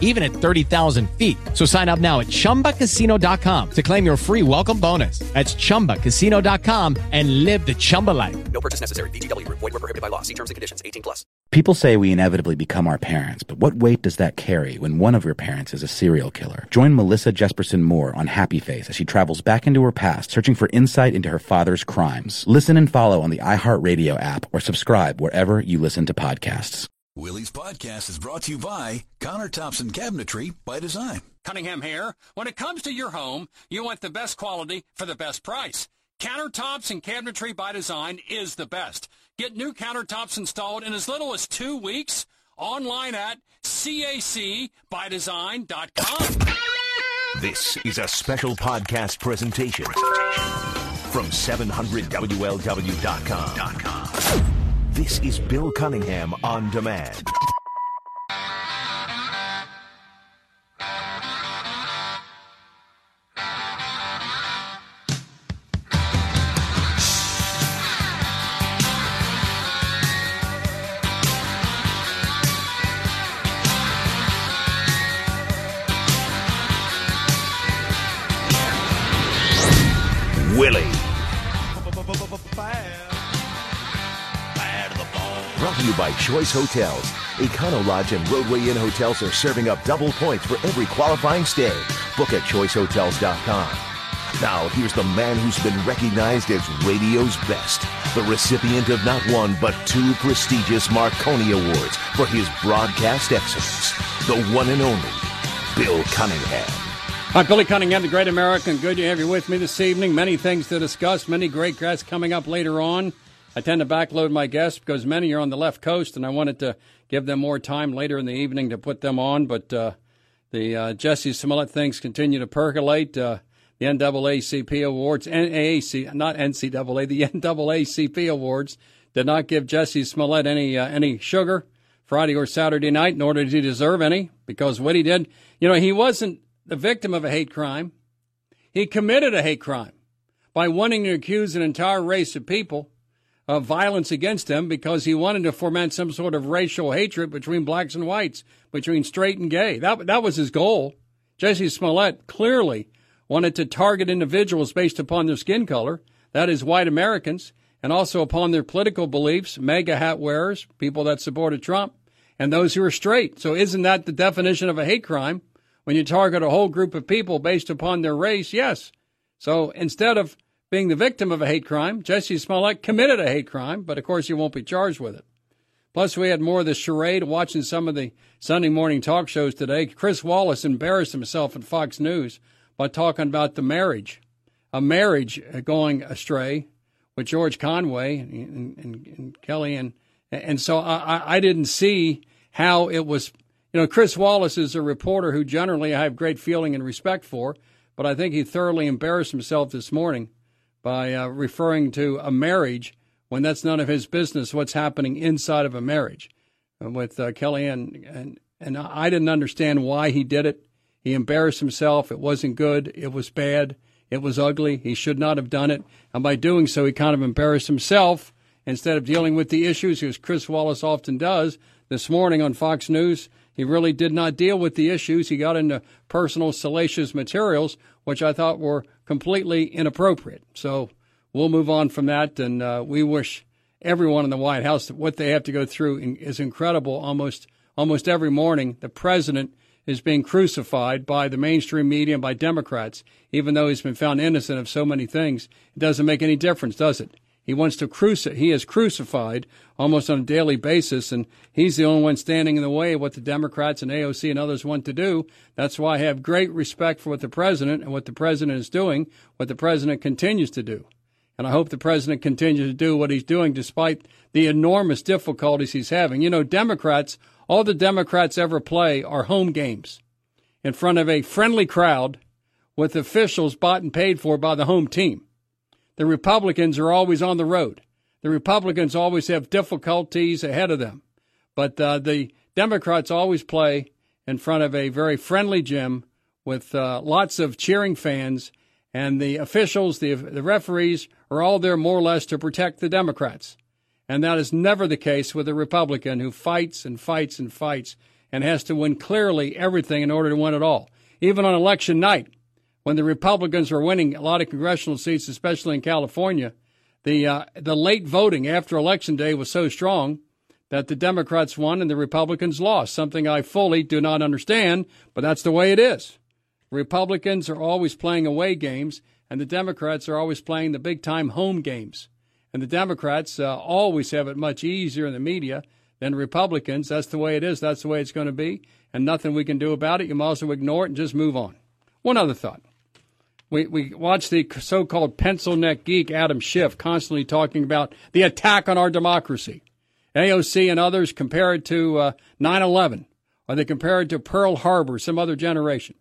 even at 30,000 feet. So sign up now at chumbacasino.com to claim your free welcome bonus. That's chumbacasino.com and live the Chumba life. No purchase necessary. VGW Group. Void were prohibited by law. See terms and conditions. 18 plus. People say we inevitably become our parents, but what weight does that carry when one of your parents is a serial killer? Join Melissa Jesperson Moore on Happy Face as she travels back into her past, searching for insight into her father's crimes. Listen and follow on the iHeartRadio app or subscribe wherever you listen to podcasts. Willie's podcast is brought to you by Countertops and Cabinetry by Design. Cunningham here. When it comes to your home, you want the best quality for the best price. Countertops and Cabinetry by Design is the best. Get new countertops installed in as little as two weeks. Online at cacbydesign.com. This is a special podcast presentation from 700WLW.com. This is Bill Cunningham on demand. Willie. Brought to you by Choice Hotels. Econo Lodge and Rodeway Inn hotels are serving up double points for every qualifying stay. Book at choicehotels.com. Now, here's the man who's been recognized as radio's best, the recipient of not one but two prestigious Marconi Awards for his broadcast excellence, the one and only Bill Cunningham. I'm Billy Cunningham, the great American. Good to have you with me this evening. Many things to discuss, many great guests coming up later on. I tend to backload my guests because many are on the left coast, and I wanted to give them more time later in the evening to put them on. But uh, the uh, Jesse Smollett things continue to percolate. Uh, the NAACP awards, NAAC, not NCAA, the NAACP awards did not give Jesse Smollett any uh, any sugar Friday or Saturday night, nor did he deserve any because what he did, you know, he wasn't the victim of a hate crime. He committed a hate crime by wanting to accuse an entire race of people of violence against them because he wanted to foment some sort of racial hatred between blacks and whites, between straight and gay. That, that was his goal. Jesse Smollett clearly wanted to target individuals based upon their skin color, that is, white Americans, and also upon their political beliefs, MAGA hat wearers, people that supported Trump, and those who are straight. So isn't that the definition of a hate crime? When you target a whole group of people based upon their race, yes. So instead of being the victim of a hate crime, Jesse Smollett committed a hate crime, but of course he won't be charged with it. Plus, we had more of the charade watching some of the Sunday morning talk shows today. Chris Wallace embarrassed himself at Fox News by talking about the marriage, a marriage going astray with George Conway and, and, and Kelly. And, and so I, I didn't see how it was you know, Chris Wallace is a reporter who generally I have great feeling and respect for, but I think he thoroughly embarrassed himself this morning by uh, referring to a marriage when that's none of his business what's happening inside of a marriage uh, with uh, Kellyanne. And, and I didn't understand why he did it. He embarrassed himself. It wasn't good. It was bad. It was ugly. He should not have done it. And by doing so, he kind of embarrassed himself instead of dealing with the issues, as Chris Wallace often does. This morning on Fox News, he really did not deal with the issues. He got into personal salacious materials, which I thought were completely inappropriate. So we'll move on from that, and uh, we wish everyone in the White House that what they have to go through is incredible. Almost almost every morning, the president is being crucified by the mainstream media and by Democrats, even though he's been found innocent of so many things. It doesn't make any difference, does it? He wants to crucify. He is crucified almost on a daily basis, and he's the only one standing in the way of what the Democrats and AOC and others want to do. That's why I have great respect for what the president and what the president is doing, what the president continues to do. And I hope the president continues to do what he's doing despite the enormous difficulties he's having. You know, Democrats, all the Democrats ever play are home games in front of a friendly crowd with officials bought and paid for by the home team. The Republicans are always on the road. the Republicans always have difficulties ahead of them. But uh, the Democrats always play in front of a very friendly gym with uh, lots of cheering fans, and the officials, the, the referees, are all there more or less to protect the Democrats. And that is never the case with a Republican who fights and fights and fights and has to win clearly everything in order to win it all. Even on election night, when the Republicans were winning a lot of congressional seats, especially in California, the uh, the late voting after election day was so strong that the Democrats won and the Republicans lost. Something I fully do not understand, but that's the way it is. Republicans are always playing away games, and the Democrats are always playing the big time home games. And the Democrats uh, always have it much easier in the media than Republicans. That's the way it is. That's the way it's going to be. And nothing we can do about it. You might as well ignore it and just move on. One other thought. We, we watch the so called pencil neck geek Adam Schiff constantly talking about the attack on our democracy. AOC and others compare it to uh, 9 uh, 11, or they compare it to Pearl Harbor, some other generation.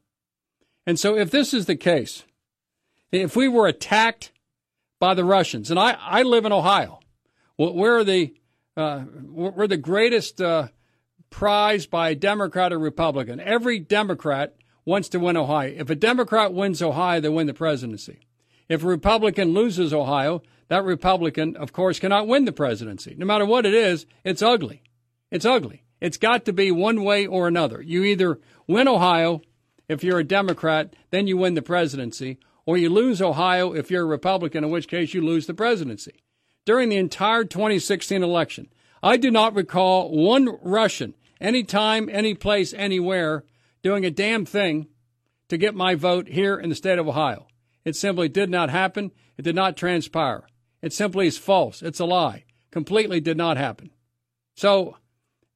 And so, if this is the case, if we were attacked by the Russians. And I, I live in Ohio. We're the, uh, we're the greatest uh, prize by Democrat or Republican. Every Democrat wants to win Ohio. If a Democrat wins Ohio, they win the presidency. If a Republican loses Ohio, that Republican, of course, cannot win the presidency. No matter what it is, it's ugly. It's ugly. It's got to be one way or another. You either win Ohio if you're a Democrat, then you win the presidency, or you lose Ohio if you're a Republican, in which case you lose the presidency. During the entire 2016 election, I do not recall one Russian, anytime, any place, anywhere, doing a damn thing to get my vote here in the state of Ohio. It simply did not happen. It did not transpire. It simply is false. It's a lie. Completely did not happen. So,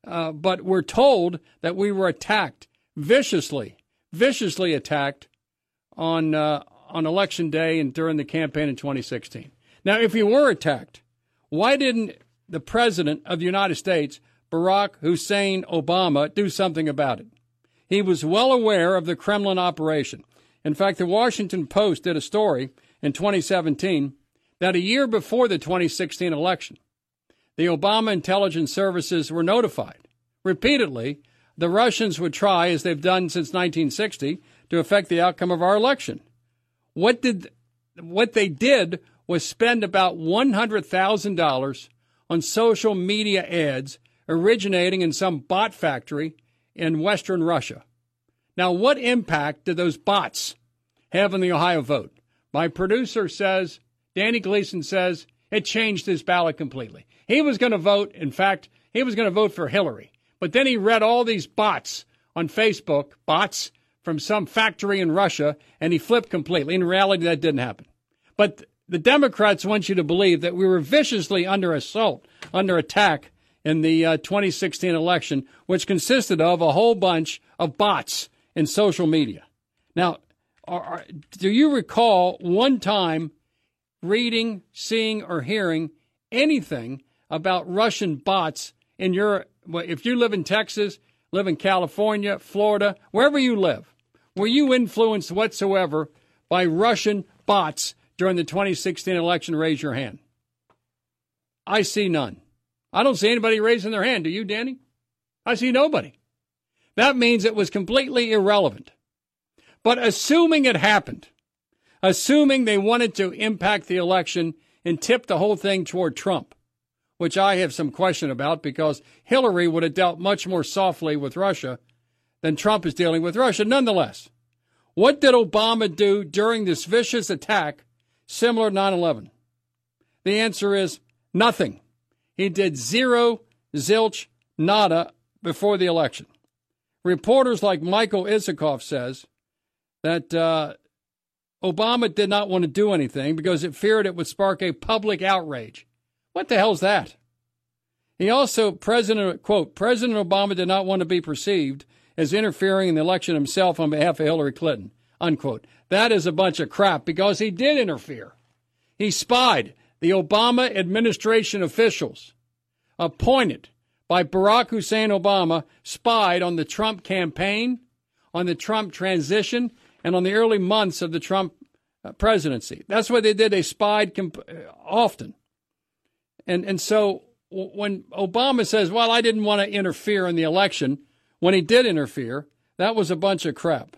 uh, but we're told that we were attacked viciously, viciously attacked on uh, on election day and during the campaign in 2016. Now, if you were attacked, why didn't the president of the United States, Barack Hussein Obama, do something about it? He was well aware of the Kremlin operation. In fact, the Washington Post did a story in 2017 that a year before the 2016 election, the Obama intelligence services were notified repeatedly the Russians would try, as they've done since 1960, to affect the outcome of our election. What did what they did was spend about $100,000 on social media ads originating in some bot factory in Western Russia. Now, what impact did those bots have on the Ohio vote? My producer says, Danny Gleason says, it changed his ballot completely. He was going to vote, in fact, he was going to vote for Hillary. But then he read all these bots on Facebook, bots from some factory in Russia, and he flipped completely. In reality, that didn't happen. But the Democrats want you to believe that we were viciously under assault, under attack in the uh, 2016 election, which consisted of a whole bunch of bots in social media. Now, are, are, do you recall one time reading, seeing, or hearing anything about Russian bots in your? If you live in Texas, live in California, Florida, wherever you live, were you influenced whatsoever by Russian bots during the 2016 election? Raise your hand. I see none. I don't see anybody raising their hand. Do you, Danny? I see nobody. That means it was completely irrelevant. But assuming it happened, assuming they wanted to impact the election and tip the whole thing toward Trump, which I have some question about because Hillary would have dealt much more softly with Russia than Trump is dealing with Russia. Nonetheless, what did Obama do during this vicious attack similar to 9 11? The answer is nothing. He did zero, zilch, nada before the election. Reporters like Michael Isikoff says that uh, Obama did not want to do anything because it feared it would spark a public outrage. What the hell's that? He also, President, quote, President Obama did not want to be perceived as interfering in the election himself on behalf of Hillary Clinton. Unquote. That is a bunch of crap because he did interfere. He spied the Obama administration officials appointed by Barack Hussein Obama spied on the Trump campaign, on the Trump transition, and on the early months of the Trump uh, presidency. That's what they did. They spied comp- uh, often. And, and so when Obama says, well, I didn't want to interfere in the election, when he did interfere, that was a bunch of crap.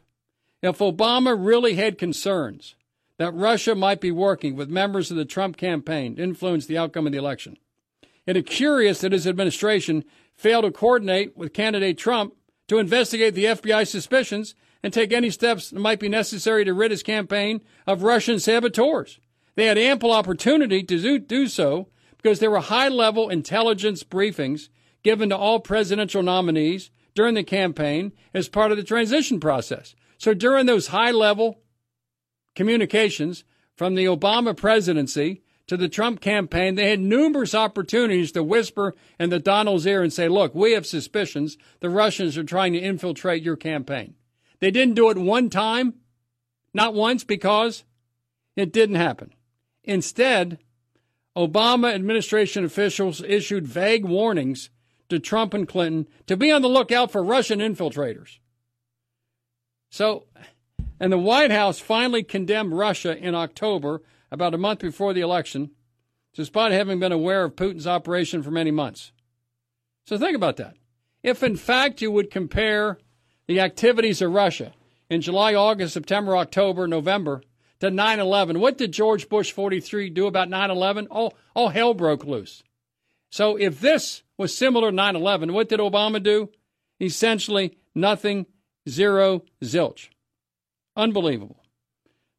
If Obama really had concerns that Russia might be working with members of the Trump campaign to influence the outcome of the election, it is curious that his administration failed to coordinate with candidate Trump to investigate the FBI suspicions and take any steps that might be necessary to rid his campaign of Russian saboteurs. They had ample opportunity to do, do so because there were high level intelligence briefings given to all presidential nominees during the campaign as part of the transition process. So during those high level communications from the Obama presidency to the Trump campaign, they had numerous opportunities to whisper in the Donald's ear and say, look, we have suspicions the Russians are trying to infiltrate your campaign. They didn't do it one time, not once, because it didn't happen. Instead, Obama administration officials issued vague warnings to Trump and Clinton to be on the lookout for Russian infiltrators. So, and the White House finally condemned Russia in October, about a month before the election, despite having been aware of Putin's operation for many months. So think about that. If in fact you would compare the activities of Russia in July, August, September, October, November to 9 11. What did George Bush 43 do about 9 11? All, all hell broke loose. So if this was similar to 9 11, what did Obama do? Essentially nothing, zero, zilch. Unbelievable.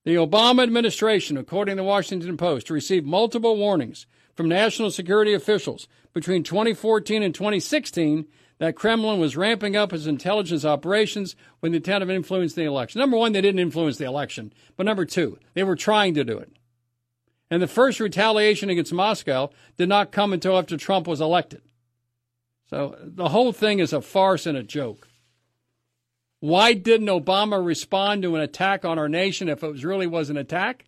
The Obama administration, according to the Washington Post, received multiple warnings from national security officials between 2014 and 2016 that Kremlin was ramping up its intelligence operations with the intent of influencing the election. Number one, they didn't influence the election. But number two, they were trying to do it. And the first retaliation against Moscow did not come until after Trump was elected. So the whole thing is a farce and a joke. Why didn't Obama respond to an attack on our nation if it really was an attack?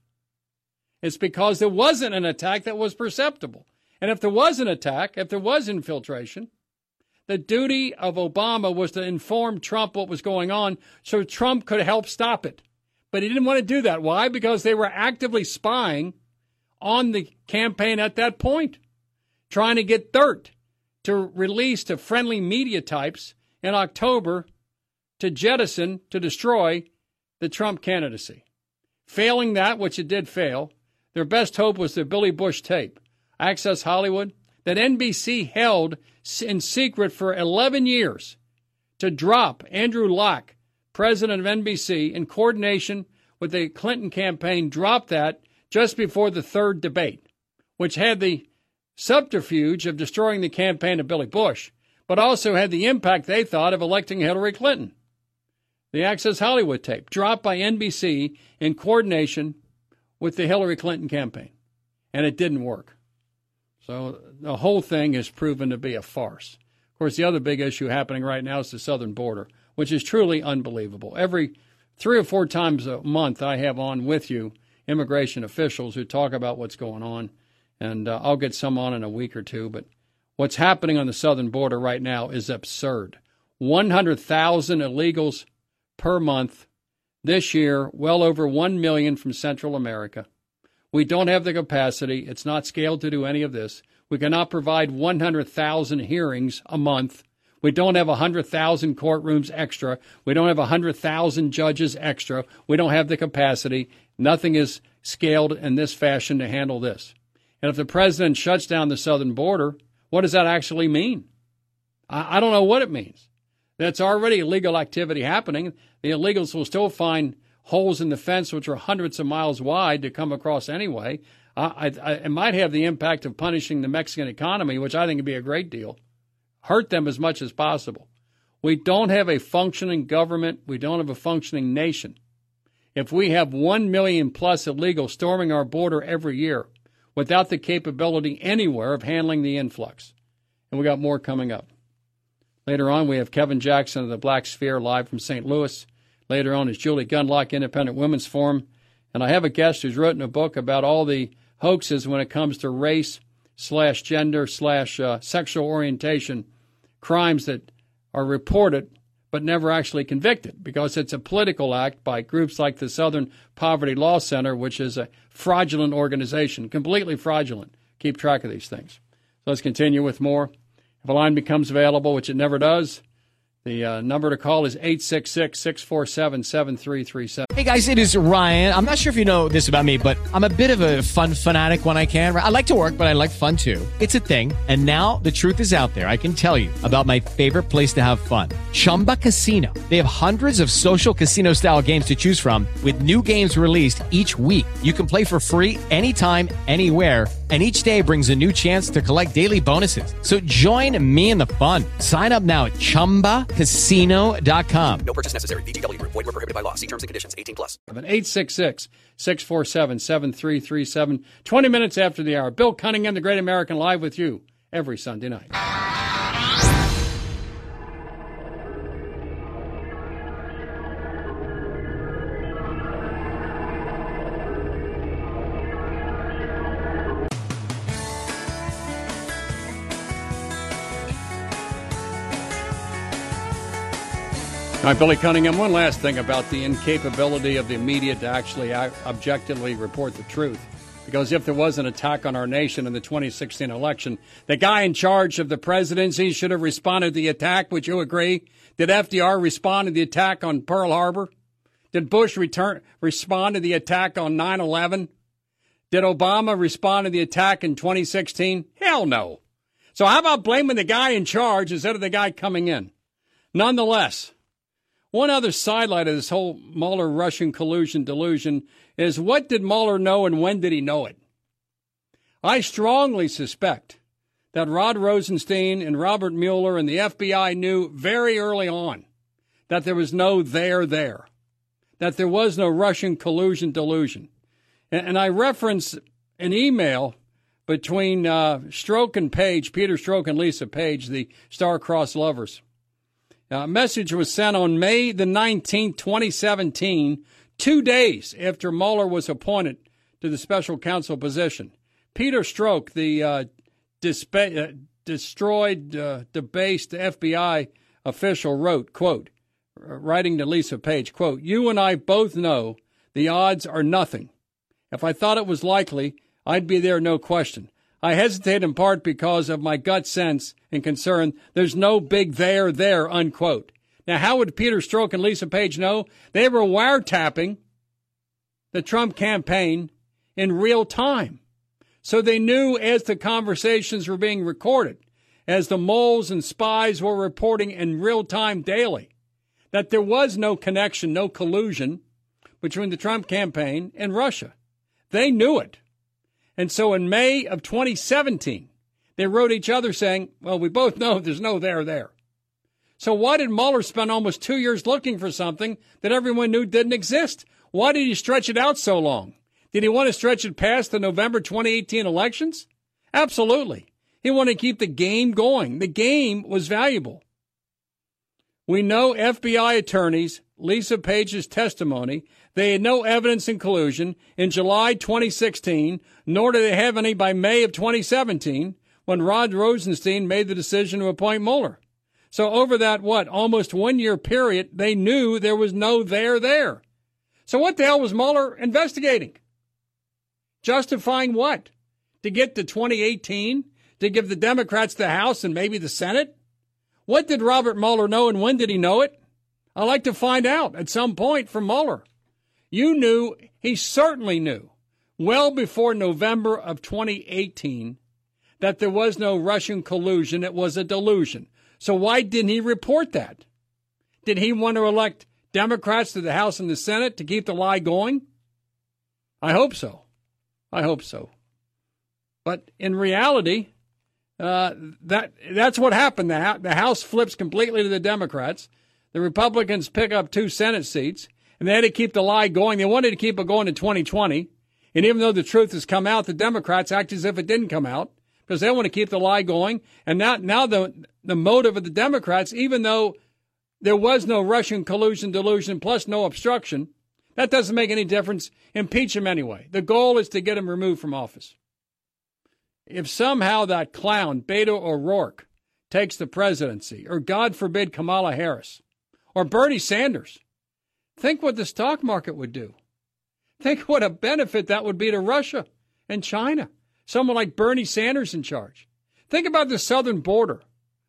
It's because there wasn't an attack that was perceptible. And if there was an attack, if there was infiltration, the duty of Obama was to inform Trump what was going on so Trump could help stop it. But he didn't want to do that. Why? Because they were actively spying on the campaign at that point, trying to get dirt to release to friendly media types in October to jettison, to destroy the Trump candidacy. Failing that, which it did fail, their best hope was the Billy Bush tape. Access Hollywood, that NBC held in secret for 11 years to drop Andrew Lack, president of NBC, in coordination with the Clinton campaign, dropped that just before the third debate, which had the subterfuge of destroying the campaign of Billy Bush, but also had the impact they thought of electing Hillary Clinton. The Access Hollywood tape, dropped by NBC in coordination with the Hillary Clinton campaign. And it didn't work. So the whole thing has proven to be a farce. Of course, the other big issue happening right now is the southern border, which is truly unbelievable. Every three or four times a month, I have on with you immigration officials who talk about what's going on. And uh, I'll get some on in a week or two. But what's happening on the southern border right now is absurd 100,000 illegals per month. This year, well over 1 million from Central America. We don't have the capacity. It's not scaled to do any of this. We cannot provide 100,000 hearings a month. We don't have 100,000 courtrooms extra. We don't have 100,000 judges extra. We don't have the capacity. Nothing is scaled in this fashion to handle this. And if the president shuts down the southern border, what does that actually mean? I, I don't know what it means. That's already illegal activity happening. The illegals will still find holes in the fence, which are hundreds of miles wide, to come across anyway. I, I, it might have the impact of punishing the Mexican economy, which I think would be a great deal. Hurt them as much as possible. We don't have a functioning government. We don't have a functioning nation. If we have 1 million plus illegals storming our border every year without the capability anywhere of handling the influx. And we got more coming up. Later on, we have Kevin Jackson of the Black Sphere live from St. Louis. Later on is Julie Gunlock, Independent Women's Forum. And I have a guest who's written a book about all the hoaxes when it comes to race slash gender slash uh, sexual orientation crimes that are reported but never actually convicted because it's a political act by groups like the Southern Poverty Law Center, which is a fraudulent organization, completely fraudulent. Keep track of these things. So let's continue with more. If a line becomes available, which it never does, the uh, number to call is 866 647 7337. Hey guys, it is Ryan. I'm not sure if you know this about me, but I'm a bit of a fun fanatic when I can. I like to work, but I like fun too. It's a thing. And now the truth is out there. I can tell you about my favorite place to have fun Chumba Casino. They have hundreds of social casino style games to choose from, with new games released each week. You can play for free anytime, anywhere and each day brings a new chance to collect daily bonuses. So join me in the fun. Sign up now at ChumbaCasino.com. No purchase necessary. VGW Group. Void were prohibited by law. See terms and conditions. 18 plus. 866 647 7337. 20 minutes after the hour. Bill Cunningham, The Great American, live with you every Sunday night. Right, Billy Cunningham, one last thing about the incapability of the media to actually objectively report the truth. Because if there was an attack on our nation in the 2016 election, the guy in charge of the presidency should have responded to the attack. Would you agree? Did FDR respond to the attack on Pearl Harbor? Did Bush return, respond to the attack on 9 11? Did Obama respond to the attack in 2016? Hell no. So how about blaming the guy in charge instead of the guy coming in? Nonetheless, one other sidelight of this whole Mueller Russian collusion delusion is what did Mueller know and when did he know it? I strongly suspect that Rod Rosenstein and Robert Mueller and the FBI knew very early on that there was no there there, that there was no Russian collusion delusion. And, I reference an email between uh, Strzok and Page, Peter Strzok and Lisa Page, the star-crossed lovers. A message was sent on May the 19th, 2017, two days after Mueller was appointed to the special counsel position. Peter Strzok, the uh, uh, destroyed, uh, debased FBI official, wrote, quote, writing to Lisa Page, quote, You and I both know the odds are nothing. If I thought it was likely, I'd be there, no question. I hesitate in part because of my gut sense and concern. There's no big there there, unquote. Now, how would Peter Strzok and Lisa Page know? They were wiretapping the Trump campaign in real time. So they knew as the conversations were being recorded, as the moles and spies were reporting in real time daily, that there was no connection, no collusion between the Trump campaign and Russia. They knew it. And so in May of 2017, they wrote each other saying, well, we both know there's no there there. So why did Mueller spend almost two years looking for something that everyone knew didn't exist? Why did he stretch it out so long? Did he want to stretch it past the November 2018 elections? Absolutely. He wanted to keep the game going. The game was valuable. We know FBI attorneys, Lisa Page's testimony, they had no evidence in collusion in July 2016, nor did they have any by May of 2017 when Rod Rosenstein made the decision to appoint Mueller. So over that, what, almost one year period, they knew there was no there there. So what the hell was Mueller investigating? Justifying what? To get to 2018? To give the Democrats the House and maybe the Senate? What did Robert Mueller know and when did he know it? I'd like to find out at some point from Mueller. You knew, he certainly knew, well before November of 2018, that there was no Russian collusion. It was a delusion. So why didn't he report that? Did he want to elect Democrats to the House and the Senate to keep the lie going? I hope so. I hope so. But in reality, uh, that that's what happened. The, the House flips completely to the Democrats. The Republicans pick up two Senate seats and they had to keep the lie going. They wanted to keep it going in 2020. And even though the truth has come out, the Democrats act as if it didn't come out because they want to keep the lie going. And now, now the, the motive of the Democrats, even though there was no Russian collusion, delusion, plus no obstruction, that doesn't make any difference. Impeach him anyway. The goal is to get him removed from office. If somehow that clown, Beto O'Rourke, takes the presidency, or God forbid, Kamala Harris, or Bernie Sanders, Think what the stock market would do. Think what a benefit that would be to Russia and China. Someone like Bernie Sanders in charge. Think about the southern border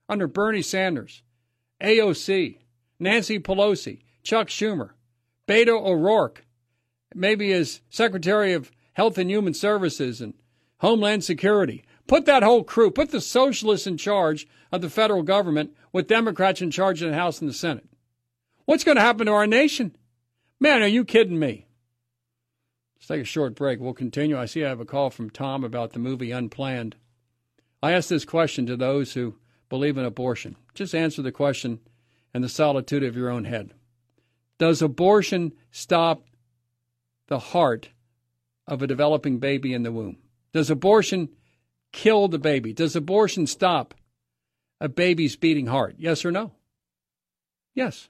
under Bernie Sanders, AOC, Nancy Pelosi, Chuck Schumer, Beto O'Rourke, maybe as Secretary of Health and Human Services and Homeland Security. Put that whole crew, put the socialists in charge of the federal government with Democrats in charge of the House and the Senate. What's going to happen to our nation? Man, are you kidding me? Let's take a short break. We'll continue. I see I have a call from Tom about the movie Unplanned. I ask this question to those who believe in abortion. Just answer the question in the solitude of your own head. Does abortion stop the heart of a developing baby in the womb? Does abortion kill the baby? Does abortion stop a baby's beating heart? Yes or no? Yes.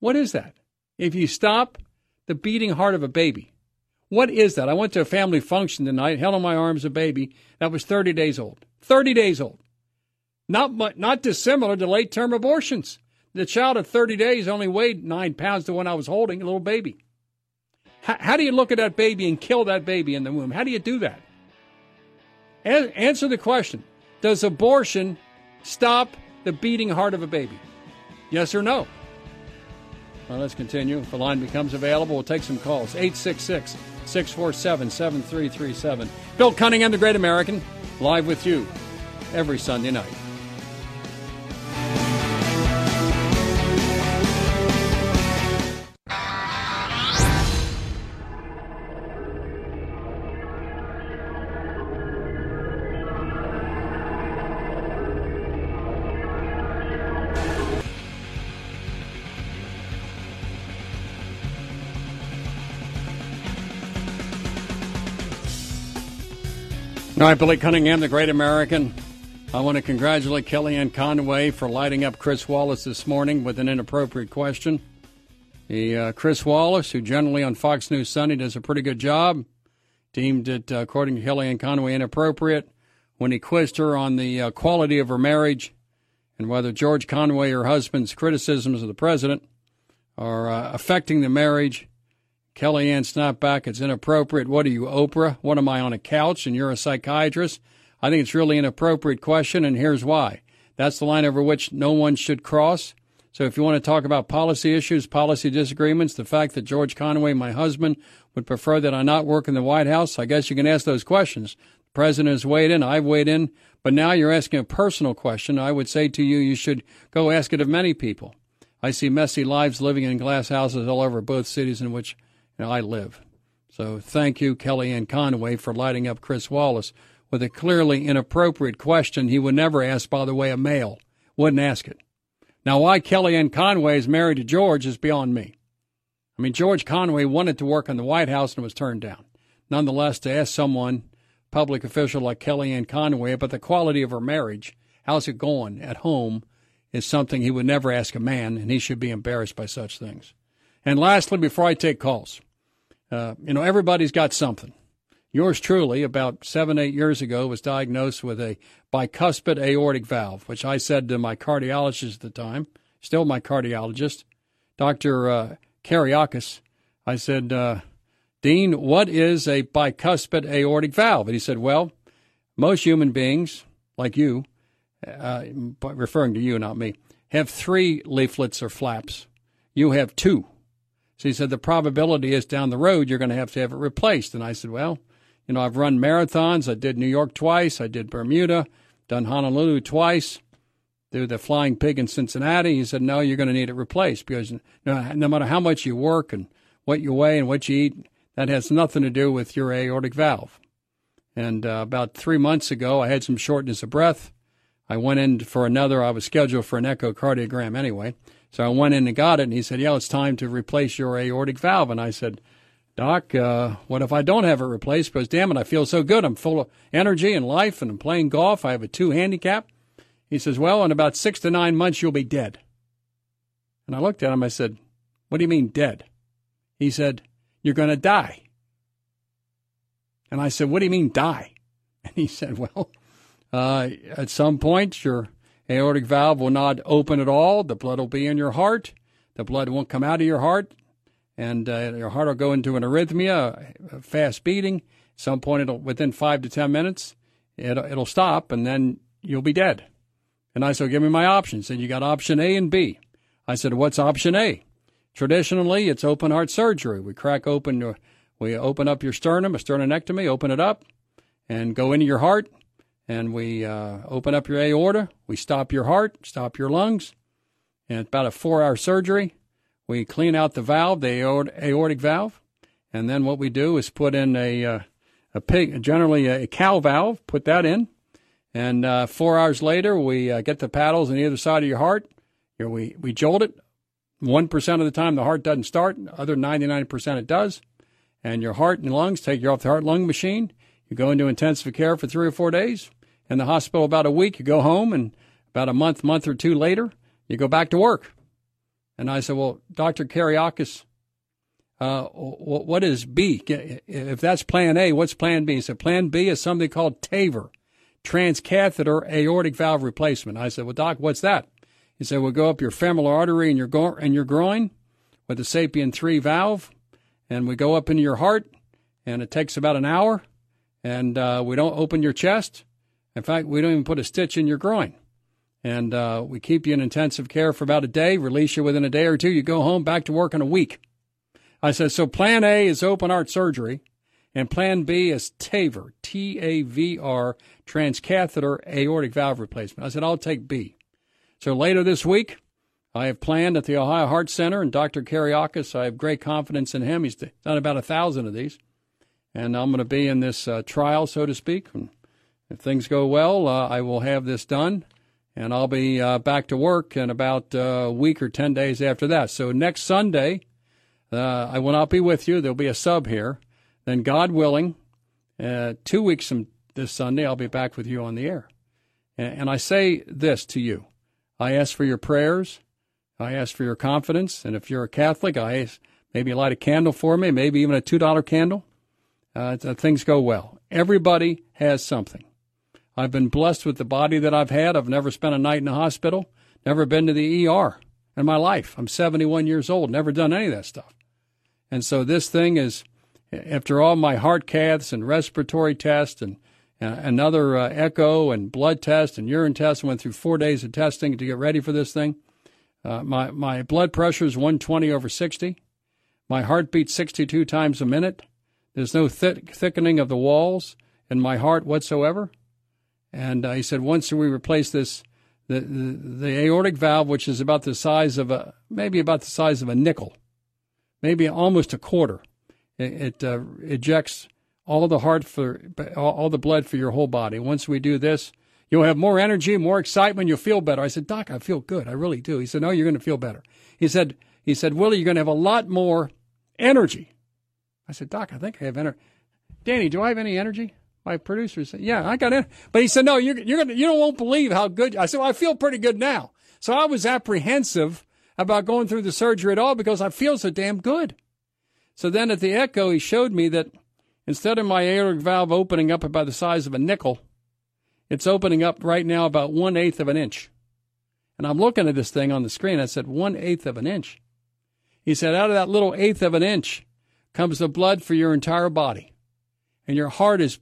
What is that? If you stop the beating heart of a baby, what is that? I went to a family function tonight, held in my arms a baby that was 30 days old. 30 days old. Not, not dissimilar to late term abortions. The child at 30 days only weighed nine pounds to when I was holding a little baby. How, how do you look at that baby and kill that baby in the womb? How do you do that? A- answer the question Does abortion stop the beating heart of a baby? Yes or no? Well, let's continue. If the line becomes available, we'll take some calls. 866 647 7337. Bill Cunningham, the Great American, live with you every Sunday night. All right, Billy Cunningham, the great American. I want to congratulate Kellyanne Conway for lighting up Chris Wallace this morning with an inappropriate question. The uh, Chris Wallace, who generally on Fox News Sunday does a pretty good job, deemed it, uh, according to Kellyanne Conway, inappropriate when he quizzed her on the uh, quality of her marriage and whether George Conway, her husband's criticisms of the president, are uh, affecting the marriage. Kellyanne snapped back. It's inappropriate. What are you, Oprah? What am I on a couch and you're a psychiatrist? I think it's really an appropriate question, and here's why. That's the line over which no one should cross. So if you want to talk about policy issues, policy disagreements, the fact that George Conway, my husband, would prefer that I not work in the White House, I guess you can ask those questions. The president has weighed in, I've weighed in, but now you're asking a personal question. I would say to you, you should go ask it of many people. I see messy lives living in glass houses all over both cities in which know, I live. So thank you, Kellyanne Conway, for lighting up Chris Wallace with a clearly inappropriate question he would never ask, by the way, a male. Wouldn't ask it. Now, why Kellyanne Conway is married to George is beyond me. I mean, George Conway wanted to work in the White House and was turned down. Nonetheless, to ask someone, public official like Kellyanne Conway, about the quality of her marriage, how's it going at home, is something he would never ask a man, and he should be embarrassed by such things. And lastly, before I take calls, uh, you know, everybody's got something. Yours truly, about seven, eight years ago, was diagnosed with a bicuspid aortic valve, which I said to my cardiologist at the time, still my cardiologist, Dr. Uh, Kereiakes. I said, uh, Dean, what is a bicuspid aortic valve? And he said, Well, most human beings, like you, uh, referring to you, not me, have three leaflets or flaps. You have two. So he said, the probability is down the road you're going to have to have it replaced. And I said, well, you know, I've run marathons. I did New York twice. I did Bermuda, done Honolulu twice, do the Flying Pig in Cincinnati. He said, no, you're going to need it replaced because no, no matter how much you work and what you weigh and what you eat, that has nothing to do with your aortic valve. And uh, about three months ago, I had some shortness of breath. I went in for another. I was scheduled for an echocardiogram anyway. So I went in and got it, and he said, "Yeah, it's time to replace your aortic valve." And I said, "Doc, uh, what if I don't have it replaced? Because damn it, I feel so good. I'm full of energy and life, and I'm playing golf. I have a two handicap." He says, "Well, in about six to nine months, you'll be dead." And I looked at him. I said, "What do you mean dead?" He said, "You're going to die." And I said, "What do you mean die?" And he said, "Well, uh, at some point, your aortic valve will not open at all. The blood will be in your heart. The blood won't come out of your heart, and uh, your heart will go into an arrhythmia, fast beating. At some point, it'll within five to ten minutes, it, it'll stop, and then you'll be dead. And I said, give me my options. And you got option A and B. I said, what's option A? Traditionally, it's open heart surgery. We crack open your, we open up your sternum, a sternonectomy, open it up, and go into your heart, and we uh, open up your aorta. We stop your heart, stop your lungs, and it's about a four-hour surgery. We clean out the valve, the aortic valve, and then what we do is put in a uh, a pig, generally a cow valve, put that in, and uh, four hours later we uh, get the paddles on either side of your heart. Know, we we jolt it. One percent of the time the heart doesn't start. Other ninety nine percent it does. And your heart and lungs take you off the heart lung machine. You go into intensive care for three or four days. In the hospital about a week. You go home, and about a month, month or two later, you go back to work. And I said, Well, Dr. Kereiakes, uh, what is B? If that's plan A, what's plan B? He said, Plan B is something called TAVR, transcatheter aortic valve replacement. I said, Well, Doc, what's that? He said, We'll go up your femoral artery and your, in your groin with the SAPIEN 3 valve, and we go up into your heart, and it takes about an hour, and uh, we don't open your chest. In fact, we don't even put a stitch in your groin and uh, we keep you in intensive care for about a day, release you within a day or two. You go home, back to work in a week. I said, so plan A is open heart surgery, and plan B is TAVR, T A V R, transcatheter aortic valve replacement. I said, I'll take B. So later this week, I have planned at the Ohio Heart Center, and Dr. Kereiakes, I have great confidence in him. He's done about a thousand of these, and I'm going to be in this uh, trial, so to speak. And if things go well, uh, I will have this done and I'll be uh, back to work in about uh, a week or 10 days after that. So next Sunday, uh, I will not be with you. There'll be a sub here. Then, God willing, uh, two weeks from this Sunday, I'll be back with you on the air. And, and I say this to you I ask for your prayers, I ask for your confidence, and if you're a Catholic, I ask maybe light a candle for me, maybe even a $2 candle. Uh, things go well. Everybody has something. I've been blessed with the body that I've had. I've never spent a night in a hospital, never been to the ER in my life. I'm 71 years old, never done any of that stuff. And so this thing is, after all my heart caths and respiratory tests and uh, another uh, echo and blood test and urine test, I went through four days of testing to get ready for this thing. Uh, my, my blood pressure is 120 over 60. My heart beats 62 times a minute. There's no thick, thickening of the walls in my heart whatsoever. And uh, he said once we replace this, the, the, the aortic valve, which is about the size of a maybe about the size of a nickel, maybe almost a quarter, it, it uh, ejects all the heart for all the blood for your whole body. Once we do this, you'll have more energy, more excitement. You'll feel better. I said, Doc, I feel good. I really do. He said, No, you're going to feel better. He said, He said, Willie, you're going to have a lot more energy. I said, Doc, I think I have energy. Danny, do I have any energy? my producer said, "Yeah, I got it." But he said, "No, you're you're gonna you won't believe how good." I said, well, "I feel pretty good now." So I was apprehensive about going through the surgery at all because I feel so damn good. So then at the echo, he showed me that instead of my aortic valve opening up about the size of a nickel, it's opening up right now about one eighth of an inch. And I'm looking at this thing on the screen. I said, one eighth of an inch. He said, out of that little eighth of an inch comes the blood for your entire body. And your heart is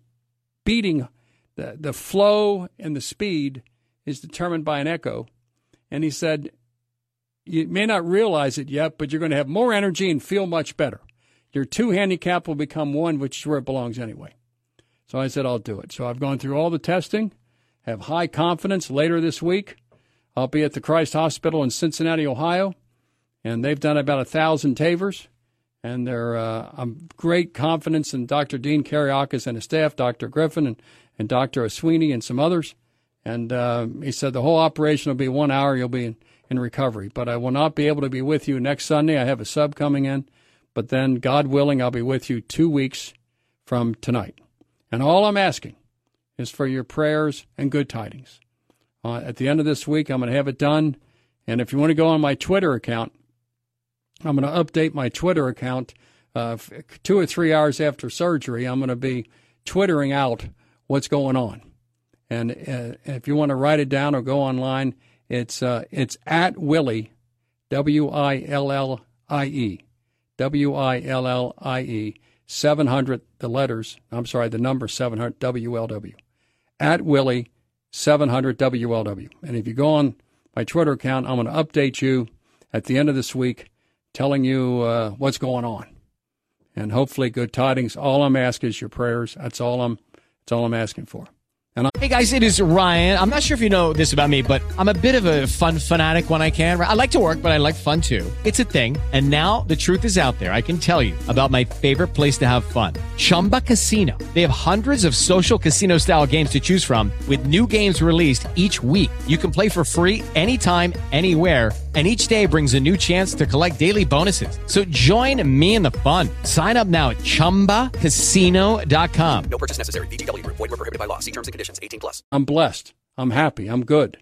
beating, the, the flow and the speed is determined by an echo. And he said, You may not realize it yet, but you're going to have more energy and feel much better. Your two handicap will become one, which is where it belongs anyway. So I said, I'll do it. So I've gone through all the testing, have high confidence. Later this week, I'll be at the Christ Hospital in Cincinnati, Ohio, and they've done about a thousand TAVRs and they're uh, I'm great confidence in Dr. Dean Kereiakes and his staff, Dr. Griffin and, and Dr. Sweeney and some others. And uh, he said the whole operation will be one hour. You'll be in, in recovery, but I will not be able to be with you next Sunday. I have a sub coming in, but then God willing, I'll be with you two weeks from tonight. And all I'm asking is for your prayers and good tidings. Uh, at the end of this week, I'm going to have it done. And if you want to go on my Twitter account, I'm going to update my Twitter account uh, two or three hours after surgery. I'm going to be twittering out what's going on. And uh, if you want to write it down or go online, it's uh, it's at Willie, W I L L I E, W I L L I E, 700, the letters, I'm sorry, the number 700, W L W, at Willie 700 WLW. And if you go on my Twitter account, I'm going to update you at the end of this week, telling you uh, what's going on, and hopefully good tidings. All I'm asking is your prayers. That's all I'm. That's all I'm asking for. And I- hey guys, it is Ryan. I'm not sure if you know this about me, but I'm a bit of a fun fanatic when I can. I like to work, but I like fun too. It's a thing. And now the truth is out there. I can tell you about my favorite place to have fun. Chumba Casino. They have hundreds of social casino style games to choose from with new games released each week. You can play for free anytime, anywhere and each day brings a new chance to collect daily bonuses. So join me in the fun. Sign up now at ChumbaCasino.com. No purchase necessary. VGW Group. Void were prohibited by law. See terms and conditions. 18 plus. I'm blessed. I'm happy. I'm good.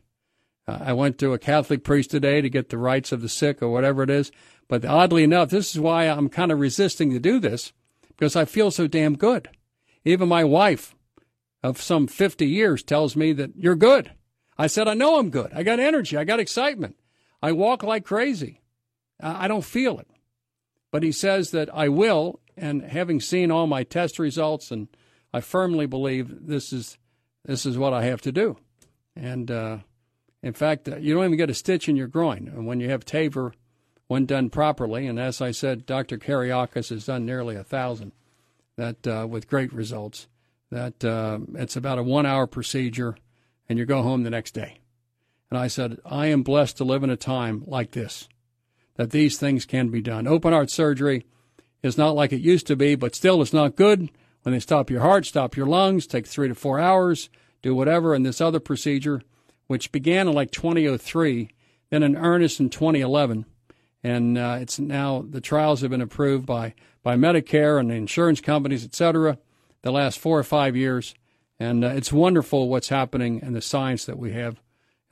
Uh, I went to a Catholic priest today to get the rights of the sick or whatever it is. But oddly enough, this is why I'm kind of resisting to do this because I feel so damn good. Even my wife of some 50 years tells me that you're good. I said, I know I'm good. I got energy. I got excitement. I walk like crazy. I don't feel it. But he says that I will, and having seen all my test results, and I firmly believe this is this is what I have to do. And uh, in fact, uh, you don't even get a stitch in your groin. And when you have TAVR, when done properly, and as I said, Dr. Kereiakes has done nearly a thousand, that uh, with great results. That uh, it's about a one-hour procedure, and you go home the next day. And I said, I am blessed to live in a time like this, that these things can be done. Open heart surgery is not like it used to be, but still it's not good when they stop your heart, stop your lungs, take three to four hours, do whatever. And this other procedure, which began in like 2003, then in earnest in 2011. And uh, it's now the trials have been approved by, by Medicare and the insurance companies, et cetera, the last four or five years. And uh, it's wonderful what's happening and the science that we have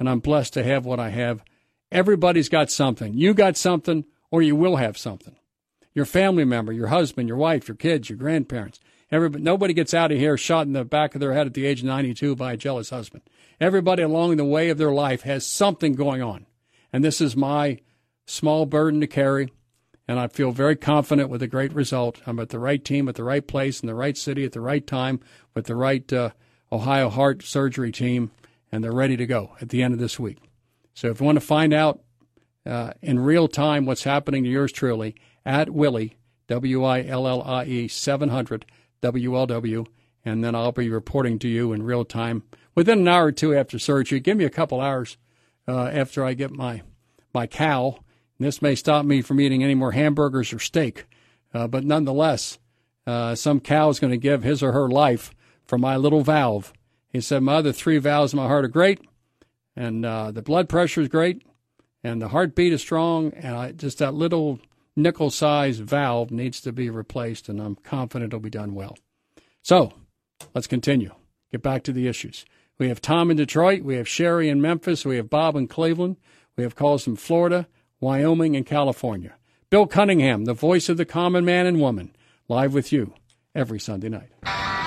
and I'm blessed to have what I have. Everybody's got something. You got something, or you will have something. Your family member, your husband, your wife, your kids, your grandparents. Everybody, nobody gets out of here shot in the back of their head at the age of 92 by a jealous husband. Everybody along the way of their life has something going on. And this is my small burden to carry. And I feel very confident with a great result. I'm at the right team, at the right place, in the right city, at the right time, with the right uh, Ohio Heart Surgery team and they're ready to go at the end of this week. So if you want to find out uh, in real time what's happening to yours truly, at Willie, W I L L I E 700 WLW, and then I'll be reporting to you in real time within an hour or two after surgery. Give me a couple hours uh, after I get my my cow. This may stop me from eating any more hamburgers or steak, uh, but nonetheless, uh, some cow is going to give his or her life for my little valve he said, My other three valves in my heart are great, and uh, the blood pressure is great, and the heartbeat is strong, and I, just that little nickel sized valve needs to be replaced, and I'm confident it'll be done well. So let's continue. Get back to the issues. We have Tom in Detroit, we have Sherry in Memphis, we have Bob in Cleveland, we have calls from Florida, Wyoming, and California. Bill Cunningham, the voice of the common man and woman, live with you every Sunday night.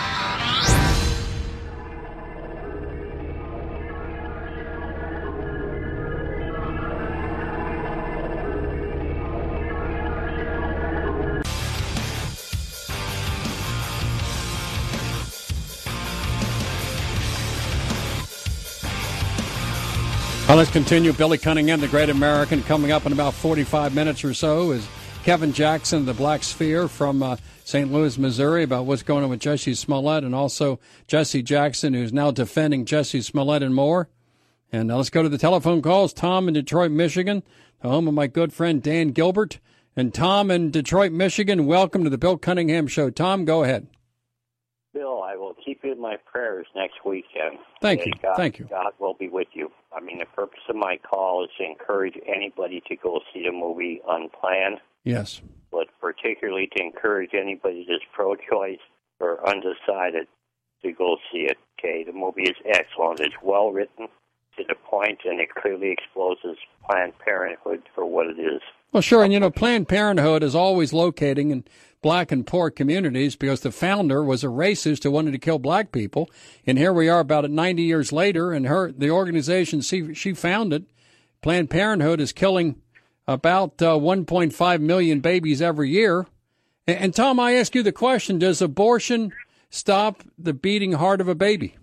Well, let's continue. Billy Cunningham, the great American, coming up in about 45 minutes or so is Kevin Jackson, the Black Sphere from uh, St. Louis, Missouri, about what's going on with Jussie Smollett, and also Jesse Jackson, who's now defending Jussie Smollett and more. And uh, let's go to the telephone calls. Tom in Detroit, Michigan, the home of my good friend Dan Gilbert. And Tom in Detroit, Michigan, welcome to the Bill Cunningham Show. Tom, go ahead. Bill, I will keep you in my prayers next weekend. Thank you. God, Thank you. God will be with you. I mean, the purpose of my call is to encourage anybody to go see the movie Unplanned, Yes. but particularly to encourage anybody that's pro choice or undecided to go see it. Okay, the movie is excellent. It's well written, to the point, and it clearly exposes Planned Parenthood for what it is. Well, sure. And, you know, Planned Parenthood is always locating in black and poor communities because the founder was a racist who wanted to kill black people. And here we are about 90 years later, and her the organization she, she founded, Planned Parenthood, is killing about uh, 1.5 million babies every year. And, and Tom, I ask you the question Does abortion stop the beating heart of a baby?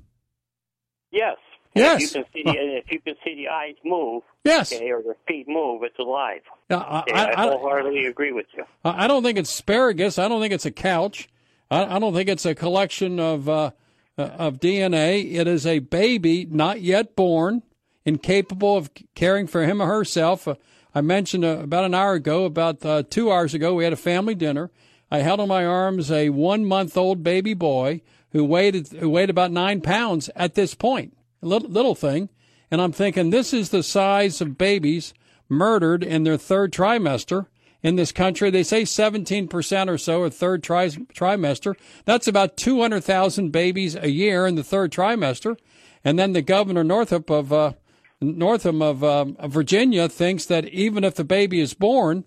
Yes. Yes. If you can see the, if you can see the eyes move, Yes. okay, or the feet move, it's alive. I, Okay, I, I, I, wholeheartedly agree with you. I don't think it's asparagus. I don't think it's a couch. I, I don't think it's a collection of uh, uh, of DNA. It is a baby not yet born, incapable of caring for him or herself. Uh, I mentioned uh, about an hour ago, about uh, two hours ago, we had a family dinner. I held in my arms a one month old baby boy who weighed who weighed about nine pounds at this point, little, little thing. And I'm thinking, this is the size of babies murdered in their third trimester in this country. They say 17% or so are third tri- trimester. That's about 200,000 babies a year in the third trimester. And then the governor Northup of uh, Northam of, um, of Virginia thinks that even if the baby is born,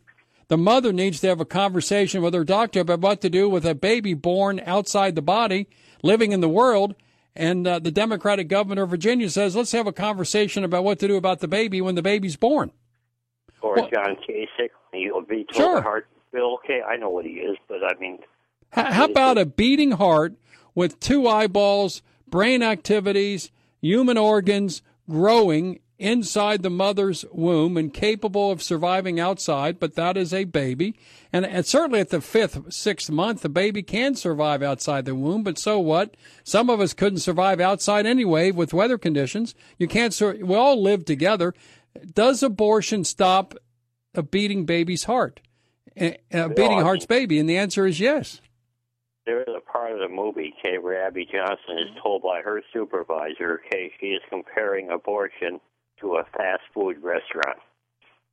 the mother needs to have a conversation with her doctor about what to do with a baby born outside the body, living in the world. And uh, the Democratic governor of Virginia says, let's have a conversation about what to do about the baby when the baby's born. Or Well- John Kasich, he'll be told Sure. heart bill. Okay, I know what he is, but I mean, How, how about a beating heart with two eyeballs, brain activities, human organs growing inside the mother's womb and capable of surviving outside, but that is a baby. And, and certainly at the fifth, sixth month, the baby can survive outside the womb, but so what? Some of us couldn't survive outside anyway with weather conditions. You can't, sur- we all live together. Does abortion stop a beating baby's heart? A, a beating heart's baby? And the answer is yes. there is a part of the movie, okay, where Abby Johnson is told by her supervisor, okay, she is comparing abortion to a fast food restaurant.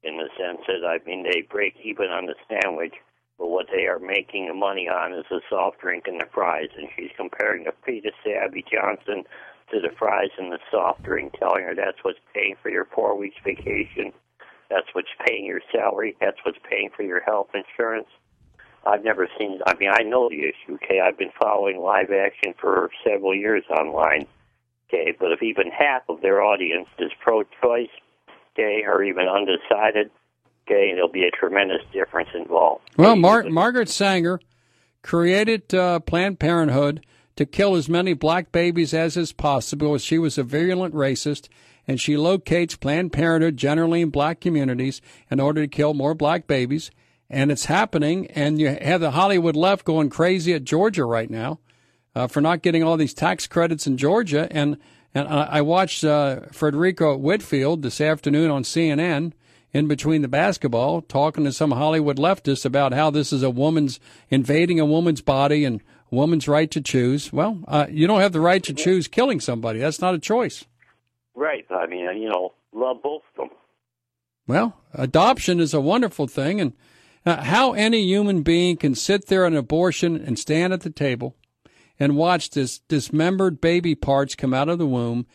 In the sense that, I mean, they break even on the sandwich, but what they are making the money on is the soft drink and the fries. And she's comparing the to Abby Johnson to the fries and the soft drink, telling her that's what's paying for your four weeks vacation. That's what's paying your salary. That's what's paying for your health insurance. I've never seen. I mean, I know the issue. Okay, I've been following live action for several years online. Okay, but if even half of their audience is pro-choice, okay, or even undecided, okay, there'll be a tremendous difference involved. Well, Mar- Margaret Sanger created uh, Planned Parenthood to kill as many black babies as is possible. She was a virulent racist, and she locates Planned Parenthood generally in black communities in order to kill more black babies. And it's happening, and you have the Hollywood left going crazy at Georgia right now uh, for not getting all these tax credits in Georgia. And and I watched uh, Fredricka Whitfield this afternoon on CNN in between the basketball talking to some Hollywood leftists about how this is a woman's invading a woman's body and woman's right to choose. Well, uh, you don't have the right to choose killing somebody. That's not a choice. right. I mean, you know, love both of them. Well, adoption is a wonderful thing, and uh, how any human being can sit there on abortion and stand at the table and watch this dismembered baby parts come out of the womb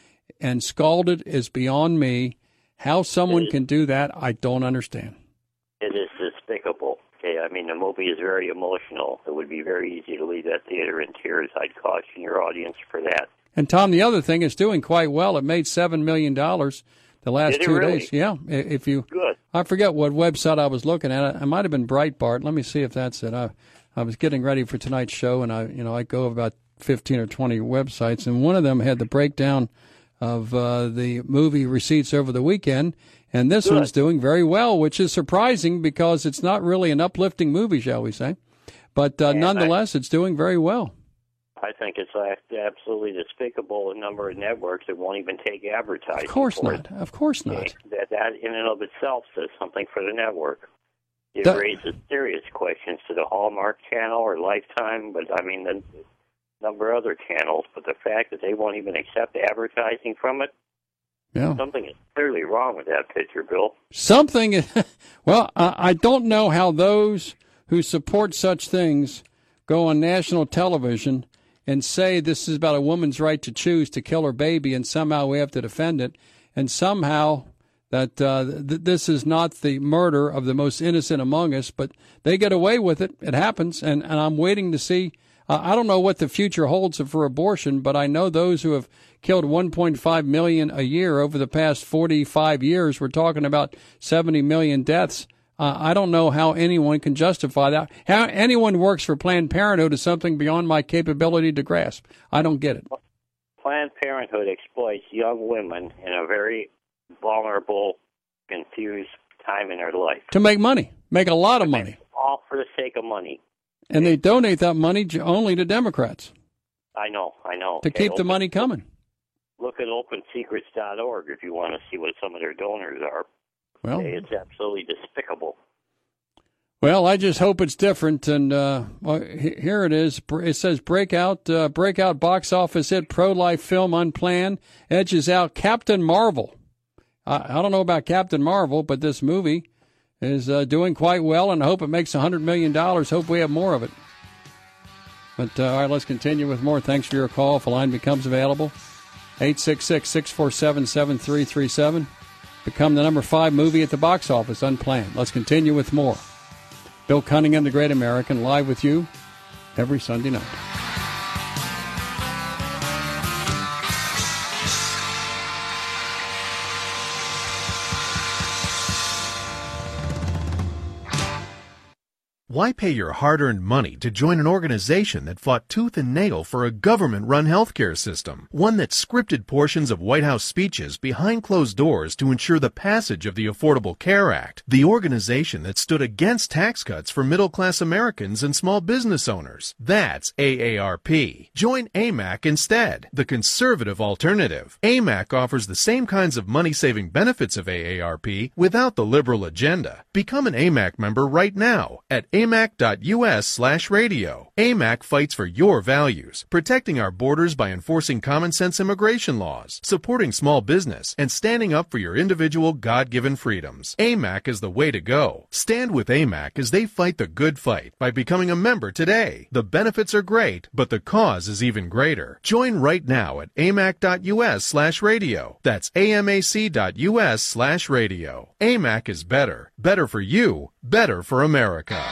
and scalded is beyond me. How someone can do that, I don't understand. It is despicable. Okay, I mean, the movie is very emotional. It would be very easy to leave that theater in tears. I'd caution your audience for that. And Tom, the other thing is doing quite well. It made seven million dollars the last two really? days. Yeah, if you Good. I forget what website I was looking at. It might have been Breitbart. Let me see if that's it. I I was getting ready for tonight's show, and I you know I go about fifteen or twenty websites, and one of them had the breakdown of uh, the movie receipts over the weekend, and this one's doing very well, which is surprising because it's not really an uplifting movie, shall we say? But uh, And I- nonetheless, it's doing very well. I think it's uh, absolutely despicable. A number of networks that won't even take advertising. Of course not. It. Of course not. That that in and of itself says something for the network. It raises serious questions to the Hallmark Channel or Lifetime, but I mean the number of other channels. But the fact that they won't even accept advertising from it, Yeah. something is clearly wrong with that picture, Bill. Something, well, I I don't know how those who support such things go on national television and say this is about a woman's right to choose to kill her baby, and somehow we have to defend it, and somehow that uh, th- this is not the murder of the most innocent among us, but they get away with it. It happens, and, and I'm waiting to see. Uh, I don't know what the future holds for abortion, but I know those who have killed 1.5 million a year over the past 45 years. We're talking about 70 million deaths. Uh, I don't know how anyone can justify that. How anyone works for Planned Parenthood is something beyond my capability to grasp. I don't get it. Planned Parenthood exploits young women in a very vulnerable, confused time in their life. To make money, make a lot of money. All for the sake of money. And they donate that money only to Democrats I know, I know. to keep the money coming. Look at opensecrets.org if you want to see what some of their donors are. Well, It's absolutely despicable. Well, I just hope it's different. And uh, well, here it is. It says breakout, uh, breakout box office hit, pro life film unplanned edges out Captain Marvel. I, I don't know about Captain Marvel, but this movie is uh, doing quite well, and I hope it makes a hundred million dollars. Hope we have more of it. But uh, all right, let's continue with more. Thanks for your call. If a line becomes available, 866 647 7337. Become the number five movie at the box office, unplanned. Let's continue with more. Bill Cunningham, the Great American, live with you every Sunday night. Why pay your hard earned money to join an organization that fought tooth and nail for a government run healthcare system? One that scripted portions of White House speeches behind closed doors to ensure the passage of the Affordable Care Act? The organization that stood against tax cuts for middle class Americans and small business owners? That's AARP. Join AMAC instead, the conservative alternative. AMAC offers the same kinds of money saving benefits of AARP without the liberal agenda. Become an AMAC member right now at amac.us slash radio. AMAC fights for your values, protecting our borders by enforcing common sense immigration laws, supporting small business, and standing up for your individual God given freedoms. AMAC is the way to go. Stand with AMAC as they fight the good fight by becoming a member today. The benefits are great, but the cause is even greater. Join right now at amac.us slash radio. That's amac.us slash radio. AMAC is better. Better for you. Better for America.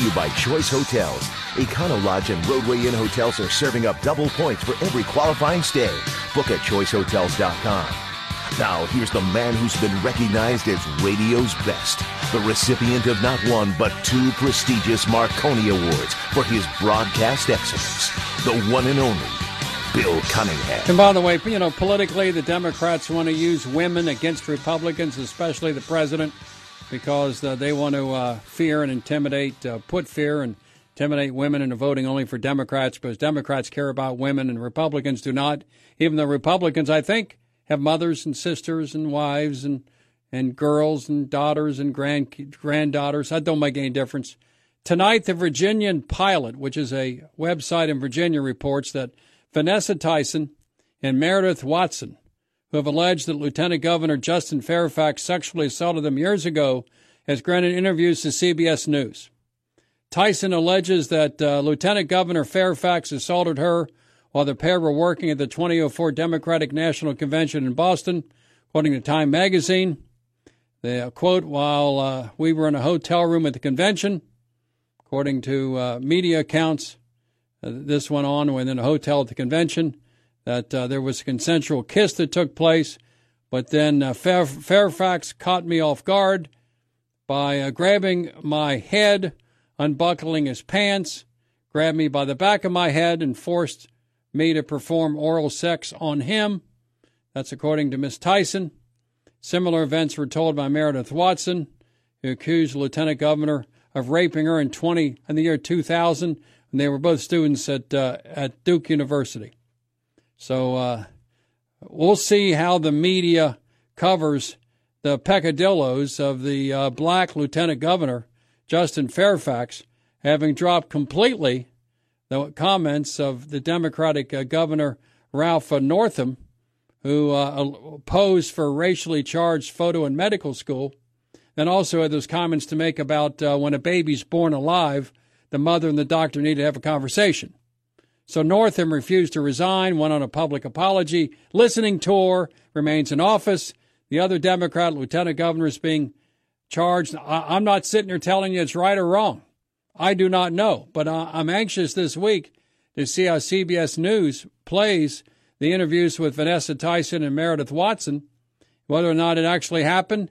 To you by Choice Hotels. Econo Lodge and Rodeway Inn hotels are serving up double points for every qualifying stay. Book at choicehotels.com. Now, here's the man who's been recognized as radio's best, the recipient of not one but two prestigious Marconi Awards for his broadcast excellence, the one and only Bill Cunningham. And by the way, you know, politically, the Democrats want to use women against Republicans, especially the president, because uh, they want to uh, fear and intimidate, uh, put fear and intimidate women into voting only for Democrats because Democrats care about women and Republicans do not. Even though Republicans, I think, have mothers and sisters and wives and and girls and daughters and grand granddaughters. That don't make any difference. Tonight, the Virginian Pilot, which is a website in Virginia, reports that Vanessa Tyson and Meredith Watson, who have alleged that Lieutenant Governor Justin Fairfax sexually assaulted them years ago, has granted interviews to CBS News. Tyson alleges that uh, Lieutenant Governor Fairfax assaulted her while the pair were working at the 2004 Democratic National Convention in Boston, according to Time magazine. The uh, quote, while uh, we were in a hotel room at the convention, according to uh, media accounts, uh, this went on within a hotel at the convention, that uh, there was a consensual kiss that took place, but then uh, Fair- Fairfax caught me off guard by uh, grabbing my head, unbuckling his pants, grabbed me by the back of my head, and forced me to perform oral sex on him. That's according to Miss Tyson. Similar events were told by Meredith Watson, who accused Lieutenant Governor of raping her in 20 in the year 2000, and they were both students at uh, at Duke University. So uh, we'll see how the media covers the peccadillos of the uh, black lieutenant governor, Justin Fairfax, having dropped completely the comments of the Democratic uh, governor, Ralph Northam, who uh, posed for racially charged photo in medical school, and also had those comments to make about uh, when a baby's born alive, the mother and the doctor need to have a conversation. So Northam refused to resign, went on a public apology, listening tour, remains in office. the other Democrat lieutenant governor is being charged. I, am not sitting here telling you it's right or wrong. I do not know, but I'm anxious this week to see how CBS News plays the interviews with Vanessa Tyson and Meredith Watson, whether or not it actually happened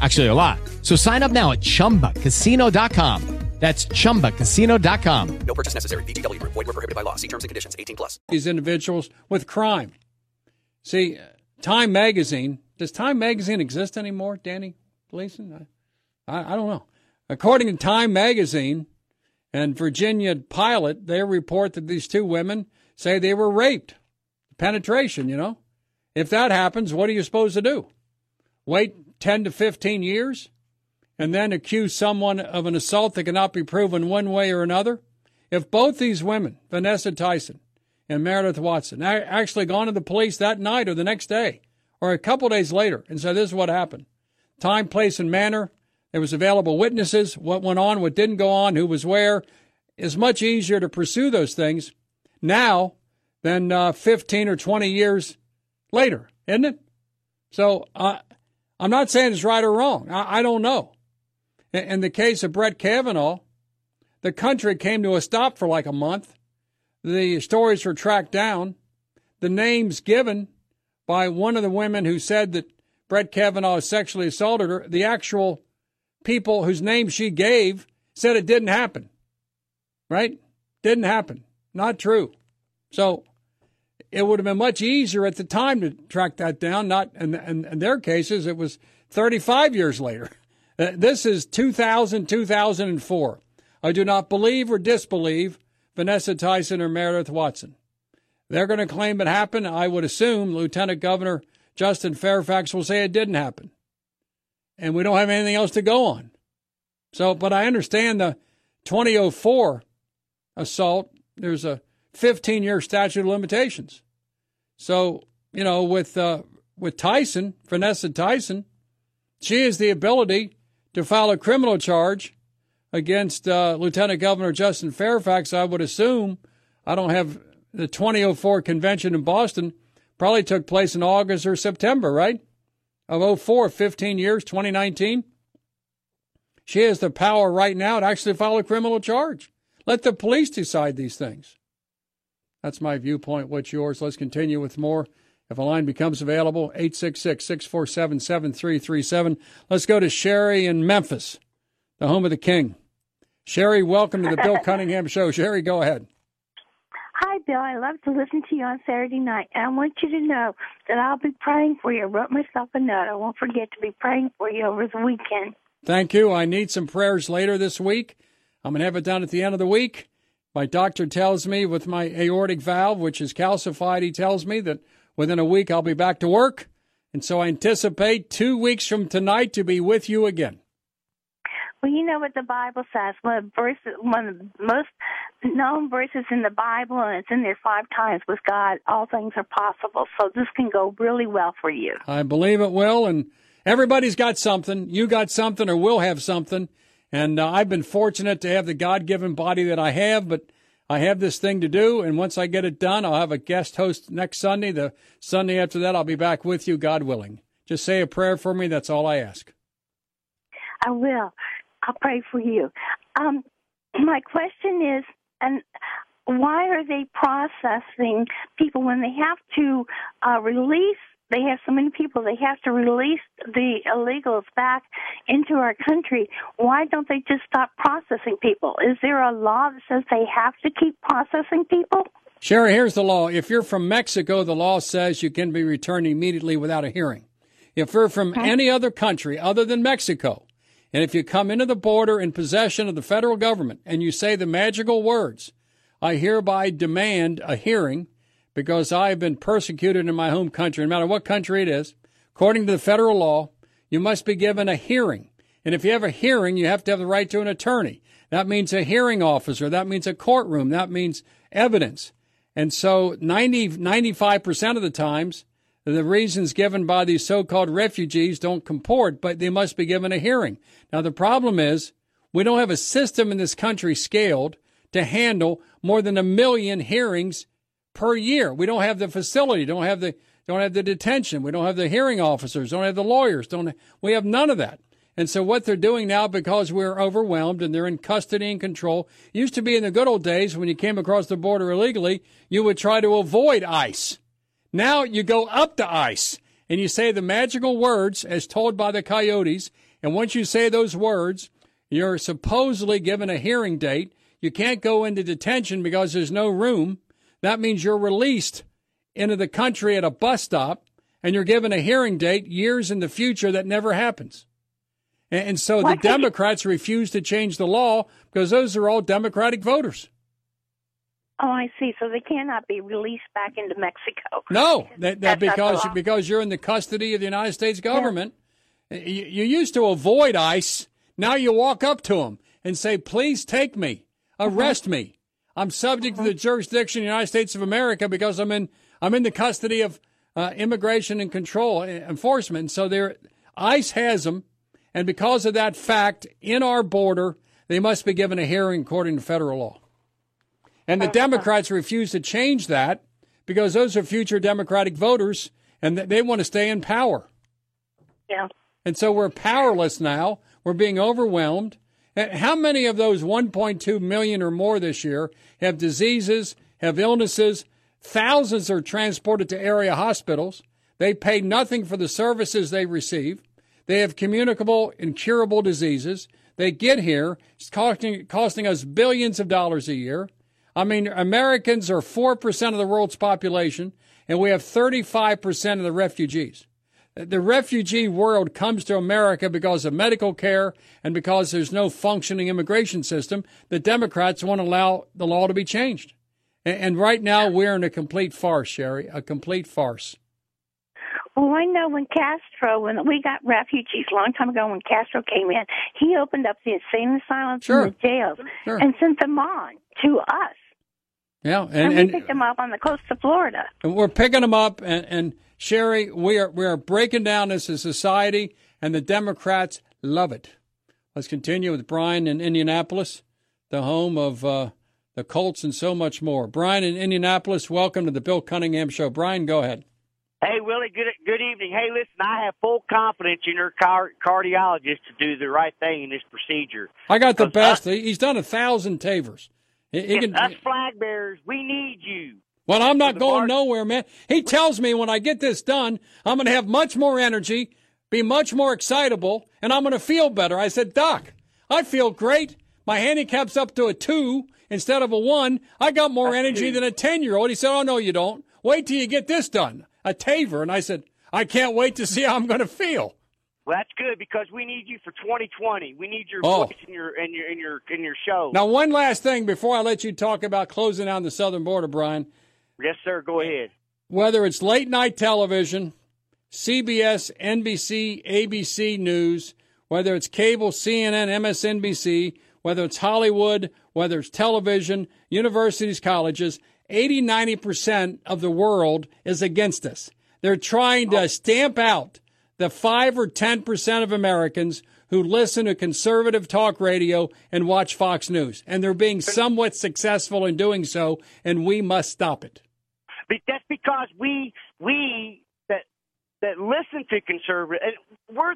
Actually, a lot. So sign up now at ChumbaCasino.com. That's ChumbaCasino.com. No purchase necessary. VGW. Void were prohibited by law. See terms and conditions. 18 plus. These individuals with crime. See, Time Magazine. Does Time Magazine exist anymore, Danny Gleason? I, I, I don't know. According to Time Magazine and Virginia Pilot, they report that these two women say they were raped. Penetration, you know. If that happens, what are you supposed to do? Wait 10 to 15 years and then accuse someone of an assault that cannot be proven one way or another? If both these women, Vanessa Tyson and Meredith Watson, actually gone to the police that night or the next day or a couple days later and said, This is what happened time, place, and manner, there was available witnesses, what went on, what didn't go on, who was where, is much easier to pursue those things now than uh, 15 or 20 years later, isn't it? So uh, I'm not saying it's right or wrong. I, I don't know. In, in the case of Brett Kavanaugh, the country came to a stop for like a month. The stories were tracked down. The names given by one of the women who said that Brett Kavanaugh sexually assaulted her, the actual people whose names she gave said it didn't happen. Right? Didn't happen. Not true. So it would have been much easier at the time to track that down. Not in, in, in their cases, it was 35 years later. Uh, this is 2000, 2004. I do not believe or disbelieve Vanessa Tyson or Meredith Watson. They're going to claim it happened. I would assume Lieutenant Governor Justin Fairfax will say it didn't happen. And we don't have anything else to go on. So, but I understand the 2004 assault. There's a 15 year statute of limitations. So, you know, with, uh, with Tyson, Vanessa Tyson, she has the ability to file a criminal charge against uh, Lieutenant Governor Justin Fairfax. I would assume, I don't have the 2004 convention in Boston, probably took place in August or September, right? Of 04, 15 years, 2019. She has the power right now to actually file a criminal charge. Let the police decide these things. That's my viewpoint. What's yours? Let's continue with more. If a line becomes available, 866 647 7337. Let's go to Sherry in Memphis, the home of the king. Sherry, welcome to the Bill Cunningham Show. Sherry, go ahead. Hi, Bill. I love to listen to you on Saturday night. And I want you to know that I'll be praying for you. I wrote myself a note. I won't forget to be praying for you over the weekend. Thank you. I need some prayers later this week. I'm going to have it done at the end of the week. My doctor tells me with my aortic valve, which is calcified, he tells me that within a week I'll be back to work. And so I anticipate two weeks from tonight to be with you again. Well, you know what the Bible says. One of, verses, one of the most known verses in the Bible, and it's in there five times with God, all things are possible. So this can go really well for you. I believe it will. And everybody's got something. You got something or will have something. And uh, I've been fortunate to have the God given body that I have, but I have this thing to do. And once I get it done, I'll have a guest host next Sunday. The Sunday after that, I'll be back with you, God willing. Just say a prayer for me. That's all I ask. I will. I'll pray for you. Um, my question is, and why are they processing people when they have to uh, release they have so many people they have to release the illegals back into our country. Why don't they just stop processing people? Is there a law that says they have to keep processing people? Sherry here's the law. If you're from mexico the law says you can be returned immediately without a hearing. If you're from okay. any other country other than mexico and if you come into the border in possession of the federal government and you say the magical words i hereby demand a hearing because I have been persecuted in my home country, no matter what country it is. According to the federal law, you must be given a hearing. And if you have a hearing, you have to have the right to an attorney. That means a hearing officer. That means a courtroom. That means evidence. And so 90, 95% of the times, the reasons given by these so-called refugees don't comport, but they must be given a hearing. Now, the problem is we don't have a system in this country scaled to handle more than a million hearings per year. We don't have the facility, don't have the don't have the detention, we don't have the hearing officers, don't have the lawyers, don't we have none of that. And so what they're doing now, because we're overwhelmed and they're in custody and control, used to be in the good old days when you came across the border illegally, you would try to avoid ICE. Now you go up to ICE and you say the magical words as told by the coyotes. And once you say those words, you're supposedly given a hearing date. You can't go into detention because there's no room. That means you're released into the country at a bus stop and you're given a hearing date years in the future that never happens. And, so the Democrats refuse to change the law because those are all Democratic voters. Oh, I see. So they cannot be released back into Mexico. No, that, that because because you're in the custody of the United States government. Yeah. You, you used to avoid ICE. Now you walk up to them and say, "Please take me, arrest mm-hmm. me. I'm subject mm-hmm. to the jurisdiction of the United States of America because I'm in I'm in the custody of uh, immigration and control uh, enforcement." So there, ICE has them and because of that fact, in our border, they must be given a hearing according to federal law. And the uh-huh. Democrats refuse to change that because those are future Democratic voters and they want to stay in power. Yeah. And so we're powerless now. We're being overwhelmed. How many of those 1.2 million or more this year have diseases, have illnesses? Thousands are transported to area hospitals. They pay nothing for the services they receive. They have communicable, incurable diseases. They get here, it's costing, costing us billions of dollars a year. I mean, Americans are 4% of the world's population, and we have 35% of the refugees. The refugee world comes to America because of medical care and because there's no functioning immigration system. The Democrats won't allow the law to be changed. And right now, we're in a complete farce, Sherry, a complete farce. Well, I know when Castro, when we got refugees a long time ago, when Castro came in, he opened up the insane asylums sure. and the jails sure. and sent them on to us. Yeah, and, and we and, picked them up on the coast of Florida. And we're picking them up, and, and Sherry, we are we are breaking down as a society, and the Democrats love it. Let's continue with Brian in Indianapolis, the home of uh, the Colts and so much more. Brian in Indianapolis, welcome to the Bill Cunningham Show. Brian, go ahead. Hey, Willie, good good evening. Hey, listen, I have full confidence in your car- cardiologist to do the right thing in this procedure. I got the best. He's done a thousand TAVRs. He, he can, us flag bearers, we need you. Well, I'm not going nowhere, man. He tells me when I get this done, I'm going to have much more energy, be much more excitable, and I'm going to feel better. I said, Doc, I feel great. My handicap's up to a two instead of a one. I got more That's energy than a 10 year old. He said, Oh, no, you don't. Wait till you get this done a TAVR. and I said, I can't wait to see how I'm going to feel. Well, that's good because we need you for 2020. We need your oh. voice in your in your in your in your show. Now, one last thing before I let you talk about closing down the southern border, Brian. Yes, sir. Go ahead. Whether it's late night television, CBS, NBC, ABC News, whether it's cable, CNN, MSNBC, whether it's Hollywood, whether it's television, universities, colleges, 80, 90% of the world is against us. They're trying to oh. stamp out the 5 or 10% of Americans who listen to conservative talk radio and watch Fox News. And they're being somewhat successful in doing so, and we must stop it. But that's because we, we that, that listen to conservative, and we're,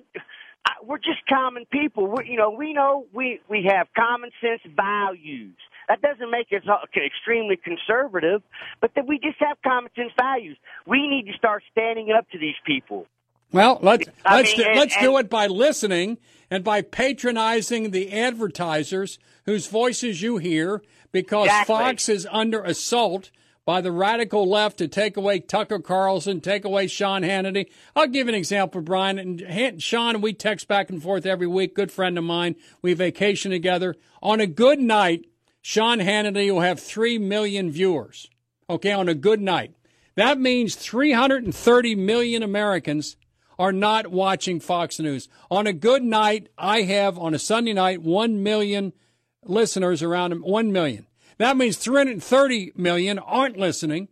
we're just common people. We're, you know, we know we, we have common sense values. That doesn't make us extremely conservative, but that we just have common sense values. We need to start standing up to these people. Well, let's let's mean, do, and, let's and, do it by listening and by patronizing the advertisers whose voices you hear because exactly. Fox is under assault by the radical left to take away Tucker Carlson, take away Sean Hannity. I'll give an example, Brian. And Sean, we text back and forth every week. Good friend of mine. We vacation together. On a good night, Sean Hannity will have 3 million viewers, okay, on a good night. That means 330 million Americans are not watching Fox News. On a good night, I have on a Sunday night 1 million listeners around 1 million. That means 330 million aren't listening.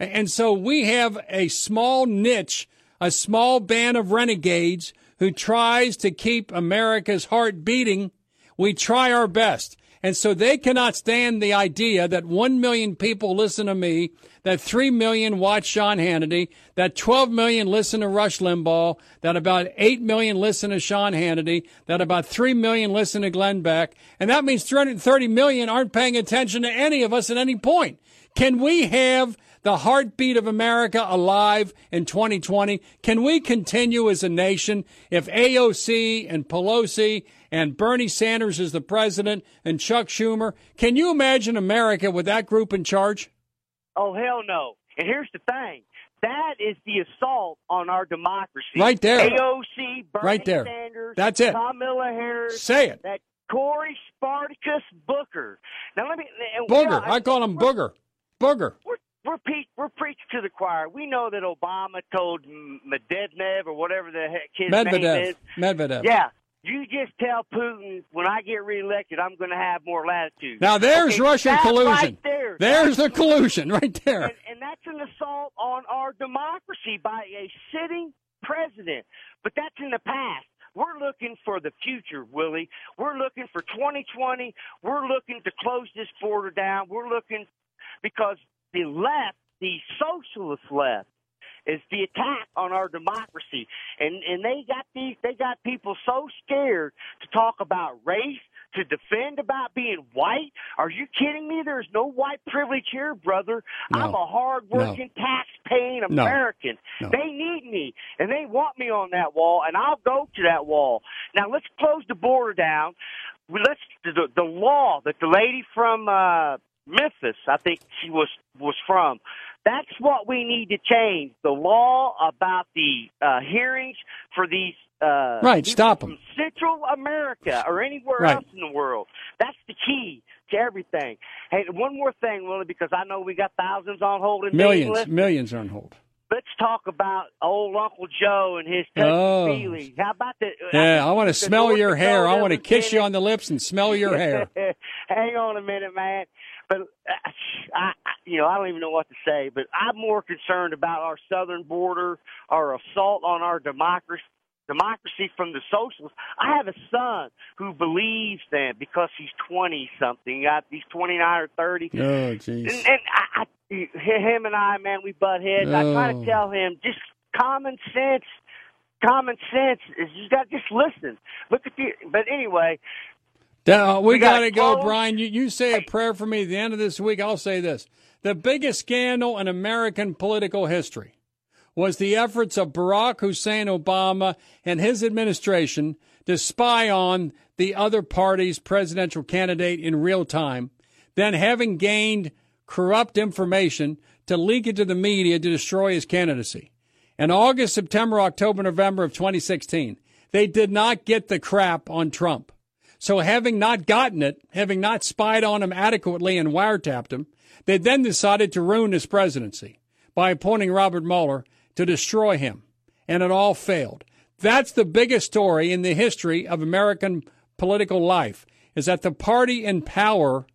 And so we have a small niche, a small band of renegades who tries to keep America's heart beating. We try our best. And so they cannot stand the idea that 1 million people listen to me, that 3 million watch Sean Hannity, that 12 million listen to Rush Limbaugh, that about 8 million listen to Sean Hannity, that about 3 million listen to Glenn Beck. And that means 330 million aren't paying attention to any of us at any point. Can we have the heartbeat of America alive in 2020? Can we continue as a nation if AOC and Pelosi and Bernie Sanders is the president and Chuck Schumer? Can you imagine America with that group in charge? Oh, hell no. And here's the thing. That is the assault on our democracy. Right there. AOC, Bernie Right there. Sanders, That's it. Kamala Harris. Say it. That Cory Spartacus Booker. Now let me. and- Booger. yeah, I call him Booger. Booger. we're we're, pe- we're preaching to the choir. We know that Obama told Medvedev or whatever the heck his name Medvedev. is. Medvedev. Yeah, you just tell Putin when I get reelected, I'm going to have more latitude. Now there's Okay, Russian collusion. Right there. There's the collusion right there. And, and that's an assault on our democracy by a sitting president. But that's in the past. We're looking for the future, Willie. We're looking for 2020. We're looking to close this border down. We're looking because the left, the socialist left, is the attack on our democracy. And and they got these they got people so scared to talk about race, to defend about being white. Are you kidding me? There's no white privilege here, brother. No. I'm a hard working, tax paying American. No. They need me and they want me on that wall and I'll go to that wall. Now let's close the border down. Let's the the law that the lady from uh Memphis, I think she was was from. That's what we need to change. The law about the uh, hearings for these uh, Right, stop from 'em. Central America or anywhere Right. else in the world. That's the key to everything. Hey, one more thing, Willie, because I know we got thousands on hold and Millions, millions are on hold. Let's talk about old Uncle Joe and his touchy Oh. feely. How about the? Yeah, I want to smell North your hair. I want to kiss you on the lips and smell your hair. Hang on a minute, man. But uh, I, I, you know, I don't even know what to say. But I'm more concerned about our southern border, our assault on our democracy, democracy from the socialists. I have a son who believes that because he's 20 something. He's 29 or 30. Oh, And, jeez. and I, I, him and I, man, we butt heads. I try Oh. to tell him just common sense. Common sense is you got to just listen. Look at the. But anyway, Uh, we, We got to go, close. Brian. You, you say a prayer for me at the end of this week. I'll say this. The biggest scandal in American political history was the efforts of Barack Hussein Obama and his administration to spy on the other party's presidential candidate in real time, then having gained corrupt information to leak it to the media to destroy his candidacy. In August, September, October, November of 2016, they did not get the crap on Trump. So having not gotten it, having not spied on him adequately and wiretapped him, they then decided to ruin his presidency by appointing Robert Mueller to destroy him. And it all failed. That's the biggest story in the history of American political life is that the party in power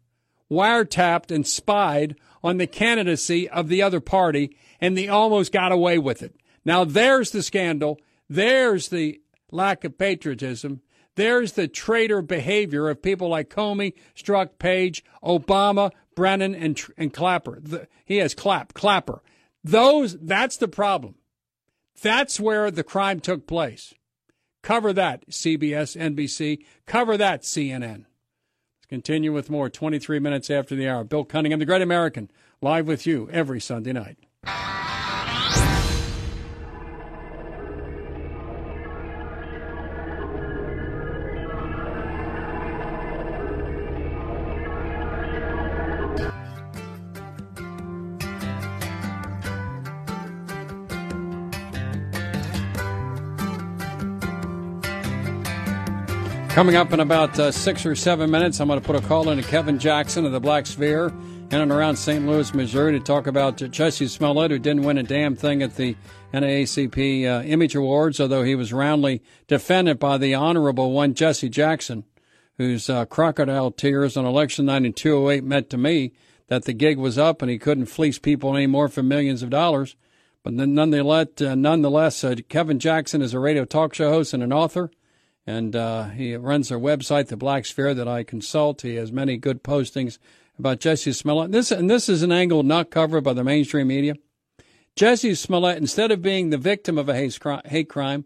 wiretapped and spied on the candidacy of the other party and they almost got away with it. Now there's the scandal. There's the lack of patriotism. There's the traitor behavior of people like Comey, Strzok, Page, Obama, Brennan, and, and Clapper. The, he has Clap, Clapper. Those, that's the problem. That's where the crime took place. Cover that, CBS, NBC. Cover that, CNN. Let's continue with more 23 minutes after the hour. Bill Cunningham, the great American, live with you every Sunday night. Coming up in about uh, six or seven minutes, I'm going to put a call into Kevin Jackson of the Black Sphere in and around St. Louis, Missouri, to talk about Jussie Smollett, who didn't win a damn thing at the NAACP uh, Image Awards, although he was roundly defended by the honorable one, Jesse Jackson, whose uh, crocodile tears on election night in 208 meant to me that the gig was up and he couldn't fleece people anymore for millions of dollars. But nonetheless, uh, nonetheless uh, Kevin Jackson is a radio talk show host and an author, and uh, he runs a website, The Black Sphere, that I consult. He has many good postings about Jussie Smollett. This and this is an angle not covered by the mainstream media. Jussie Smollett, instead of being the victim of a hate crime,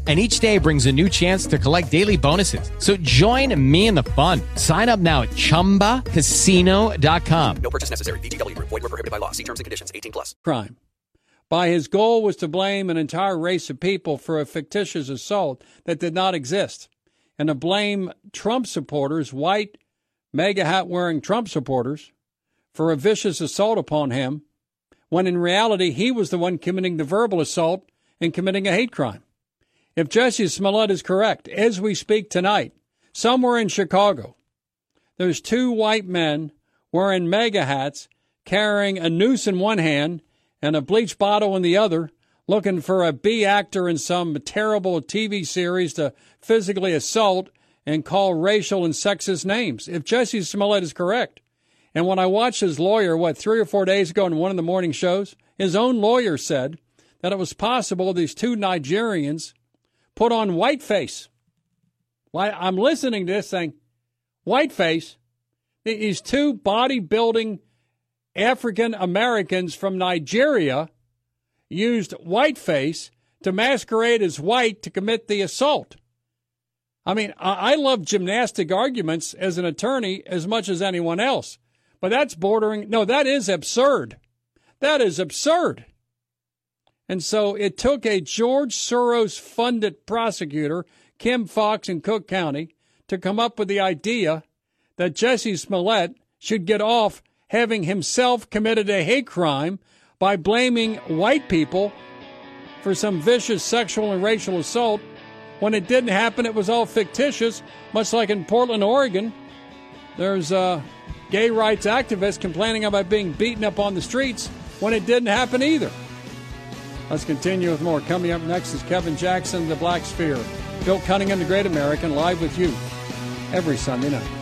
and each day brings a new chance to collect daily bonuses. So join me in the fun. Sign up now at ChumbaCasino.com. No purchase necessary. VGW. Void were prohibited by law. See terms and conditions. 18 plus. Crime. By his goal was to blame an entire race of people for a fictitious assault that did not exist, and to blame Trump supporters, white MAGA hat wearing Trump supporters, for a vicious assault upon him, when in reality he was the one committing the verbal assault and committing a hate crime. If Jussie Smollett is correct, as we speak tonight, somewhere in Chicago, there's two white men wearing MAGA hats, carrying a noose in one hand and a bleach bottle in the other, looking for a B actor in some terrible TV series to physically assault and call racial and sexist names. If Jussie Smollett is correct, and when I watched his lawyer, what, three or four days ago in one of the morning shows, his own lawyer said that it was possible these two Nigerians put on whiteface. Why I'm listening to this saying, whiteface. These two bodybuilding African Americans from Nigeria used whiteface to masquerade as white to commit the assault. I mean, I love gymnastic arguments as an attorney as much as anyone else, but that's bordering, no, that is absurd. That is absurd. And so it took a George Soros funded prosecutor, Kim Foxx in Cook County, to come up with the idea that Jussie Smollett should get off having himself committed a hate crime by blaming white people for some vicious sexual and racial assault. When it didn't happen, it was all fictitious, much like in Portland, Oregon. There's a gay rights activists complaining about being beaten up on the streets when it didn't happen either. Let's continue with more. Coming up next is Kevin Jackson, The Black Sphere. Bill Cunningham, The Great American, live with you every Sunday night.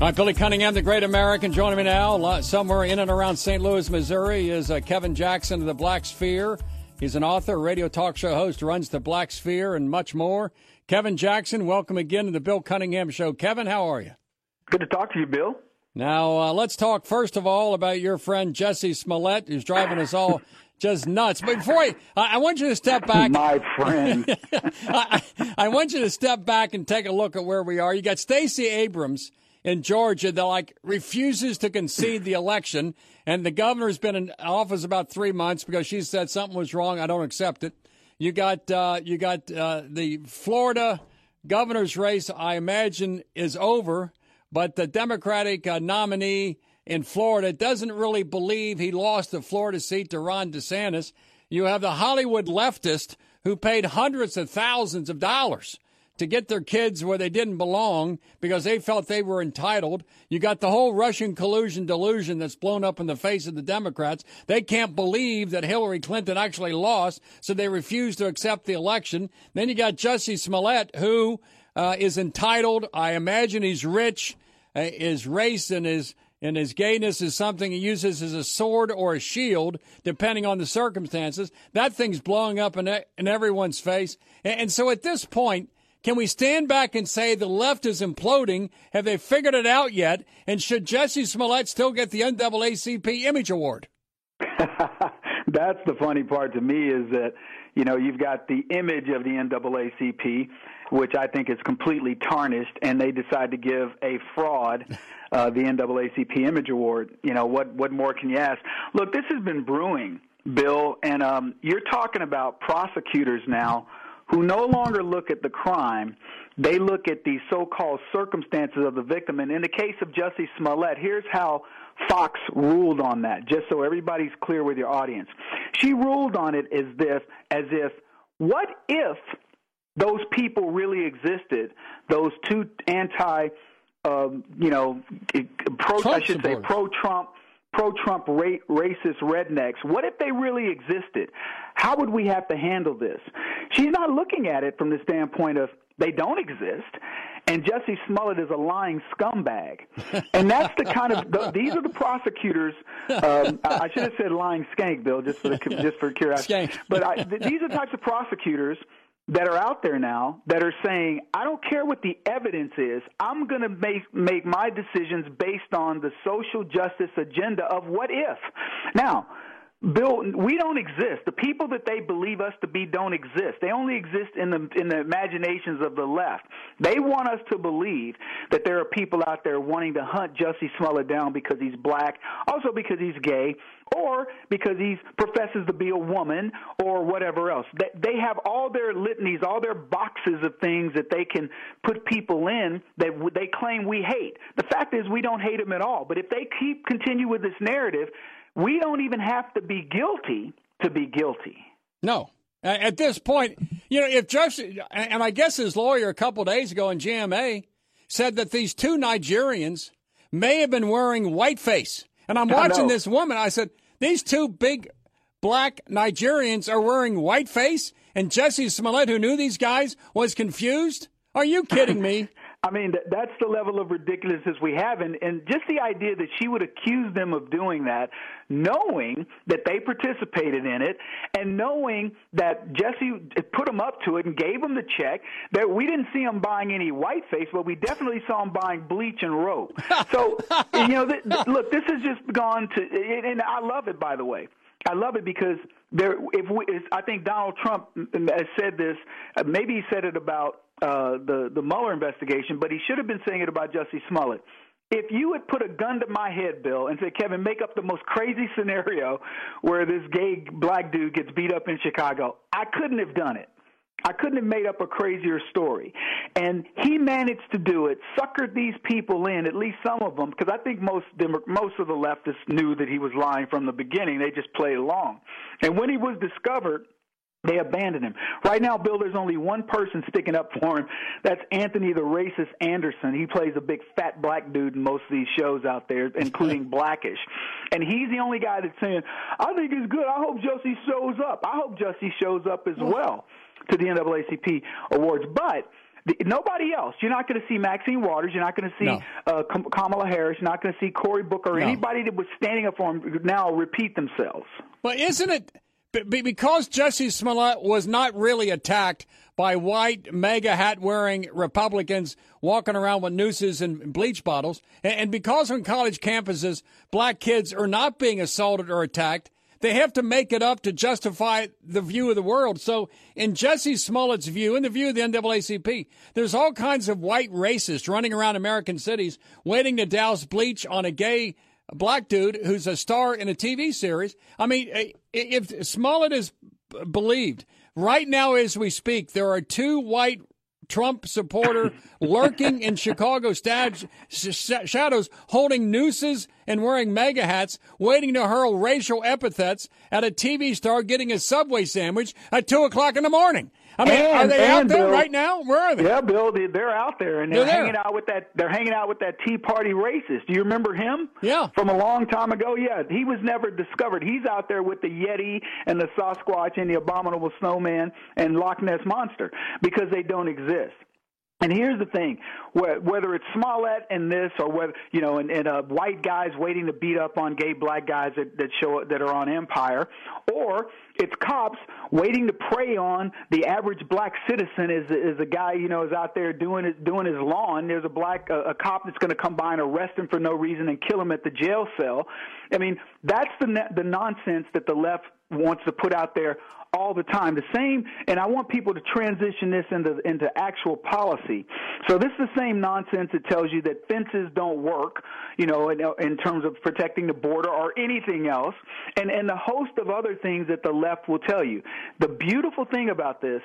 All right, Billy Cunningham, the great American, joining me now. Somewhere in and around St. Louis, Missouri, is uh, Kevin Jackson of the Black Sphere. He's an author, radio talk show host, runs the Black Sphere, and much more. Kevin Jackson, welcome again to the Bill Cunningham Show. Kevin, how are you? Good to talk to you, Bill. Now, uh, let's talk first of all about your friend Jussie Smollett, who's driving us all just nuts. But before I, I want you to step back. My friend. I, I want you to step back and take a look at where we are. You got Stacey Abrams in Georgia that like refuses to concede the election, and the governor's been in office about three months because she said something was wrong. I don't accept it. You got uh, you got uh, the Florida governor's race. I imagine is over, but the Democratic uh, nominee in Florida doesn't really believe he lost the Florida seat to Ron DeSantis. You have the Hollywood leftist who paid hundreds of thousands of dollars to get their kids where they didn't belong because they felt they were entitled. You got the whole Russian collusion delusion that's blown up in the face of the Democrats. They can't believe that Hillary Clinton actually lost, so they refuse to accept the election. Then you got Jussie Smollett, who uh, is entitled. I imagine he's rich. Uh, his race and his and his gayness is something he uses as a sword or a shield, depending on the circumstances. That thing's blowing up in, in everyone's face. And, and so at this point, Can we stand back and say the left is imploding? Have they figured it out yet? And should Jussie Smollett still get the NAACP Image Award? That's the funny part to me is that, you know, you've got the image of the NAACP, which I think is completely tarnished, and they decide to give a fraud uh, the NAACP Image Award. You know, what, what more can you ask? Look, this has been brewing, Bill, and um, you're talking about prosecutors now who no longer look at the crime. They look at the so called circumstances of the victim. And in the case of Jussie Smollett, here's how Foxx ruled on that, just so everybody's clear with your audience. She ruled on it as this as if what if those people really existed, those two anti um, you know, pro, I should say pro Trump pro Trump ra- racist rednecks. What if they really existed? How would we have to handle this? She's not looking at it from the standpoint of they don't exist. And Jussie Smollett is a lying scumbag, and that's the kind of the, these are the prosecutors. Um, I, I should have said lying skank, Bill, just for the, just for curiosity. Skank. But I, th- these are the types of prosecutors that are out there now that are saying, I don't care what the evidence is. I'm going to make make my decisions based on the social justice agenda of what if. Now, Bill, we don't exist. The people that they believe us to be don't exist. They only exist in the in the imaginations of the left. They want us to believe that there are people out there wanting to hunt Jussie Smollett down because he's black, also because he's gay, or because he professes to be a woman, or whatever else. They, have all their litanies, all their boxes of things that they can put people in that they claim we hate. The fact is, we don't hate them at all. But if they keep continue with this narrative we don't even have to be guilty to be guilty. No. At this point, you know, if Judge, and I guess his lawyer a couple days ago in GMA said that these two Nigerians may have been wearing whiteface. And I'm watching this woman. I said, these two big black Nigerians are wearing whiteface, and Jussie Smollett, who knew these guys, was confused? Are you kidding me? I mean, that's the level of ridiculousness we have. And, and just the idea that she would accuse them of doing that, knowing that they participated in it, and knowing that Jussie put them up to it and gave them the check, that we didn't see them buying any whiteface, but we definitely saw them buying bleach and rope. So, you know, th- th- look, this has just gone to, and I love it, by the way. I love it because there. If we, I think Donald Trump has said this. Uh, maybe he said it about uh, the the Mueller investigation, but he should have been saying it about Jussie Smollett. If you had put a gun to my head, Bill, and said, Kevin, make up the most crazy scenario where this gay black dude gets beat up in Chicago, I couldn't have done it. I couldn't have made up a crazier story. And he managed to do it, suckered these people in, at least some of them, because I think most most of the leftists knew that he was lying from the beginning. They just played along. And when he was discovered, they abandoned him. Right now, Bill, there's only one person sticking up for him. That's Anthony the Racist Anderson. He plays a big fat black dude in most of these shows out there, including Blackish. And he's the only guy that's saying, I think it's good. I hope Jussie shows up. I hope Jussie shows up as well to the NAACP awards. But the, nobody else. You're not going to see Maxine Waters. You're not going to see No. uh, Kamala Harris. You're not going to see Cory Booker or No. anybody that was standing up for him now repeat themselves. But isn't it be- because Jussie Smollett was not really attacked by white MAGA hat wearing Republicans walking around with nooses and bleach bottles, and, and because on college campuses black kids are not being assaulted or attacked, they have to make it up to justify the view of the world. So, in Jussie Smollett's view, in the view of the NAACP, there's all kinds of white racists running around American cities waiting to douse bleach on a gay black dude who's a star in a TV series. I mean, eh, if Smollett is believed, right now as we speak, there are two white Trump supporter lurking in Chicago stad- sh- shadows, holding nooses and wearing MAGA hats, waiting to hurl racial epithets at a TV star getting a Subway sandwich at 2 o'clock in the morning. I mean, are they out there Bill- right now? Where are they? Yeah, Bill, they, they're out there and they're, They're there. hanging out with that. They're hanging out with that Tea Party racist. Do you remember him? Yeah, from a long time ago. Yeah, he was never discovered. He's out there with the Yeti and the Sasquatch and the abominable snowman and Loch Ness monster because they don't exist. And here's the thing: whether it's Smollett and this, or whether you know, and, and uh, white guys waiting to beat up on gay black guys that, that show that are on Empire, or it's cops waiting to prey on the average black citizen. Is is a guy you know is out there doing his, doing his lawn. There's a black a, a cop that's going to come by and arrest him for no reason and kill him at the jail cell. I mean, that's the the nonsense that the left wants to put out there all the time. The same, and I want people to transition this into into actual policy. So this is the same nonsense that tells you that fences don't work, you know, in, in terms of protecting the border or anything else, and and the host of other things that the left will tell you. The beautiful thing about this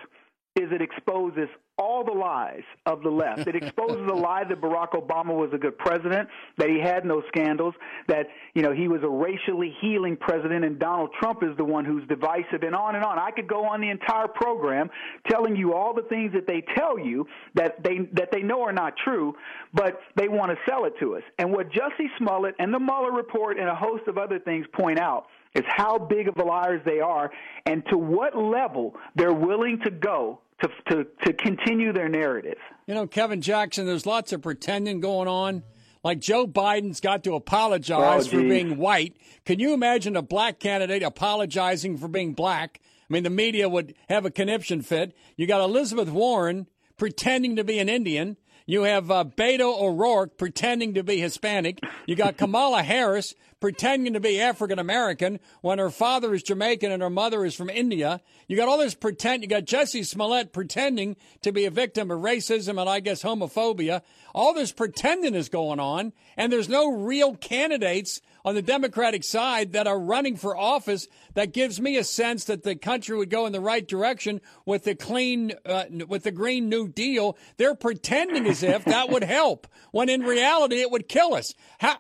is it exposes all the lies of the left. It exposes the lie that Barack Obama was a good president, that he had no scandals, that you know he was a racially healing president, and Donald Trump is the one who's divisive, and on and on. I could go on the entire program telling you all the things that they tell you that they that they know are not true, but they want to sell it to us. And what Jussie Smollett and the Mueller report and a host of other things point out is how big of liars they are and to what level they're willing to go to, to, to continue their narrative. You know, Kevin Jackson, there's lots of pretending going on. Like Joe Biden's got to apologize oh, for being white. Can you imagine a black candidate apologizing for being black? I mean, the media would have a conniption fit. You got Elizabeth Warren pretending to be an Indian. You have uh, Beto O'Rourke pretending to be Hispanic. You got Kamala Harris pretending to be African American when her father is Jamaican and her mother is from India. You got all this pretend. You got Jussie Smollett pretending to be a victim of racism and I guess homophobia. All this pretending is going on, and there's no real candidates on the Democratic side that are running for office that gives me a sense that the country would go in the right direction with the clean, uh, with the Green New Deal. They're pretending as if that would help, when in reality it would kill us. How,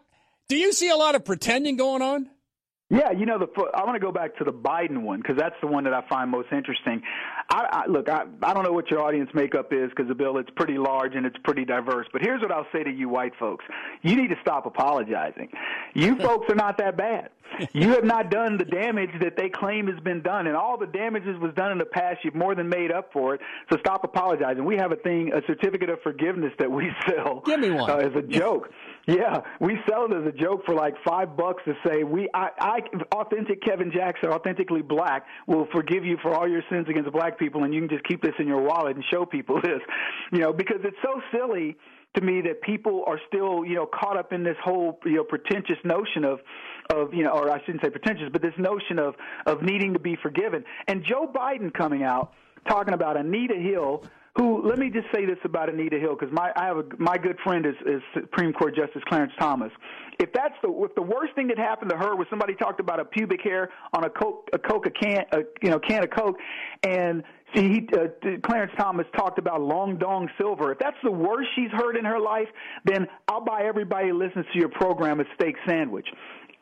do you see a lot of pretending going on? Yeah, you know, the I want to go back to the Biden one because that's the one that I find most interesting. I, I look, I, I don't know what your audience makeup is because the bill it's pretty large and it's pretty diverse. But here's what I'll say to you, white folks: you need to stop apologizing. You folks are not that bad. You have not done the damage that they claim has been done, and all the damages was done in the past. You've more than made up for it. So stop apologizing. We have a thing, a certificate of forgiveness that we sell. Give me one uh, as a joke. Yeah, we sell it as a joke for like five bucks to say we, I, I, authentic Kevin Jackson, authentically black, will forgive you for all your sins against black people, and you can just keep this in your wallet and show people this, you know, because it's so silly to me that people are still, you know, caught up in this whole, you know, pretentious notion of, of, you know, or I shouldn't say pretentious, but this notion of of needing to be forgiven. And Joe Biden coming out talking about Anita Hill who let me just say this about Anita Hill because my I have a, my good friend is, is Supreme Court Justice Clarence Thomas. If that's the if the worst thing that happened to her was somebody talked about a pubic hair on a coke a coke a can a, you know can of coke and see he uh, Clarence Thomas talked about long dong silver. If that's the worst she's heard in her life, then I'll buy everybody who listens to your program a steak sandwich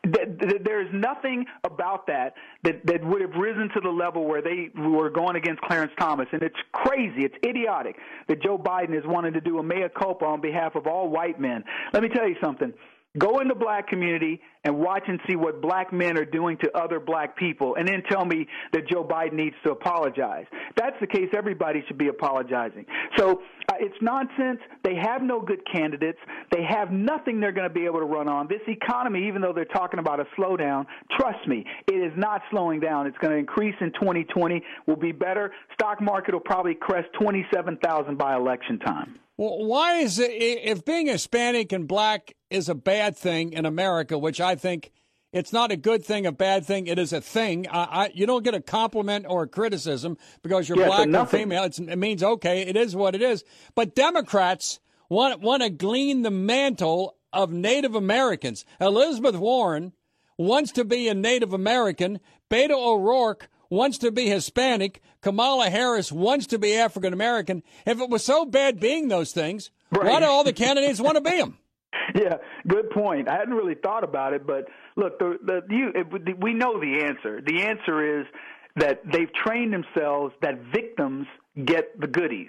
there's nothing about that, that that would have risen to the level where they were going against Clarence Thomas, and it's crazy, it's idiotic that Joe Biden is wanting to do a mea culpa on behalf of all white men. Let me tell you something. Go in the black community and watch and see what black men are doing to other black people, and then tell me that Joe Biden needs to apologize. That's the case. Everybody should be apologizing. So uh, it's nonsense. They have no good candidates. They have nothing they're going to be able to run on. This economy, even though they're talking about a slowdown, trust me, it is not slowing down. It's going to increase in 2020. Will be better. Stock market will probably crest 27,000 by election time. Well, why is it if being Hispanic and black is a bad thing in America, which I think it's not a good thing, a bad thing. It is a thing. I, I, you don't get a compliment or a criticism because you're yeah, black or female. It's, it means okay, it is what it is. But Democrats want want to glean the mantle of Native Americans. Elizabeth Warren wants to be a Native American. Beto O'Rourke wants to be Hispanic. Kamala Harris wants to be African American. If it was so bad being those things, right. why do all the candidates want to be them? Yeah, good point. I hadn't really thought about it, but look, the, the you it, we know the answer. The answer is that they've trained themselves that victims get the goodies.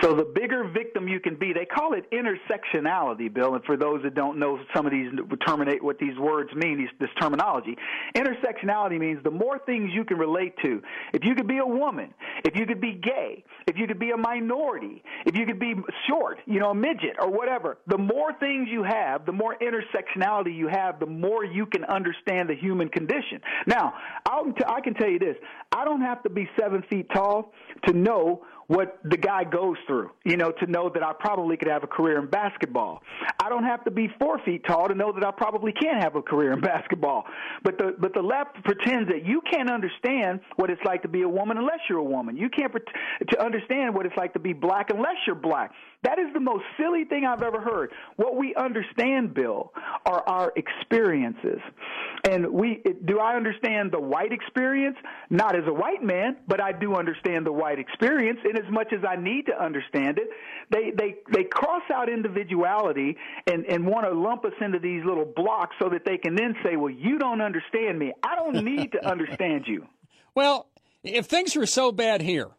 So the bigger victim you can be, they call it intersectionality, Bill. And for those that don't know some of these terminate what these words mean, these, this terminology, intersectionality means the more things you can relate to. If you could be a woman, if you could be gay, if you could be a minority, if you could be short, you know, a midget or whatever, the more things you have, the more intersectionality you have, the more you can understand the human condition. Now, I'll t- I can tell you this: I don't have to be seven feet tall to know what the guy goes through, you know, to know that I probably could have a career in basketball. I don't have to be four feet tall to know that I probably can have a career in basketball. But the but the left pretends that you can't understand what it's like to be a woman unless you're a woman. You can't pret- to understand what it's like to be black unless you're black. That is the most silly thing I've ever heard. What we understand, Bill, are our experiences. And we do I understand the white experience? Not as a white man, but I do understand the white experience in as much as I need to understand it. They they they cross out individuality and and want to lump us into these little blocks so that they can then say, "Well, you don't understand me. I don't need to understand you." Well, if things were so bad here,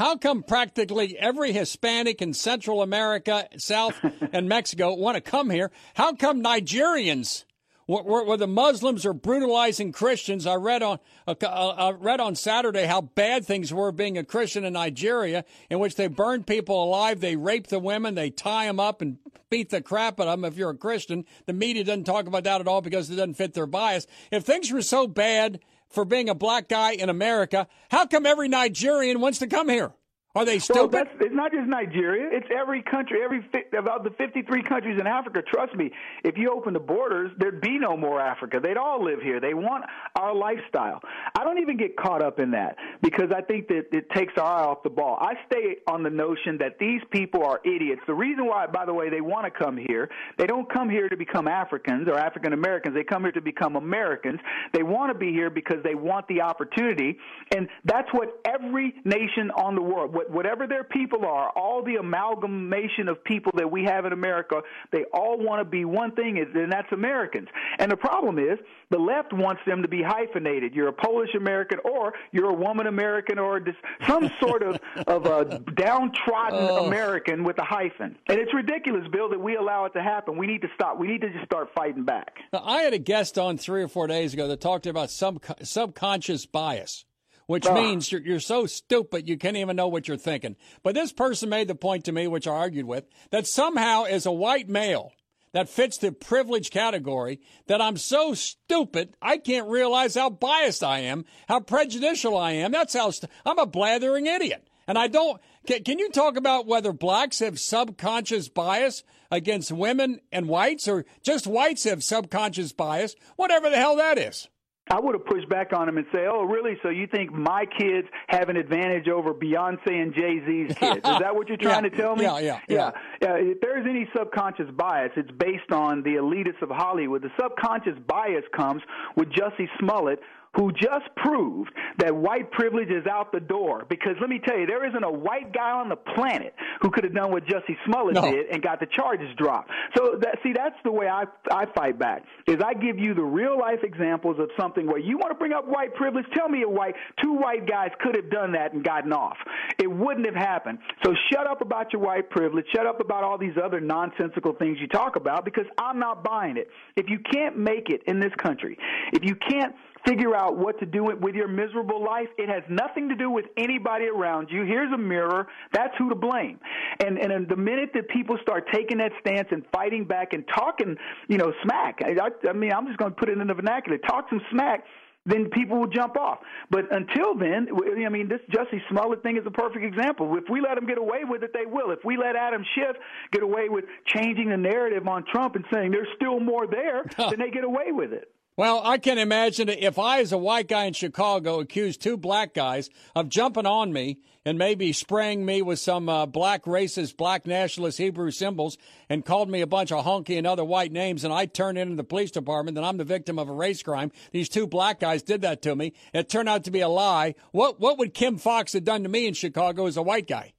how come practically every Hispanic in Central America, South, and Mexico want to come here? How come Nigerians, where, where the Muslims are brutalizing Christians? I read on uh, I read on Saturday how bad things were being a Christian in Nigeria, in which they burn people alive, they rape the women, they tie them up and beat the crap out of them. If you're a Christian, the media doesn't talk about that at all because it doesn't fit their bias. If things were so bad for being a black guy in America, how come every Nigerian wants to come here? Are they stupid? Well, it's not just Nigeria. It's every country, every about the 53 countries in Africa. Trust me, if you open the borders, there'd be no more Africa. They'd all live here. They want our lifestyle. I don't even get caught up in that because I think that it takes our eye off the ball. I stay on the notion that these people are idiots. The reason why, by the way, they want to come here, they don't come here to become Africans or African Americans. They come here to become Americans. They want to be here because they want the opportunity, and that's what every nation on the world whatever their people are, all the amalgamation of people that we have in America, they all want to be one thing, and that's Americans. And the problem is, the left wants them to be hyphenated. You're a Polish American, or you're a woman American, or some sort of of a downtrodden oh. American with a hyphen. And it's ridiculous, Bill, that we allow it to happen. We need to stop. We need to just start fighting back. Now, I had a guest on three or four days ago that talked about sub- subconscious bias which oh. means you're, you're so stupid you can't even know what you're thinking. But this person made the point to me, which I argued with, that somehow as a white male that fits the privilege category, that I'm so stupid I can't realize how biased I am, how prejudicial I am. That's how st- I'm a blathering idiot. And I don't. Can, can you talk about whether blacks have subconscious bias against women and whites, or just whites have subconscious bias, whatever the hell that is? I would have pushed back on him and say, "Oh, really? So you think my kids have an advantage over Beyonce and Jay Z's kids? Is that what you're trying yeah, to tell me?" Yeah, yeah, yeah. yeah. If there is any subconscious bias, it's based on the elitists of Hollywood. The subconscious bias comes with Jussie Smollett, who just proved that white privilege is out the door. Because let me tell you, there isn't a white guy on the planet who could have done what Jussie Smollett no. did and got the charges dropped. So that, see, that's the way I I fight back. Is I give you the real life examples of something where you want to bring up white privilege. Tell me a white two white guys could have done that and gotten off. It wouldn't have happened. So shut up about your white privilege. Shut up about all these other nonsensical things you talk about because I'm not buying it. If you can't make it in this country, if you can't figure out what to do with your miserable life. It has nothing to do with anybody around you. Here's a mirror. That's who to blame. And and the minute that people start taking that stance and fighting back and talking, you know, smack. I, I mean, I'm just going to put it in the vernacular. Talk some smack then people will jump off. But until then, I mean, this Jussie Smollett thing is a perfect example. If we let them get away with it, they will. If we let Adam Schiff get away with changing the narrative on Trump and saying there's still more there, then they get away with it. Well, I can imagine if I, as a white guy in Chicago, accused two black guys of jumping on me and maybe spraying me with some uh, black racist, black nationalist Hebrew symbols and called me a bunch of honky and other white names, and I turned into the police department, then I'm the victim of a race crime. These two black guys did that to me. It turned out to be a lie. What what would Kim Foxx have done to me in Chicago as a white guy?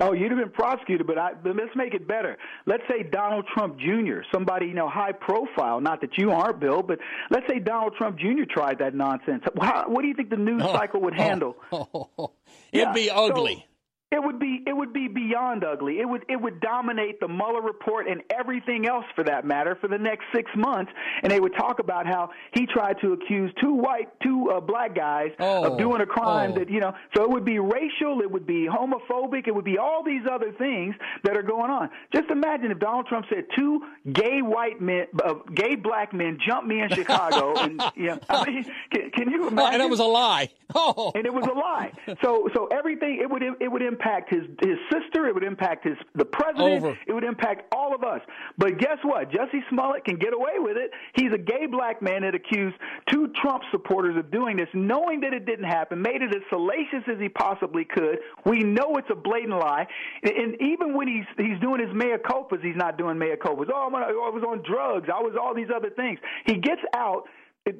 Oh, you'd have been prosecuted, but, I, but let's make it better. Let's say Donald Trump Jr., somebody you know high profile. Not that you aren't, Bill, but let's say Donald Trump Jr. tried that nonsense. How, what do you think the news oh, cycle would oh, handle? Oh, oh, oh. it'd yeah. be ugly. So, it would be it would be beyond ugly. It would it would dominate the Mueller report and everything else for that matter for the next six months. And they would talk about how he tried to accuse two white two uh, black guys Oh, of doing a crime oh. that you know. So it would be racial. It would be homophobic. It would be all these other things that are going on. Just imagine if Donald Trump said two gay white men, uh, gay black men jumped me in Chicago, and you know, I mean, can, can you imagine? Oh, and it was a lie. Oh, and it was a lie. So so everything it would it would impact his his sister. It would impact his the president. Over. It would impact all of us. But guess what? Jussie Smollett can get away with it. He's a gay black man that accused two Trump supporters of doing this, knowing that it didn't happen. Made it as salacious as he possibly could. We know it's a blatant lie. And, and even when he's he's doing his mea culpas, he's not doing mea culpas. Oh, I'm, I was on drugs. I was all these other things. He gets out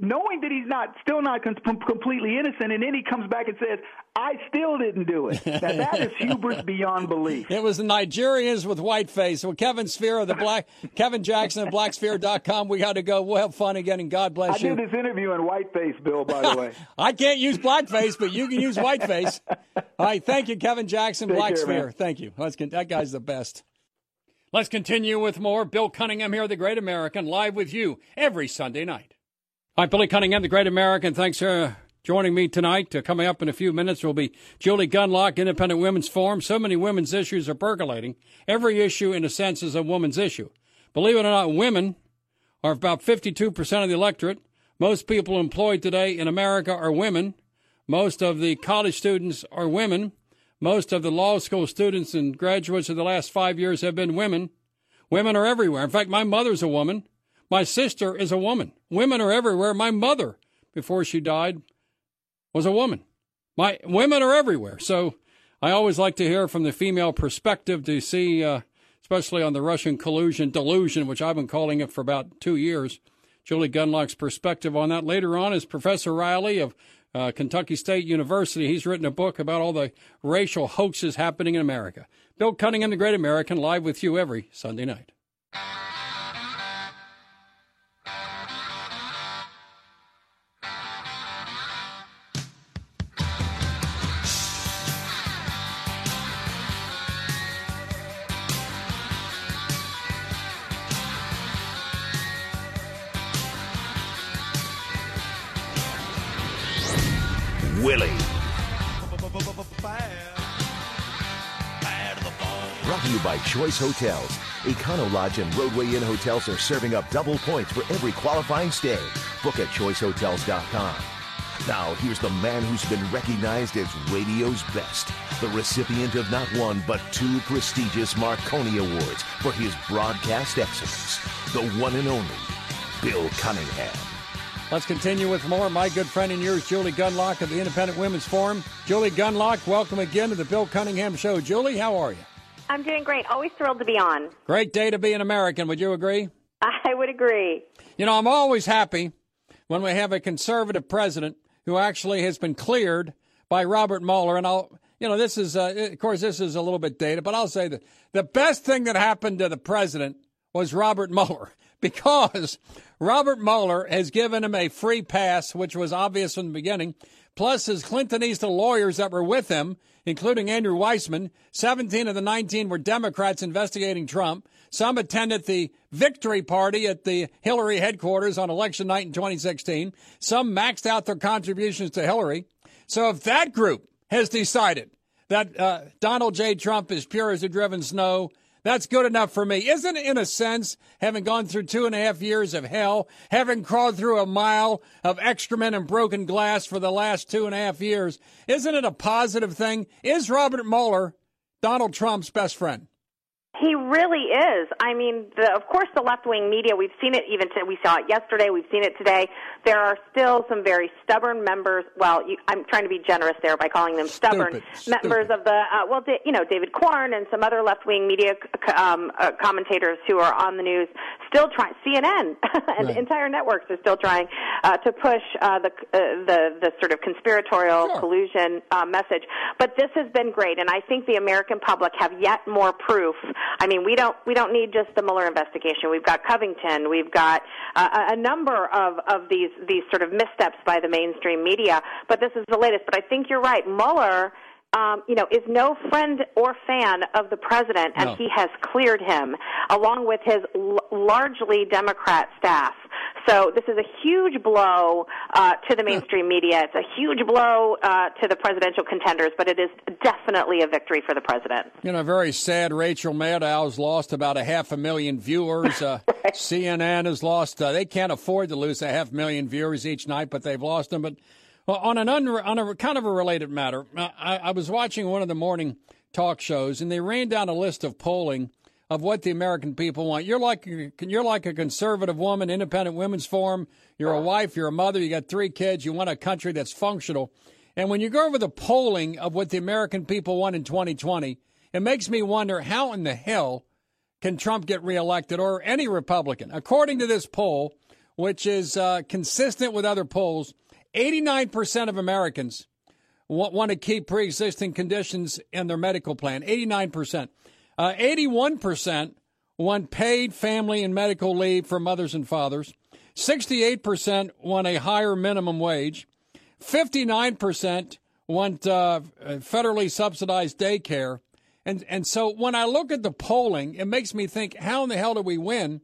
knowing that he's not still not com- completely innocent, and then he comes back and says, "I still didn't do it." Now that is hubris beyond belief. It was the Nigerians with whiteface. Well, Kevin Sphere of the Black, Kevin Jackson of BlackSphere.com. We got to go. We'll have fun again, and God I bless you. I did this interview in whiteface, Bill. By the way, I can't use blackface, but you can use whiteface. All right, thank you, Kevin Jackson, Take Black care, Sphere. man. Thank you. Let's con- that guy's the best. Let's continue with more. Bill Cunningham here, the Great American, live with you every Sunday night. Hi, Billy Cunningham, the Great American. Thanks for joining me tonight. Uh, coming up in a few minutes will be Julie Gunlock, Independent Women's Forum. So many women's issues are percolating. Every issue, in a sense, is a woman's issue. Believe it or not, women are about 52% of the electorate. Most people employed today in America are women. Most of the college students are women. Most of the law school students and graduates of the last five years have been women. Women are everywhere. In fact, my mother's a woman. My sister is a woman. Women are everywhere. My mother, before she died, was a woman. My women are everywhere. So I always like to hear from the female perspective to see, uh, especially on the Russian collusion delusion, which I've been calling it for about two years. Julie Gunlock's perspective on that. Later on is Professor Reilly of uh, Kentucky State University. He's written a book about all the racial hoaxes happening in America. Bill Cunningham, the Great American, live with you every Sunday night. Willie. Brought to you by Choice Hotels. Econo Lodge and Rodeway Inn hotels are serving up double points for every qualifying stay. Book at choicehotels.com. Now, here's the man who's been recognized as radio's best, the recipient of not one but two prestigious Marconi Awards for his broadcast excellence, the one and only Bill Cunningham. Let's continue with more. My good friend and yours, Julie Gunlock of the Independent Women's Forum. Julie Gunlock, welcome again to the Bill Cunningham Show. Julie, how are you? I'm doing great. Always thrilled to be on. Great day to be an American. Would you agree? I would agree. You know, I'm always happy when we have a conservative president who actually has been cleared by Robert Mueller. And I'll, you know, this is, uh, of course, this is a little bit dated, but I'll say that the best thing that happened to the president was Robert Mueller because Robert Mueller has given him a free pass, which was obvious from the beginning. Plus, his Clintonista lawyers that were with him, including Andrew Weissmann, 17 of the 19 were Democrats investigating Trump. Some attended the victory party at the Hillary headquarters on election night in 2016. Some maxed out their contributions to Hillary. So if that group has decided that uh, Donald J. Trump is pure as the driven snow, that's good enough for me. Isn't it, in a sense, having gone through two and a half years of hell, having crawled through a mile of excrement and broken glass for the last two and a half years, isn't it a positive thing? Is Robert Mueller Donald Trump's best friend? He really is. I mean, the, of course, the left wing media, we've seen it even, we saw it yesterday, we've seen it today. There are still some very stubborn members. Well, you, I'm trying to be generous there by calling them stubborn Stupid. members of the, uh, well, you know, David Corn and some other left wing media um, uh, commentators who are on the news still trying, CNN and Right. entire networks are still trying uh, to push uh, the, uh, the, the sort of conspiratorial collusion uh, message. But this has been great, and I think the American public have yet more proof. I mean, we don't we don't need just the Mueller investigation. We've got Covington. We've got uh, a number of of these these sort of missteps by the mainstream media. But this is the latest. But I think you're right. Mueller um, you know, is no friend or fan of the president, and No. he has cleared him, along with his l- largely Democrat staff. So this is a huge blow uh, to the mainstream media. It's a huge blow uh, to the presidential contenders, but it is definitely a victory for the president. You know, very sad. Rachel Maddow's lost about a half a million viewers. Uh, CNN has lost. Uh, they can't afford to lose a half million viewers each night, but they've lost them. But well, on an on a kind of a related matter, uh, I, I was watching one of the morning talk shows, and they ran down a list of polling of what the American people want. You're like you're like a conservative woman, independent women's forum. You're a wife. You're a mother. You got three kids. You want a country that's functional. And when you go over the polling of what the American people want in 2020, it makes me wonder how in the hell can Trump get reelected or any Republican? According to this poll, which is uh, consistent with other polls, 89% of Americans want, to keep pre existing conditions in their medical plan. 89%. Uh, 81% want paid family and medical leave for mothers and fathers. 68% want a higher minimum wage. 59% want uh, federally subsidized daycare. And, and so when I look at the polling, it makes me think, how in the hell do we win?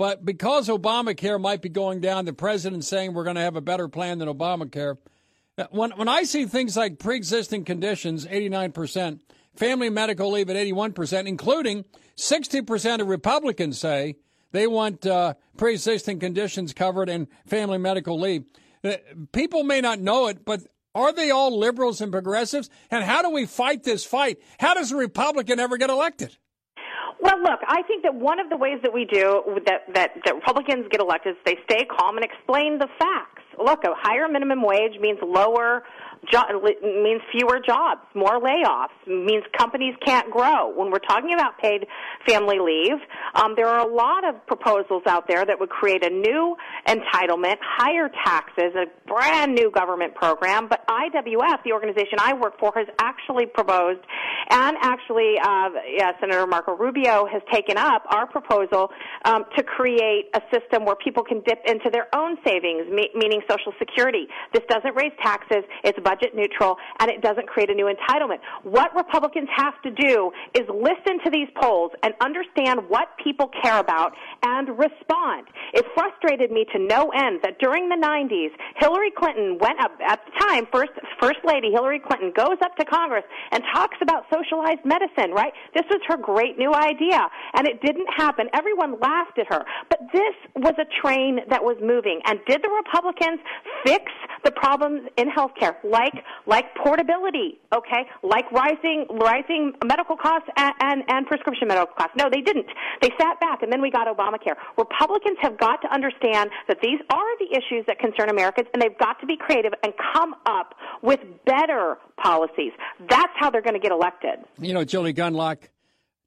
But because Obamacare might be going down, the president saying we're going to have a better plan than Obamacare. Uh, When, when I see things like pre existing conditions, 89%, family medical leave at 81%, including 60% of Republicans say they want uh, pre existing conditions covered and family medical leave. Uh, People may not know it, but are they all liberals and progressives? And how do we fight this fight? How does a Republican ever get elected? Well, look, I think that one of the ways that we do that that, that Republicans get elected is they stay calm and explain the facts. Look, a higher minimum wage means lower jo- means fewer jobs, more layoffs, means companies can't grow. When we're talking about paid family leave, um, there are a lot of proposals out there that would create a new entitlement, higher taxes, a brand new government program. But IWF, the organization I work for, has actually proposed, and actually, uh, yeah, Senator Marco Rubio has taken up our proposal um, to create a system where people can dip into their own savings, me- meaning Social Security. This doesn't raise taxes, it's budget neutral, and it doesn't create a new entitlement. What Republicans have to do is listen to these polls and understand what people care about and respond. It frustrated me to no end that during the 90s, Hillary Clinton went up, at the time, first, first lady Hillary Clinton goes up to Congress and talks about socialized medicine, right? This was her great new idea, and it didn't happen. Everyone laughed at her. But this was a train that was moving. And did the Republicans fix the problems in healthcare, like like portability, okay, like rising rising medical costs and, and, and prescription medical costs? No, they didn't. They sat back, and then we got Obamacare. Republicans have got to understand that these are the issues that concern Americans, and they've got to be creative and come up with better policies. That's how they're going to get elected. You know, Julie Gunlock,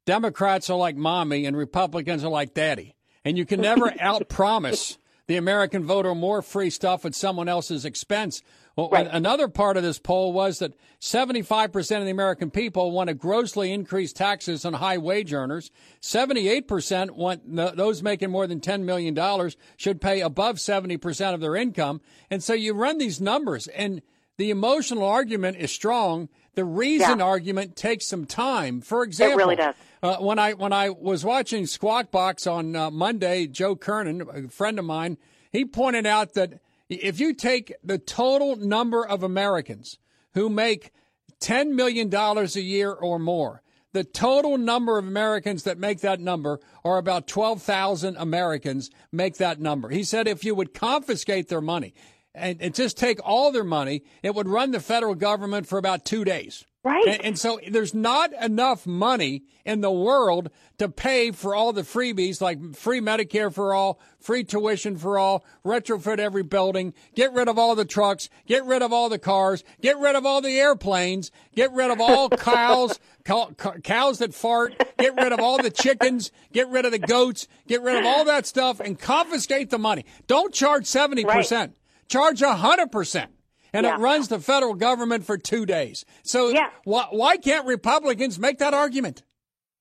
Democrats are like mommy and Republicans are like daddy. And you can never outpromise the American voter more free stuff at someone else's expense. Well, Another part of this poll was that 75% of the American people want to grossly increase taxes on high wage earners. 78% want those making more than $10 million should pay above 70% of their income. And so you run these numbers and the emotional argument is strong. The reason argument takes some time. For example, it really does. Uh, when I when I was watching Squawk Box on uh, Monday, Joe Kernan, a friend of mine, he pointed out that if you take the total number of Americans who make ten million dollars a year or more, the total number of Americans that make that number are about twelve thousand Americans make that number. He said if you would confiscate their money and, and just take all their money, it would run the federal government for about two days. Right. And, and so there's not enough money in the world to pay for all the freebies like free Medicare for all, free tuition for all, retrofit every building, get rid of all the trucks, get rid of all the cars, get rid of all the airplanes, get rid of all cows, cow, cow- cows that fart, get rid of all the chickens, get rid of the goats, get rid of all that stuff and confiscate the money. Don't charge 70%. Charge 100% and Yeah. it runs the federal government for two days. So why, why can't Republicans make that argument?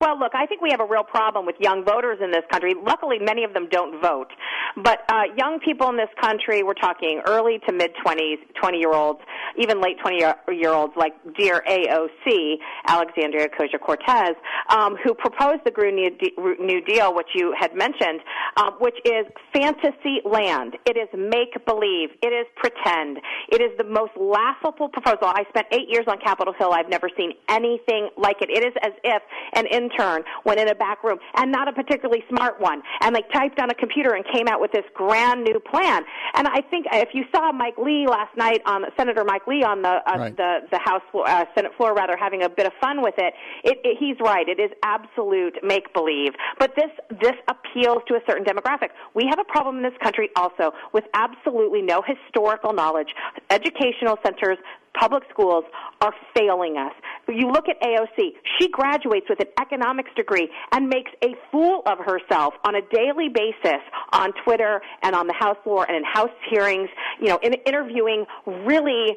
Well, look, I think we have a real problem with young voters in this country. Luckily, many of them don't vote. But uh, young people in this country, we're talking early to mid 20s, 20 year olds, even late 20 year olds like dear AOC, Alexandria Ocasio Cortez, um, who proposed the Green New Deal, which you had mentioned, um, which is fantasy land. It is make believe. It is pretend. It is the most laughable proposal. I spent eight years on Capitol Hill. I've never seen anything like it. It is as if an intern went in a back room and not a particularly smart one and like typed on a computer and came out with this grand new plan. And I think if you saw Mike Lee last night on Senator Mike Lee on the uh, right. the the House floor, uh, Senate floor rather having a bit of fun with it, it, it he's right. It is absolute make believe. But this this appeals to a certain demographic. We have a problem in this country also with absolutely no historical knowledge. Educational centers public schools are failing us. You look at AOC, she graduates with an economics degree and makes a fool of herself on a daily basis on Twitter and on the House floor and in House hearings, you know, in interviewing really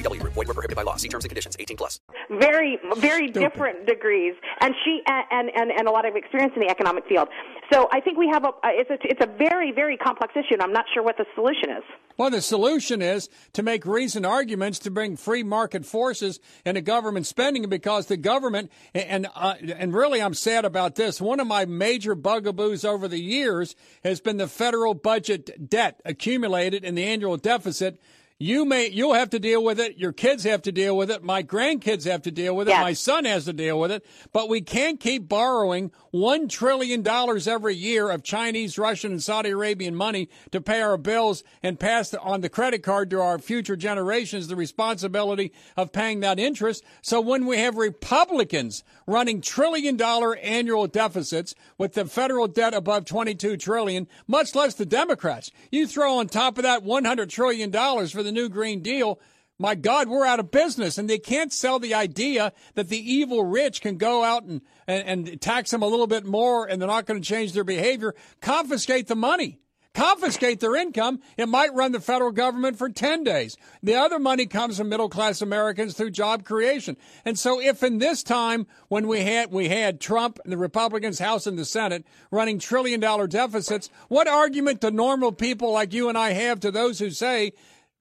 VGW. Void were prohibited by law. See terms and conditions. 18 plus. Very, very Stupid. different degrees. And she, and, and, and a lot of experience in the economic field. So I think we have a, it's a, it's a very, very complex issue and I'm not sure what the solution is. Well, the solution is to make reasoned arguments to bring free market forces into government spending because the government, and, uh, and really I'm sad about this. One of my major bugaboos over the years has been the federal budget debt accumulated in the annual deficit you may you'll have to deal with it. Your kids have to deal with it. My grandkids have to deal with it. Yes. my son has to deal with it. But we can't keep borrowing 1 trillion dollars every year of chinese russian and saudi arabian money to pay our bills and pass on the credit card to our future generations the responsibility of paying that interest. So when we have republicans running trillion dollar annual deficits with the federal debt above 22 trillion much less the democrats you throw on top of that 100 trillion dollars for the the new Green Deal, my God, we're out of business. And they can't sell the idea that the evil rich can go out and, and, and tax them a little bit more and they're not going to change their behavior. Confiscate the money. Confiscate their income. It might run the federal government for 10 days. The other money comes from middle class Americans through job creation. And so if in this time when we had, we had Trump and the Republicans, House and the Senate running trillion dollar deficits, what argument do normal people like you and I have to those who say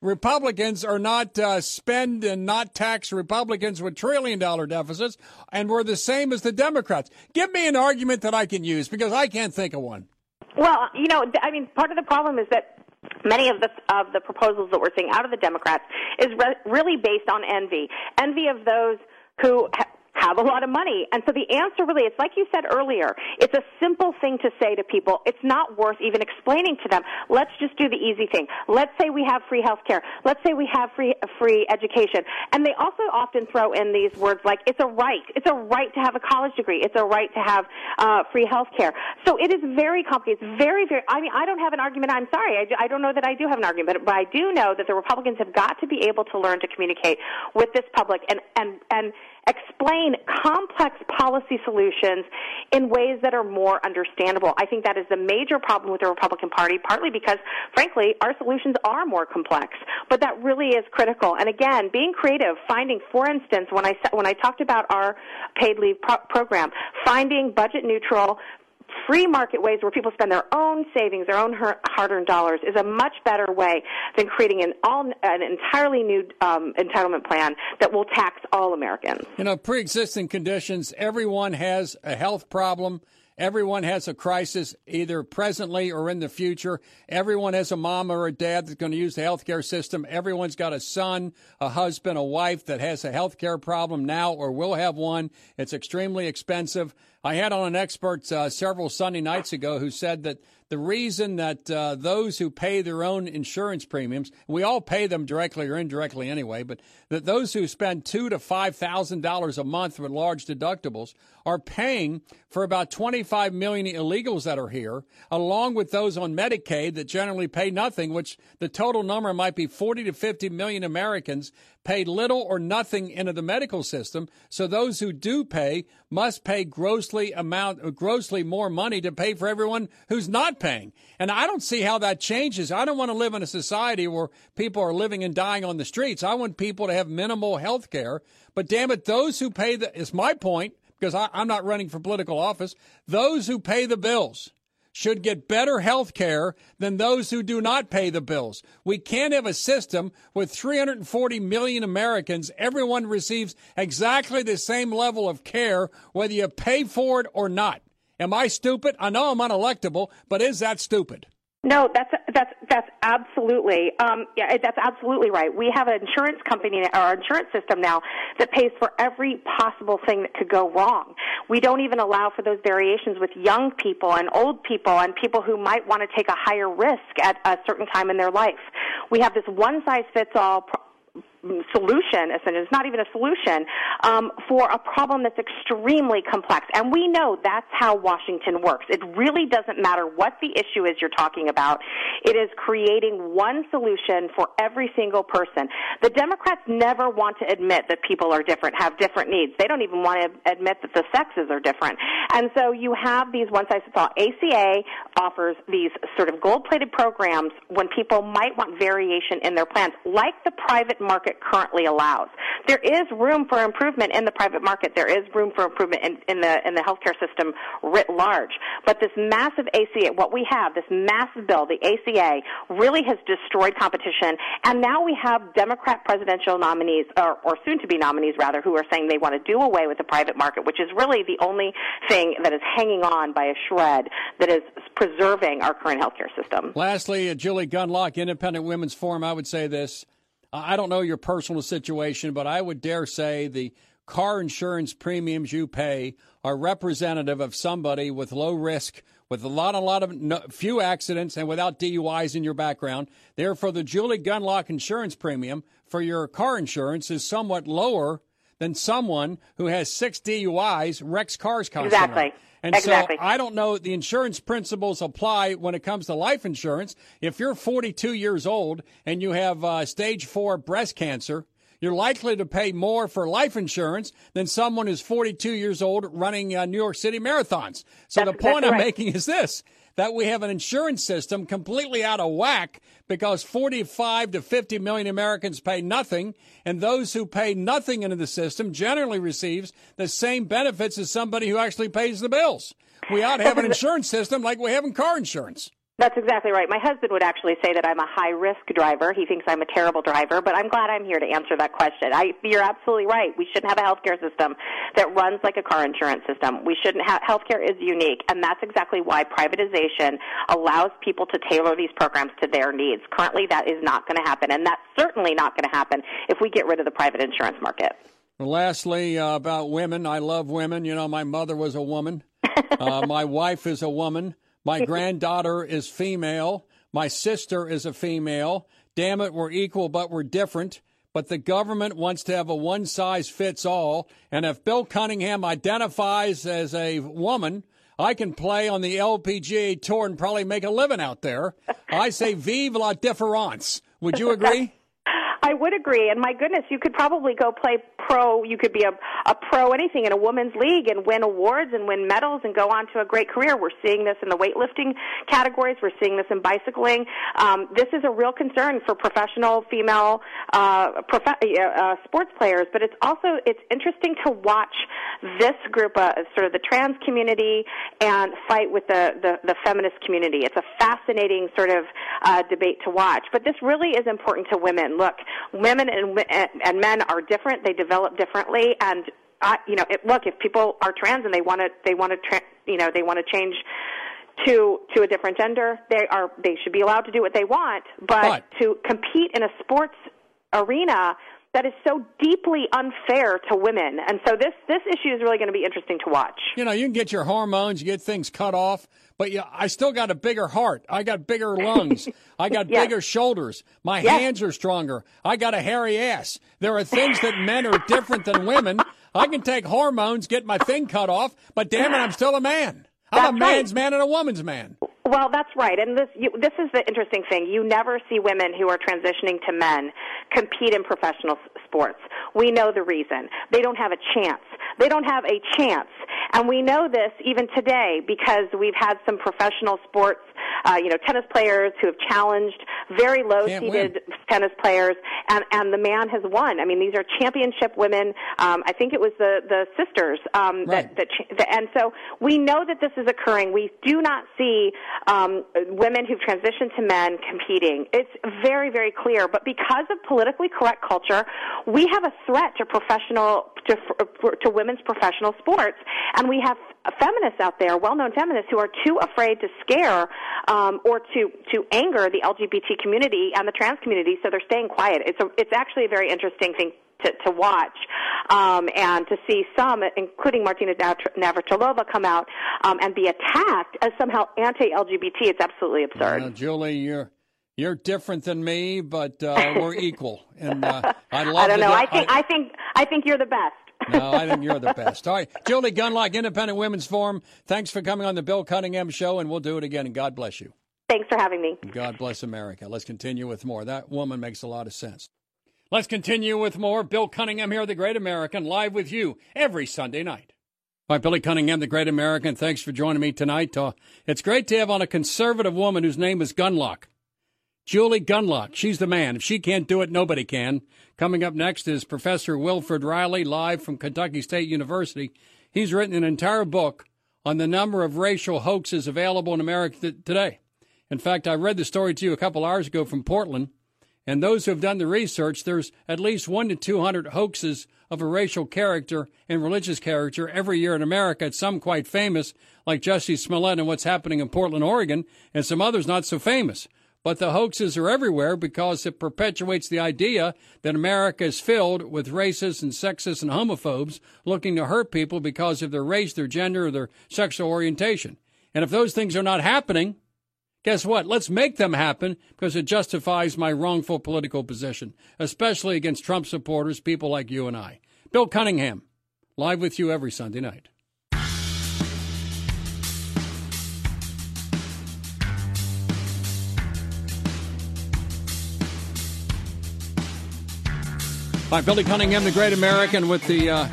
Republicans are not uh, spend and not tax Republicans with trillion dollar deficits, and we're the same as the Democrats. Give me an argument that I can use because I can't think of one. Well, you know, I mean, part of the problem is that many of the of the proposals that we're seeing out of the Democrats is re- really based on envy, envy of those who ha- have a lot of money. And so the answer really, it's like you said earlier, it's a simple thing to say to people. It's not worth even explaining to them. Let's just do the easy thing. Let's say we have free health care. Let's say we have free, free education. And they also often throw in these words like, it's a right. It's a right to have a college degree. It's a right to have uh, free health care. So it is very complicated. It's very, very, I mean, I don't have an argument. I'm sorry. I, I don't know that I do have an argument, but I do know that the Republicans have got to be able to learn to communicate with this public and, and, and explain complex policy solutions in ways that are more understandable. I think that is the major problem with the Republican Party, partly because, frankly, our solutions are more complex. But that really is critical. And again, being creative, finding, for instance, when I when I talked about our paid leave pro- program, finding budget neutral free market ways where people spend their own savings, their own hard-earned dollars, is a much better way than creating an all an entirely new um, entitlement plan that will tax all Americans. You know, pre-existing conditions. Everyone has a health problem. Everyone has a crisis, either presently or in the future. Everyone has a mom or a dad that's going to use the healthcare system. Everyone's got a son, a husband, a wife that has a healthcare problem now or will have one. It's extremely expensive. I had on an expert uh, several Sunday nights ago who said that the reason that uh, those who pay their own insurance premiums, we all pay them directly or indirectly anyway, but that those who spend two to five thousand dollars a month with large deductibles are paying for about 25 million illegals that are here, along with those on Medicaid that generally pay nothing, which the total number might be 40 to 50 million Americans pay little or nothing into the medical system. So those who do pay must pay grossly amount, grossly more money to pay for everyone who's not paying. And I don't see how that changes. I don't want to live in a society where people are living and dying on the streets. I want people to have minimal health care. But damn it, those who pay the, is my point, because I'm not running for political office, those who pay the bills should get better health care than those who do not pay the bills. We can't have a system with 340 million Americans. Everyone receives exactly the same level of care, whether you pay for it or not. Am I stupid? I know I'm unelectable, but is that stupid? No, that's that's that's absolutely um, yeah, that's absolutely right. We have an insurance company, our insurance system now, that pays for every possible thing that could go wrong. We don't even allow for those variations with young people and old people and people who might want to take a higher risk at a certain time in their life. We have this one size fits all. Solution, essentially it's not even a solution, um, for a problem that's extremely complex. And we know that's how Washington works. It really doesn't matter what the issue is you're talking about. It is creating one solution for every single person. The Democrats never want to admit that people are different, have different needs. They don't even want to admit that the sexes are different. And so you have these one size fits all. ACA offers these sort of gold plated programs when people might want variation in their plans, like the private market market currently allows. There is room for improvement in the private market. There is room for improvement in, in the in the healthcare system writ large. But this massive ACA, what we have, this massive bill, the ACA, really has destroyed competition. And now we have Democrat presidential nominees, or, or soon to be nominees rather, who are saying they want to do away with the private market, which is really the only thing that is hanging on by a shred that is preserving our current healthcare system. Lastly, uh, Julie Gunlock, Independent Women's Forum, I would say this. I don't know your personal situation, but I would dare say the car insurance premiums you pay are representative of somebody with low risk, with a lot, a lot of no, few accidents, and without DUIs in your background. Therefore, the Julie Gunlock insurance premium for your car insurance is somewhat lower than someone who has six DUIs, wrecks cars constantly. Exactly. And exactly. so I don't know the insurance principles apply when it comes to life insurance. If you're 42 years old and you have uh, stage four breast cancer, you're likely to pay more for life insurance than someone who's 42 years old running uh, New York City marathons. So That's the point I'm right. making is this that we have an insurance system completely out of whack because 45 to 50 million Americans pay nothing, and those who pay nothing into the system generally receives the same benefits as somebody who actually pays the bills. We ought to have an insurance system like we have in car insurance. That's exactly right. My husband would actually say that I'm a high risk driver. He thinks I'm a terrible driver, but I'm glad I'm here to answer that question. I, you're absolutely right. We shouldn't have a healthcare system that runs like a car insurance system. We shouldn't have healthcare is unique, and that's exactly why privatization allows people to tailor these programs to their needs. Currently, that is not going to happen, and that's certainly not going to happen if we get rid of the private insurance market. Lastly, uh, about women, I love women. You know, my mother was a woman. Uh, my wife is a woman. My granddaughter is female. My sister is a female. Damn it, we're equal, but we're different. But the government wants to have a one size fits all. And if Bill Cunningham identifies as a woman, I can play on the LPGA tour and probably make a living out there. I say vive la différence. Would you agree? I would agree, and my goodness, you could probably go play pro. You could be a, a pro anything in a women's league and win awards and win medals and go on to a great career. We're seeing this in the weightlifting categories. We're seeing this in bicycling. Um, this is a real concern for professional female uh, prof- uh, sports players, but it's also it's interesting to watch this group, uh, sort of the trans community, and fight with the, the, the feminist community. It's a fascinating sort of uh, debate to watch, but this really is important to women. Look, women and, and men are different. They develop differently, and uh, you know, it, look, if people are trans and they want to, they want to, tra- you know, they want to change to to a different gender, they are they should be allowed to do what they want. But But- to compete in a sports arena, that is so deeply unfair to women. And so this this issue is really going to be interesting to watch. You know, you can get your hormones, you get things cut off, but yeah, I still got a bigger heart. I got bigger lungs. I got Yes. bigger shoulders. My Yes. hands are stronger. I got a hairy ass. There are things that men are different than women. I can take hormones, get my thing cut off, but damn it, I'm still a man. I'm a That's right. man's man and a woman's man. Well, that's right, and this you, this is the interesting thing. You never see women who are transitioning to men compete in professional sports. We know the reason. They don't have a chance. They don't have a chance, and we know this even today because we've had some professional sports, uh, you know, tennis players who have challenged very low-seeded tennis players, and and the man has won. I mean, these are championship women. Um, I think it was the the sisters um, that that, ch- that, and so we know that this is occurring. We do not see um, women who've transitioned to men competing. It's very very clear. But because of politically correct culture, we have a threat to professional to to women's professional sports, and we have feminists out there, well-known feminists, who are too afraid to scare um, or to to anger the LGBT community and the trans community, so they're staying quiet. It's a it's actually a very interesting thing to, to watch um, and to see some, including Martina Navratilova, come out um, and be attacked as somehow anti-LGBT. It's absolutely absurd. Uh, Julie, you're you're different than me, but uh, we're equal, and uh, I love. I don't know. I think I think I think you're the best. No, I think you're the best. All right, Julie Gunlock, Independent Women's Forum. Thanks for coming on the Bill Cunningham Show, and we'll do it again. And God bless you. Thanks for having me. God bless America. Let's continue with more. That woman makes a lot of sense. Let's continue with more. Bill Cunningham here, the Great American, live with you every Sunday night. All right, Billy Cunningham, the Great American. Thanks for joining me tonight. Uh, it's great to have on a conservative woman whose name is Gunlock. Julie Gunlock. She's the man. If she can't do it, nobody can. Coming up next is Professor Wilfred Reilly, live from Kentucky State University. He's written an entire book on the number of racial hoaxes available in America th- today. In fact, I read the story to you a couple hours ago from Portland, and those who have done the research, there's at least one to 200 hoaxes of a racial character and religious character every year in America. Some quite famous, like Jussie Smollett and what's happening in Portland, Oregon, and some others not so famous. But the hoaxes are everywhere because it perpetuates the idea that America is filled with racists and sexists and homophobes looking to hurt people because of their race, their gender, or their sexual orientation. And if those things are not happening, guess what? Let's make them happen because it justifies my wrongful political position, especially against Trump supporters, people like you and I. Bill Cunningham, live with you every Sunday night. Hi, Billy Cunningham, the Great American, with the uh,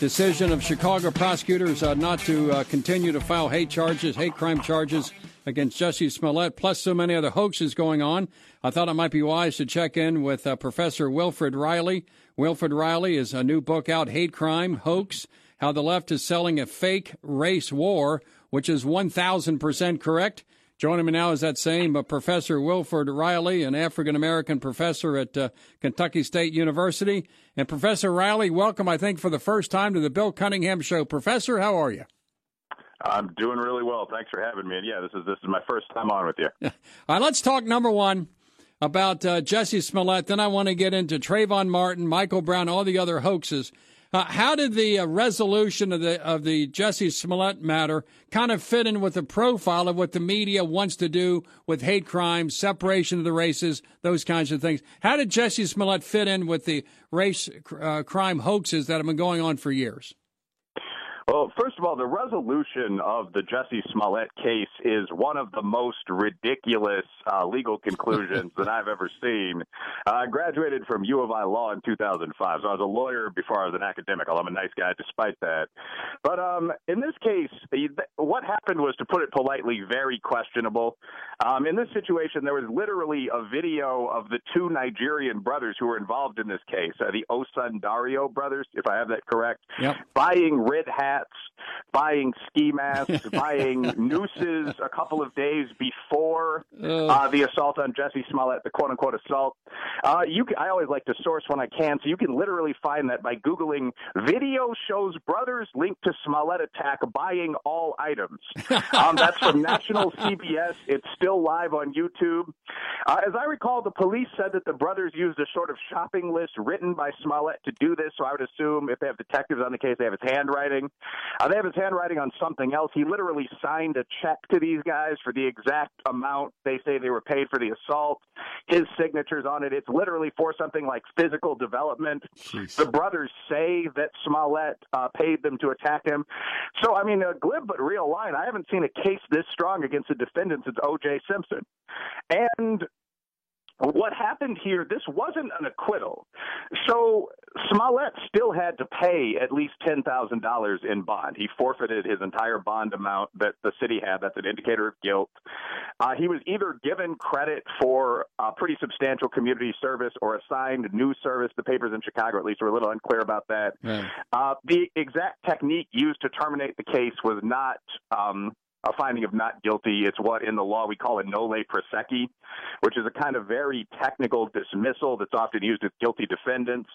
decision of Chicago prosecutors uh, not to uh, continue to file hate charges, hate crime charges against Jussie Smollett, plus so many other hoaxes going on. I thought it might be wise to check in with uh, Professor Wilfred Reilly. Wilfred Reilly is a new book out, Hate Crime, Hoax, How the Left is Selling a Fake Race War, which is 1,000% correct. Joining me now is that same uh, Professor Wilfred Reilly, an African American professor at uh, Kentucky State University. And Professor Reilly, welcome, I think, for the first time to the Bill Cunningham Show. Professor, how are you? I'm doing really well. Thanks for having me. And yeah, this is this is my first time on with you. All right, let's talk number one about uh, Jussie Smollett. Then I want to get into Trayvon Martin, Michael Brown, all the other hoaxes. Uh, how did the uh, resolution of the of the Jussie Smollett matter kind of fit in with the profile of what the media wants to do with hate crimes, separation of the races, those kinds of things? How did Jussie Smollett fit in with the race uh, crime hoaxes that have been going on for years? Well, first of all, the resolution of the Jussie Smollett case is one of the most ridiculous uh, legal conclusions that I've ever seen. Uh, I graduated from U of I Law in 2005, so I was a lawyer before I was an academic. Although I'm a nice guy despite that. But um, in this case, what happened was, to put it politely, very questionable. Um, in this situation, there was literally a video of the two Nigerian brothers who were involved in this case, uh, the Osundairo brothers, if I have that correct, yep. buying red hats hats, buying ski masks, buying nooses a couple of days before uh, the assault on Jussie Smollett, the quote unquote assault. Uh, you can, I always like to source when I can, so you can literally find that by Googling video shows brothers linked to Smollett attack buying all items. Um, that's from National CBS. It's still live on YouTube. Uh, as I recall, the police said that the brothers used a sort of shopping list written by Smollett to do this, so I would assume if they have detectives on the case, they have his handwriting. Uh, they have his handwriting on something else. He literally signed a check to these guys for the exact amount they say they were paid for the assault. His signature's on it. It's literally for something like physical development. The brothers say that Smollett uh, paid them to attack him. So, I mean, a glib but real line. I haven't seen a case this strong against a defendant since O.J. Simpson. And what happened here, this wasn't an acquittal. So Smollett still had to pay at least $10,000 in bond. He forfeited his entire bond amount that the city had. That's an indicator of guilt. Uh, he was either given credit for a pretty substantial community service or assigned new service. The papers in Chicago, at least, were a little unclear about that. Uh, the exact technique used to terminate the case was not um, a finding of not guilty. It's what in the law we call a nolle prosequi, which is a kind of very technical dismissal that's often used with guilty defendants.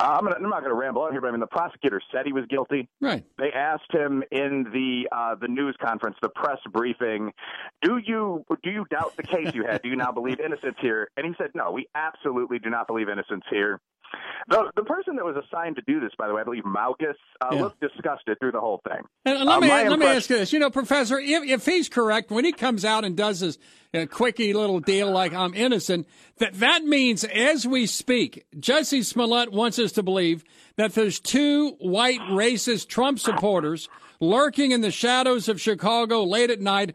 Uh, I'm, gonna, I'm not going to ramble on here, but I mean the prosecutor said he was guilty. Right. They asked him in the uh, the news conference, the press briefing, "Do you do you doubt the case you had? Do you now believe innocence here?" And he said, "No, we absolutely do not believe innocence here." The the person that was assigned to do this, by the way, I believe Malkus, uh, Yeah. looked disgusted through the whole thing. And let Uh, me let me ask you this. You know, Professor, if, if he's correct, when he comes out and does his uh, quickie little deal like I'm innocent, that that means as we speak, Jussie Smollett wants us to believe that there's two white racist Trump supporters lurking in the shadows of Chicago late at night.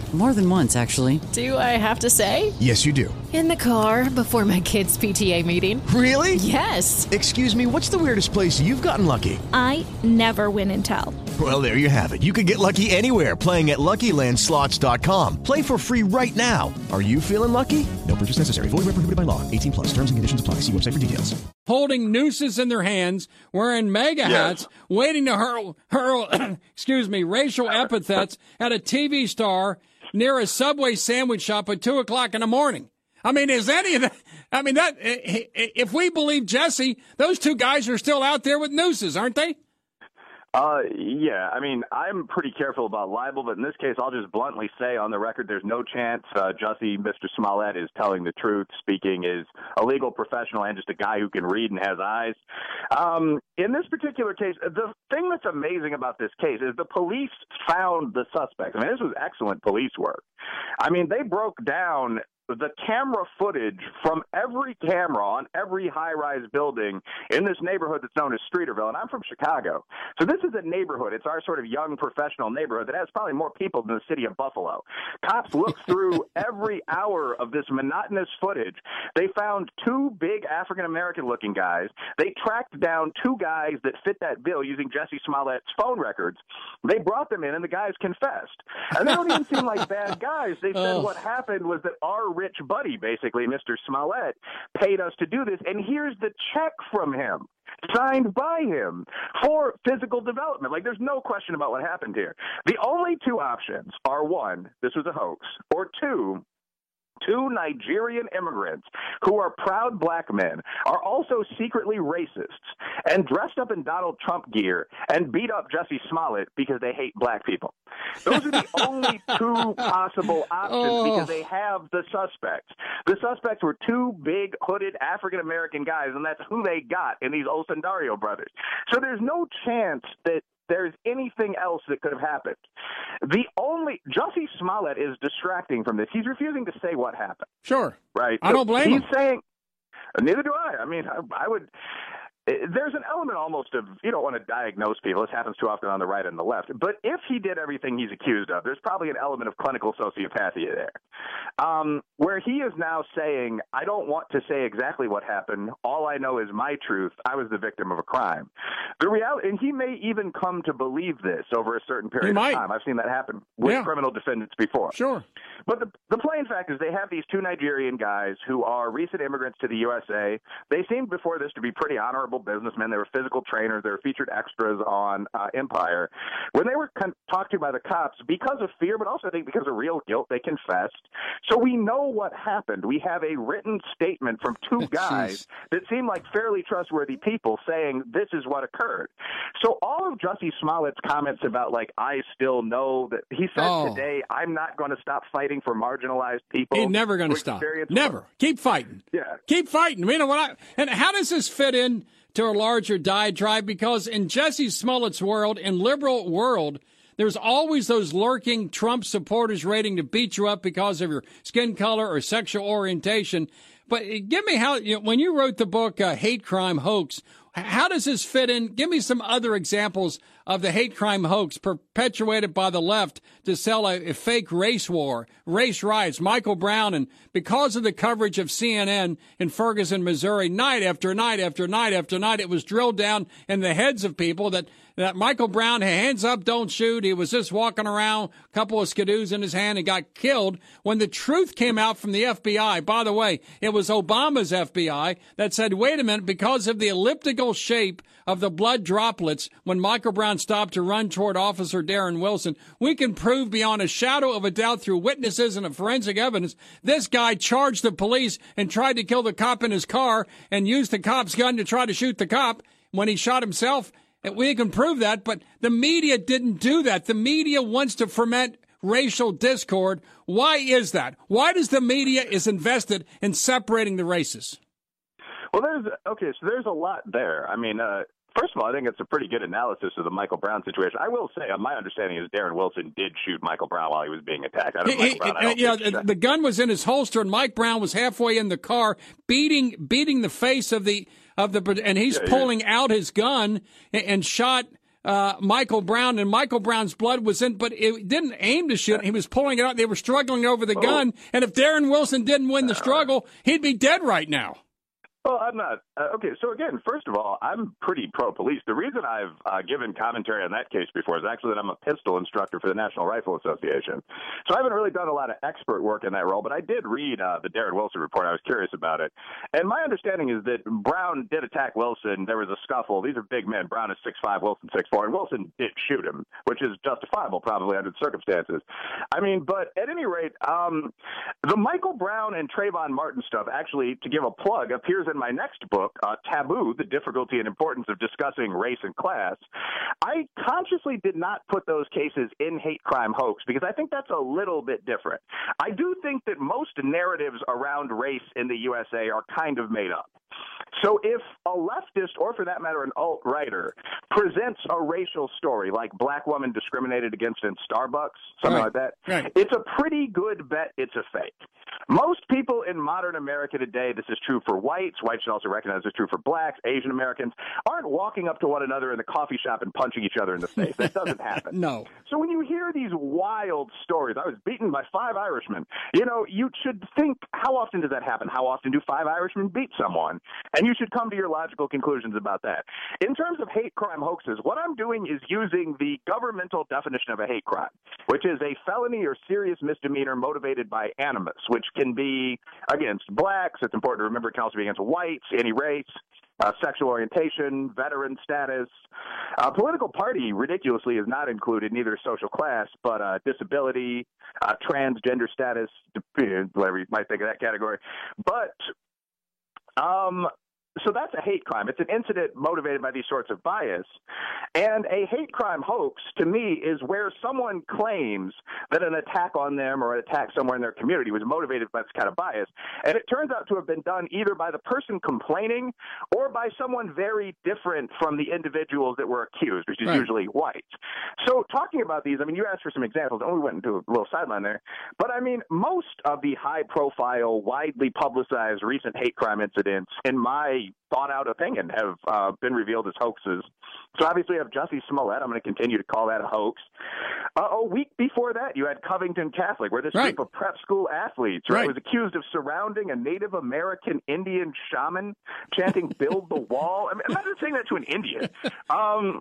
More than once, actually. Do I have to say? Yes, you do. In the car before my kids' PTA meeting. Really? Yes. Excuse me, what's the weirdest place you've gotten lucky? I never win and tell. Well, there you have it. You can get lucky anywhere playing at LuckyLandSlots.com. Play for free right now. Are you feeling lucky? No purchase necessary. Void where prohibited by law. 18 plus. Terms and conditions apply. See website for details. holding nooses in their hands, wearing MAGA hats, waiting to hurl, hurl, excuse me, racial epithets at a TV star near a Subway sandwich shop at two o'clock in the morning. I mean, is any of that? I mean, that if we believe Jussie, those two guys are still out there with nooses, aren't they? Uh, yeah. I mean, I'm pretty careful about libel, but in this case, I'll just bluntly say on the record, there's no chance uh, Jussie, Mr. Smollett, is telling the truth, speaking is a legal professional and just a guy who can read and has eyes. Um, in this particular case, the thing that's amazing about this case is the police found the suspect. I mean, this was excellent police work. I mean, they broke down the camera footage from every camera on every high rise building in this neighborhood that's known as Streeterville. And I'm from Chicago. So this is a neighborhood. It's our sort of young professional neighborhood that has probably more people than the city of Buffalo. Cops looked through every hour of this monotonous footage. They found two big African American looking guys. They tracked down two guys that fit that bill using Jussie Smollett's phone records. They brought them in and the guys confessed. And they don't even seem like bad guys. They said Oh. what happened was that our rich buddy, basically, Mr. Smollett, paid us to do this, and here's the check from him. Signed by him for physical development. Like, there's no question about what happened here. The only two options are one, this was a hoax, or two, two Nigerian immigrants who are proud black men are also secretly racists and dressed up in Donald Trump gear and beat up Jussie Smollett because they hate black people. Those are the only two possible options Oh. because they oh. have the suspects. The suspects were two big hooded African American guys, and that's who they got in these Osundairo brothers. So there's no chance that there's anything else that could have happened. The only Jussie Smollett is distracting from this. He's refusing to say what happened. Sure. Right. I don't blame He's him. saying. Neither do I. I mean, I, I would. There's an element almost of you don't want to diagnose people. This happens too often on the right and the left. But if he did everything he's accused of, there's probably an element of clinical sociopathy there, um, where he is now saying, "I don't want to say exactly what happened. All I know is my truth. I was the victim of a crime." The reality, and he may even come to believe this over a certain period of time. I've seen that happen with Yeah. criminal defendants before. Sure. But the, the plain fact is, they have these two Nigerian guys who are recent immigrants to the USA. They seemed before this to be pretty honorable businessmen. They were physical trainers. They were featured extras on uh, Empire. When they were con- talked to by the cops, because of fear, but also I think because of real guilt, they confessed. So we know what happened. We have a written statement from two guys that seem like fairly trustworthy people saying this is what occurred. So all of Jussie Smollett's comments about like I still know that he said Oh. today I'm not going to stop fighting for marginalized people. He's never going to stop. Never. Keep fighting. Yeah. Keep fighting. You know what? I, and how does this fit in to a larger diatribe? Because in Jussie Smollett's world, in liberal world, there's always those lurking Trump supporters waiting to beat you up because of your skin color or sexual orientation. But give me how you know, when you wrote the book uh, "Hate Crime Hoax." How does this fit in? Give me some other examples of the hate crime hoax perpetuated by the left to sell a, a fake race war, race riots. Michael Brown, and because of the coverage of CNN in Ferguson, Missouri, night after night after night after night, it was drilled down in the heads of people that that Michael Brown, hands up, don't shoot. He was just walking around, a couple of skidoos in his hand, and got killed. When the truth came out from the FBI, by the way, it was Obama's FBI that said, wait a minute, because of the elliptical shape of the blood droplets when Michael Brown stopped to run toward Officer Darren Wilson, we can prove beyond a shadow of a doubt through witnesses and forensic evidence this guy charged the police and tried to kill the cop in his car and used the cop's gun to try to shoot the cop when he shot himself. We can prove that, but the media didn't do that. The media wants to ferment racial discord. Why is that? Why does the media is invested in separating the races? Well, there's okay, so there's a lot there. I mean, uh, first of all, I think it's a pretty good analysis of the Michael Brown situation. I will say, uh, my understanding is Darren Wilson did shoot Michael Brown while he was being attacked. I don't, He- Brown, I don't yeah, think the, the gun was in his holster, and Mike Brown was halfway in the car, beating beating the face of the of the, and he's Yeah, pulling out his gun and, and shot. Uh, Michael Brown and Michael Brown's blood was in, but it didn't aim to shoot. He was pulling it out. They were struggling over the Oh. gun, and if Darren Wilson didn't win the struggle, he'd be dead right now. Well, I'm not. Uh, okay, so again, first of all, I'm pretty pro police. The reason I've uh, given commentary on that case before is actually that I'm a pistol instructor for the National Rifle Association. So I haven't really done a lot of expert work in that role, but I did read uh, the Darren Wilson report. I was curious about it. And my understanding is that Brown did attack Wilson. There was a scuffle. These are big men. Brown is 6'5, Wilson 6'4, and Wilson did shoot him, which is justifiable probably under the circumstances. I mean, but at any rate, um, the Michael Brown and Trayvon Martin stuff actually, to give a plug, appears in my next book, uh, Taboo The Difficulty and Importance of Discussing Race and Class. I consciously did not put those cases in hate crime hoax because I think that's a little bit different. I do think that most narratives around race in the USA are kind of made up. So if a leftist, or for that matter, an alt writer, presents a racial story like black woman discriminated against in Starbucks, something Right. like that, Right. it's a pretty good bet it's a fake. Most people in modern America today, this is true for whites, whites should also recognize it's true for blacks, Asian Americans, aren't walking up to one another in the coffee shop and punching each other in the face. That doesn't happen. No. So when you hear these wild stories, I was beaten by five Irishmen, you know, you should think, how often does that happen? How often do five Irishmen beat someone? And you should come to your logical conclusions about that. In terms of hate crime hoaxes, what I'm doing is using the governmental definition of a hate crime, which is a felony or serious misdemeanor motivated by animus, which can be against blacks. It's important to remember it can also be against whites, any race uh, sexual orientation, veteran status. Uh, political party, ridiculously, is not included, neither social class, but uh, disability, uh, transgender status, whatever you might think of that category. But um, so that's a hate crime. It's an incident motivated by these sorts of bias. And a hate crime hoax, to me, is where someone claims that an attack on them or an attack somewhere in their community was motivated by this kind of bias. And it turns out to have been done either by the person complaining or by someone very different from the individuals that were accused, which is Right. usually white. So, talking about these, I mean, you asked for some examples, and we went into a little sideline there. But I mean, most of the high profile, widely publicized recent hate crime incidents, in my really thought out opinion have uh, been revealed as hoaxes. So obviously, you have Jussie Smollett. I'm going to continue to call that a hoax. Uh, a week before that, you had Covington Catholic, where this Right. group of prep school athletes right, Right. was accused of surrounding a Native American Indian shaman, chanting "Build the wall." I mean, imagine saying that to an Indian. Um,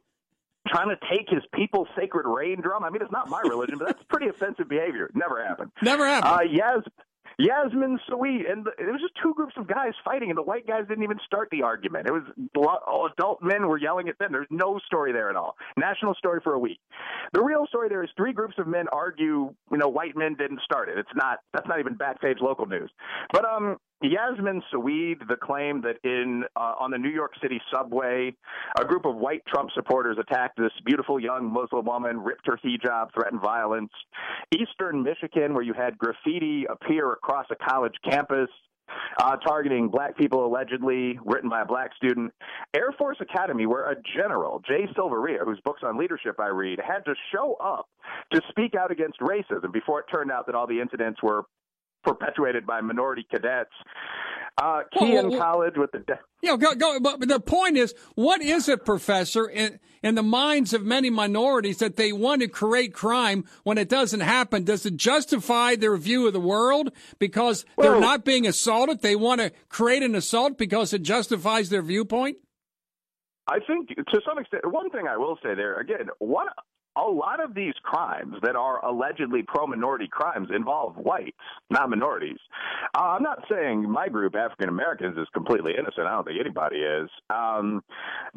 trying to take his people's sacred rain drum. I mean, it's not my religion, but that's pretty offensive behavior. Never happened. Never happened. Uh, Yas, Yasmin Seweid, and it was just two groups of guys fighting, and the white guys didn't even start the argument. It was all adult men were yelling at them. There's no story there at all. National story for a week. The real story there is three groups of men argue. You know, white men didn't start it. It's not. That's not even backpage local news. But um, Yasmin Seweid, the claim that in uh, on the New York City subway, a group of white Trump supporters attacked this beautiful young Muslim woman, ripped her hijab, threatened violence. Eastern Michigan, where you had graffiti appear across a college campus. Uh, targeting black people allegedly, written by a black student. Air Force Academy, where a general, Jay Silveria, whose books on leadership I read, had to show up to speak out against racism before it turned out that all the incidents were perpetuated by minority cadets. Uh, Well, Kean well, College with the. De- Yeah, go, go, but the point is, what is it, Professor, in, in the minds of many minorities that they want to create crime when it doesn't happen? Does it justify their view of the world because they're Well- not being assaulted? They want to create an assault because it justifies their viewpoint? I think to some extent, one thing I will say there again, one a lot of these crimes that are allegedly pro-minority crimes involve whites, not minorities. Uh, I'm not saying my group, African Americans, is completely innocent. I don't think anybody is. Um,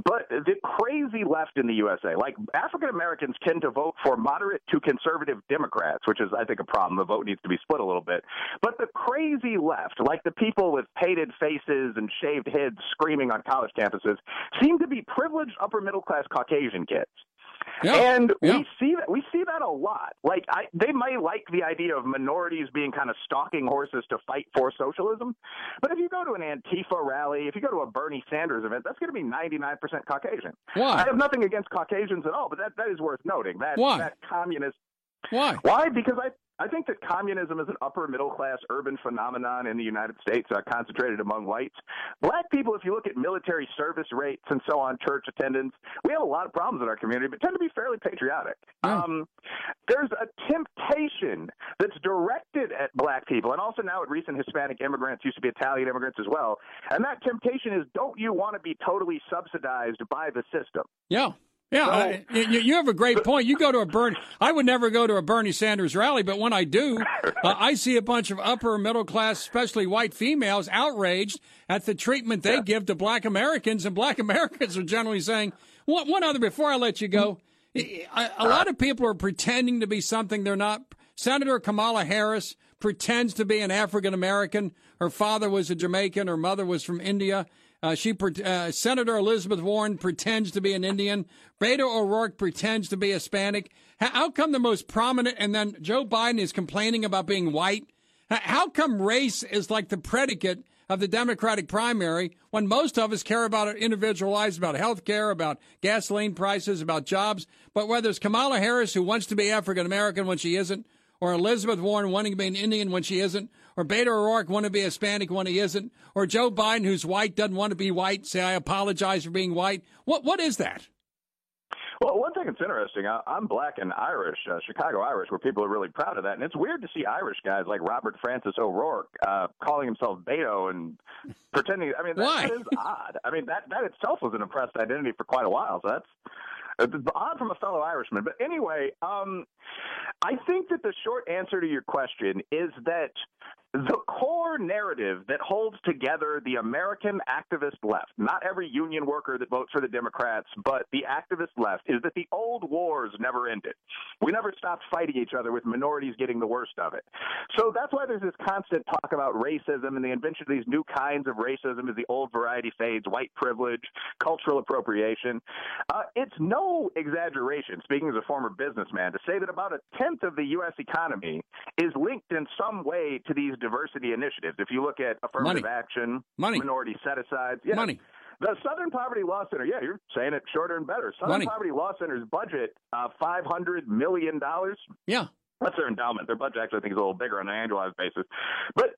but the crazy left in the USA, like African Americans, tend to vote for moderate to conservative Democrats, which is, I think, a problem. The vote needs to be split a little bit. But the crazy left, like the people with painted faces and shaved heads screaming on college campuses, seem to be privileged upper middle class Caucasian kids. And we see that we see that a lot. Like I, they might like the idea of minorities being kind of stalking horses to fight for socialism, but if you go to an Antifa rally, if you go to a Bernie Sanders event, that's going to be 99% Caucasian. Why? I have nothing against Caucasians at all, but that that is worth noting. That Why? that communist Why? why? Because I I think that communism is an upper middle class urban phenomenon in the United States, uh, concentrated among whites. Black people, if you look at military service rates and so on, church attendance, we have a lot of problems in our community, but tend to be fairly patriotic. Um, there's a temptation that's directed at black people, and also now at recent Hispanic immigrants, used to be Italian immigrants as well. And that temptation is, don't you want to be totally subsidized by the system? Yeah. Yeah, I, you, you have a great point. You go to a Bernie. I would never go to a Bernie Sanders rally, but when I do, uh, I see a bunch of upper middle class, especially white females, outraged at the treatment they give to Black Americans, and Black Americans are generally saying, "One, one other before I let you go." A, a lot of people are pretending to be something they're not. Senator Kamala Harris pretends to be an African American. Her father was a Jamaican. Her mother was from India. Uh, she, uh, Senator Elizabeth Warren pretends to be an Indian. Beto O'Rourke pretends to be Hispanic. How, come the most prominent, and then Joe Biden is complaining about being white? How come race is like the predicate of the Democratic primary when most of us care about our individual lives, about health care, about gasoline prices, about jobs? But whether it's Kamala Harris who wants to be African American when she isn't, or Elizabeth Warren wanting to be an Indian when she isn't, or Beto O'Rourke want to be Hispanic when he isn't, or Joe Biden who's white doesn't want to be white, say I apologize for being white. What what is that? Well, one thing that's interesting, I, I'm black and Irish, uh, Chicago Irish, where people are really proud of that. And it's weird to see Irish guys like Robert Francis O'Rourke uh, calling himself Beto and pretending. I mean, that, that is odd. I mean, that, that itself was an oppressed identity for quite a while. So that's. Odd from a fellow Irishman. But anyway, um, I think that the short answer to your question is that the core narrative that holds together the American activist left, not every union worker that votes for the Democrats, but the activist left, is that the old wars never ended. We never stopped fighting each other with minorities getting the worst of it. So that's why there's this constant talk about racism and the invention of these new kinds of racism as the old variety fades, white privilege, cultural appropriation. Uh, it's no exaggeration, speaking as a former businessman, to say that about a tenth of the U.S. economy is linked in some way to these diversity initiatives. If you look at affirmative Money. action, Money. minority set asides, yeah. Money. The Southern Poverty Law Center, yeah, you're saying it shorter and better. Southern Money. Poverty Law Center's budget, uh, five hundred million dollars. Yeah. That's their endowment. Their budget actually, I think, is a little bigger on an annualized basis. But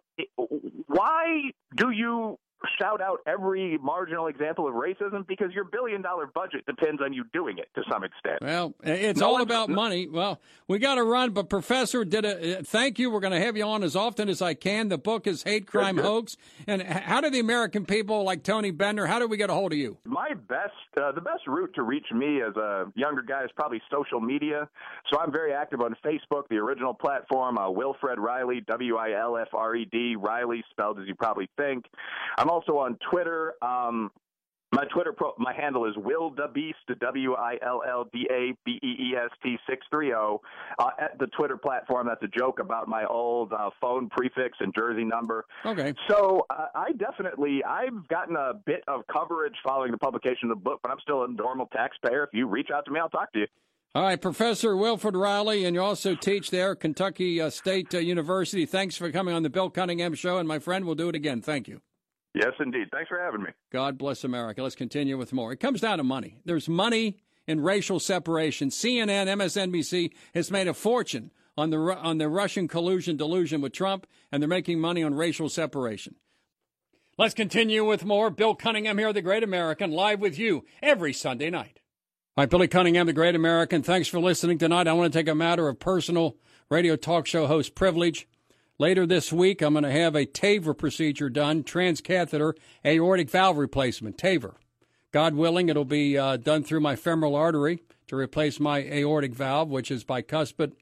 why do you shout out every marginal example of racism because your billion dollar budget depends on you doing it to some extent. Well, it's No all one- about money. Well, we got to run, but Professor did a uh, thank you. We're going to have you on as often as I can. The book is Hate Crime good. Hoax. And how do the American people like Tony Bender, how do we get a hold of you? My best, uh, the best route to reach me as a younger guy is probably social media. So I'm very active on Facebook, the original platform, uh, Wilfred Reilly, W I L F R E D, Reilly, spelled as you probably think. I'm also on Twitter. Um, my Twitter pro, my handle is Will Da Beast, W I L L D A B E E S T six three zero. Uh, At the Twitter platform, that's a joke about my old uh, phone prefix and jersey number. Okay. So uh, I definitely I've gotten a bit of coverage following the publication of the book, but I'm still a normal taxpayer. If you reach out to me, I'll talk to you. All right, Professor Wilfred Reilly, and you also teach there at Kentucky uh, State uh, University. Thanks for coming on the Bill Cunningham Show, and my friend, we'll do it again. Thank you. Yes, indeed. Thanks for having me. God bless America. Let's continue with more. It comes down to money. There's money in racial separation. CNN, MSNBC has made a fortune on the on the Russian collusion delusion with Trump, and they're making money on racial separation. Let's continue with more. Bill Cunningham here, the Great American, live with you every Sunday night. All right, Billy Cunningham, the Great American. Thanks for listening tonight. I want to take a matter of personal radio talk show host privilege. Later this week, I'm going to have a TAVR procedure done, transcatheter aortic valve replacement, TAVR. God willing, it'll be uh, done through my femoral artery to replace my aortic valve, which is bicuspid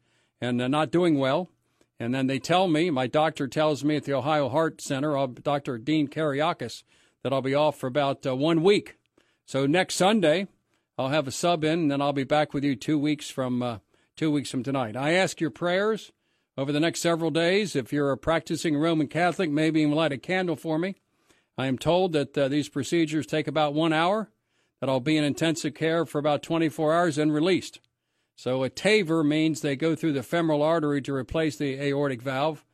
and uh, not doing well. And then they tell me, my doctor tells me at the Ohio Heart Center, uh, Dr. Dean Kereiakes, that I'll be off for about uh, one week. So next Sunday, I'll have a sub in, and then I'll be back with you two weeks from uh, two weeks from tonight. I ask your prayers over the next several days. If you're a practicing Roman Catholic, maybe even light a candle for me. I am told that uh, these procedures take about one hour, that I'll be in intensive care for about 24 hours and released. So a TAVR means they go through the femoral artery to replace the aortic valve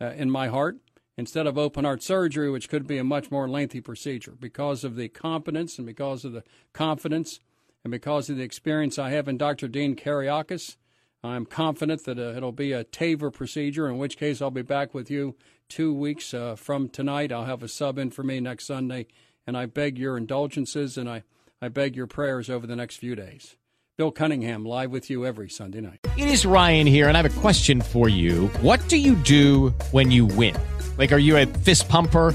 uh, in my heart instead of open heart surgery, which could be a much more lengthy procedure. Because of the competence and because of the confidence and because of the experience I have in Dr. Dean Kereiakes, I'm confident that uh, it'll be a TAVR procedure, in which case I'll be back with you two weeks uh, from tonight. I'll have a sub in for me next Sunday, and I beg your indulgences and I, I beg your prayers over the next few days. Bill Cunningham, live with you every Sunday night. It is Ryan here, and I have a question for you. What do you do when you win? Like, are you a fist pumper,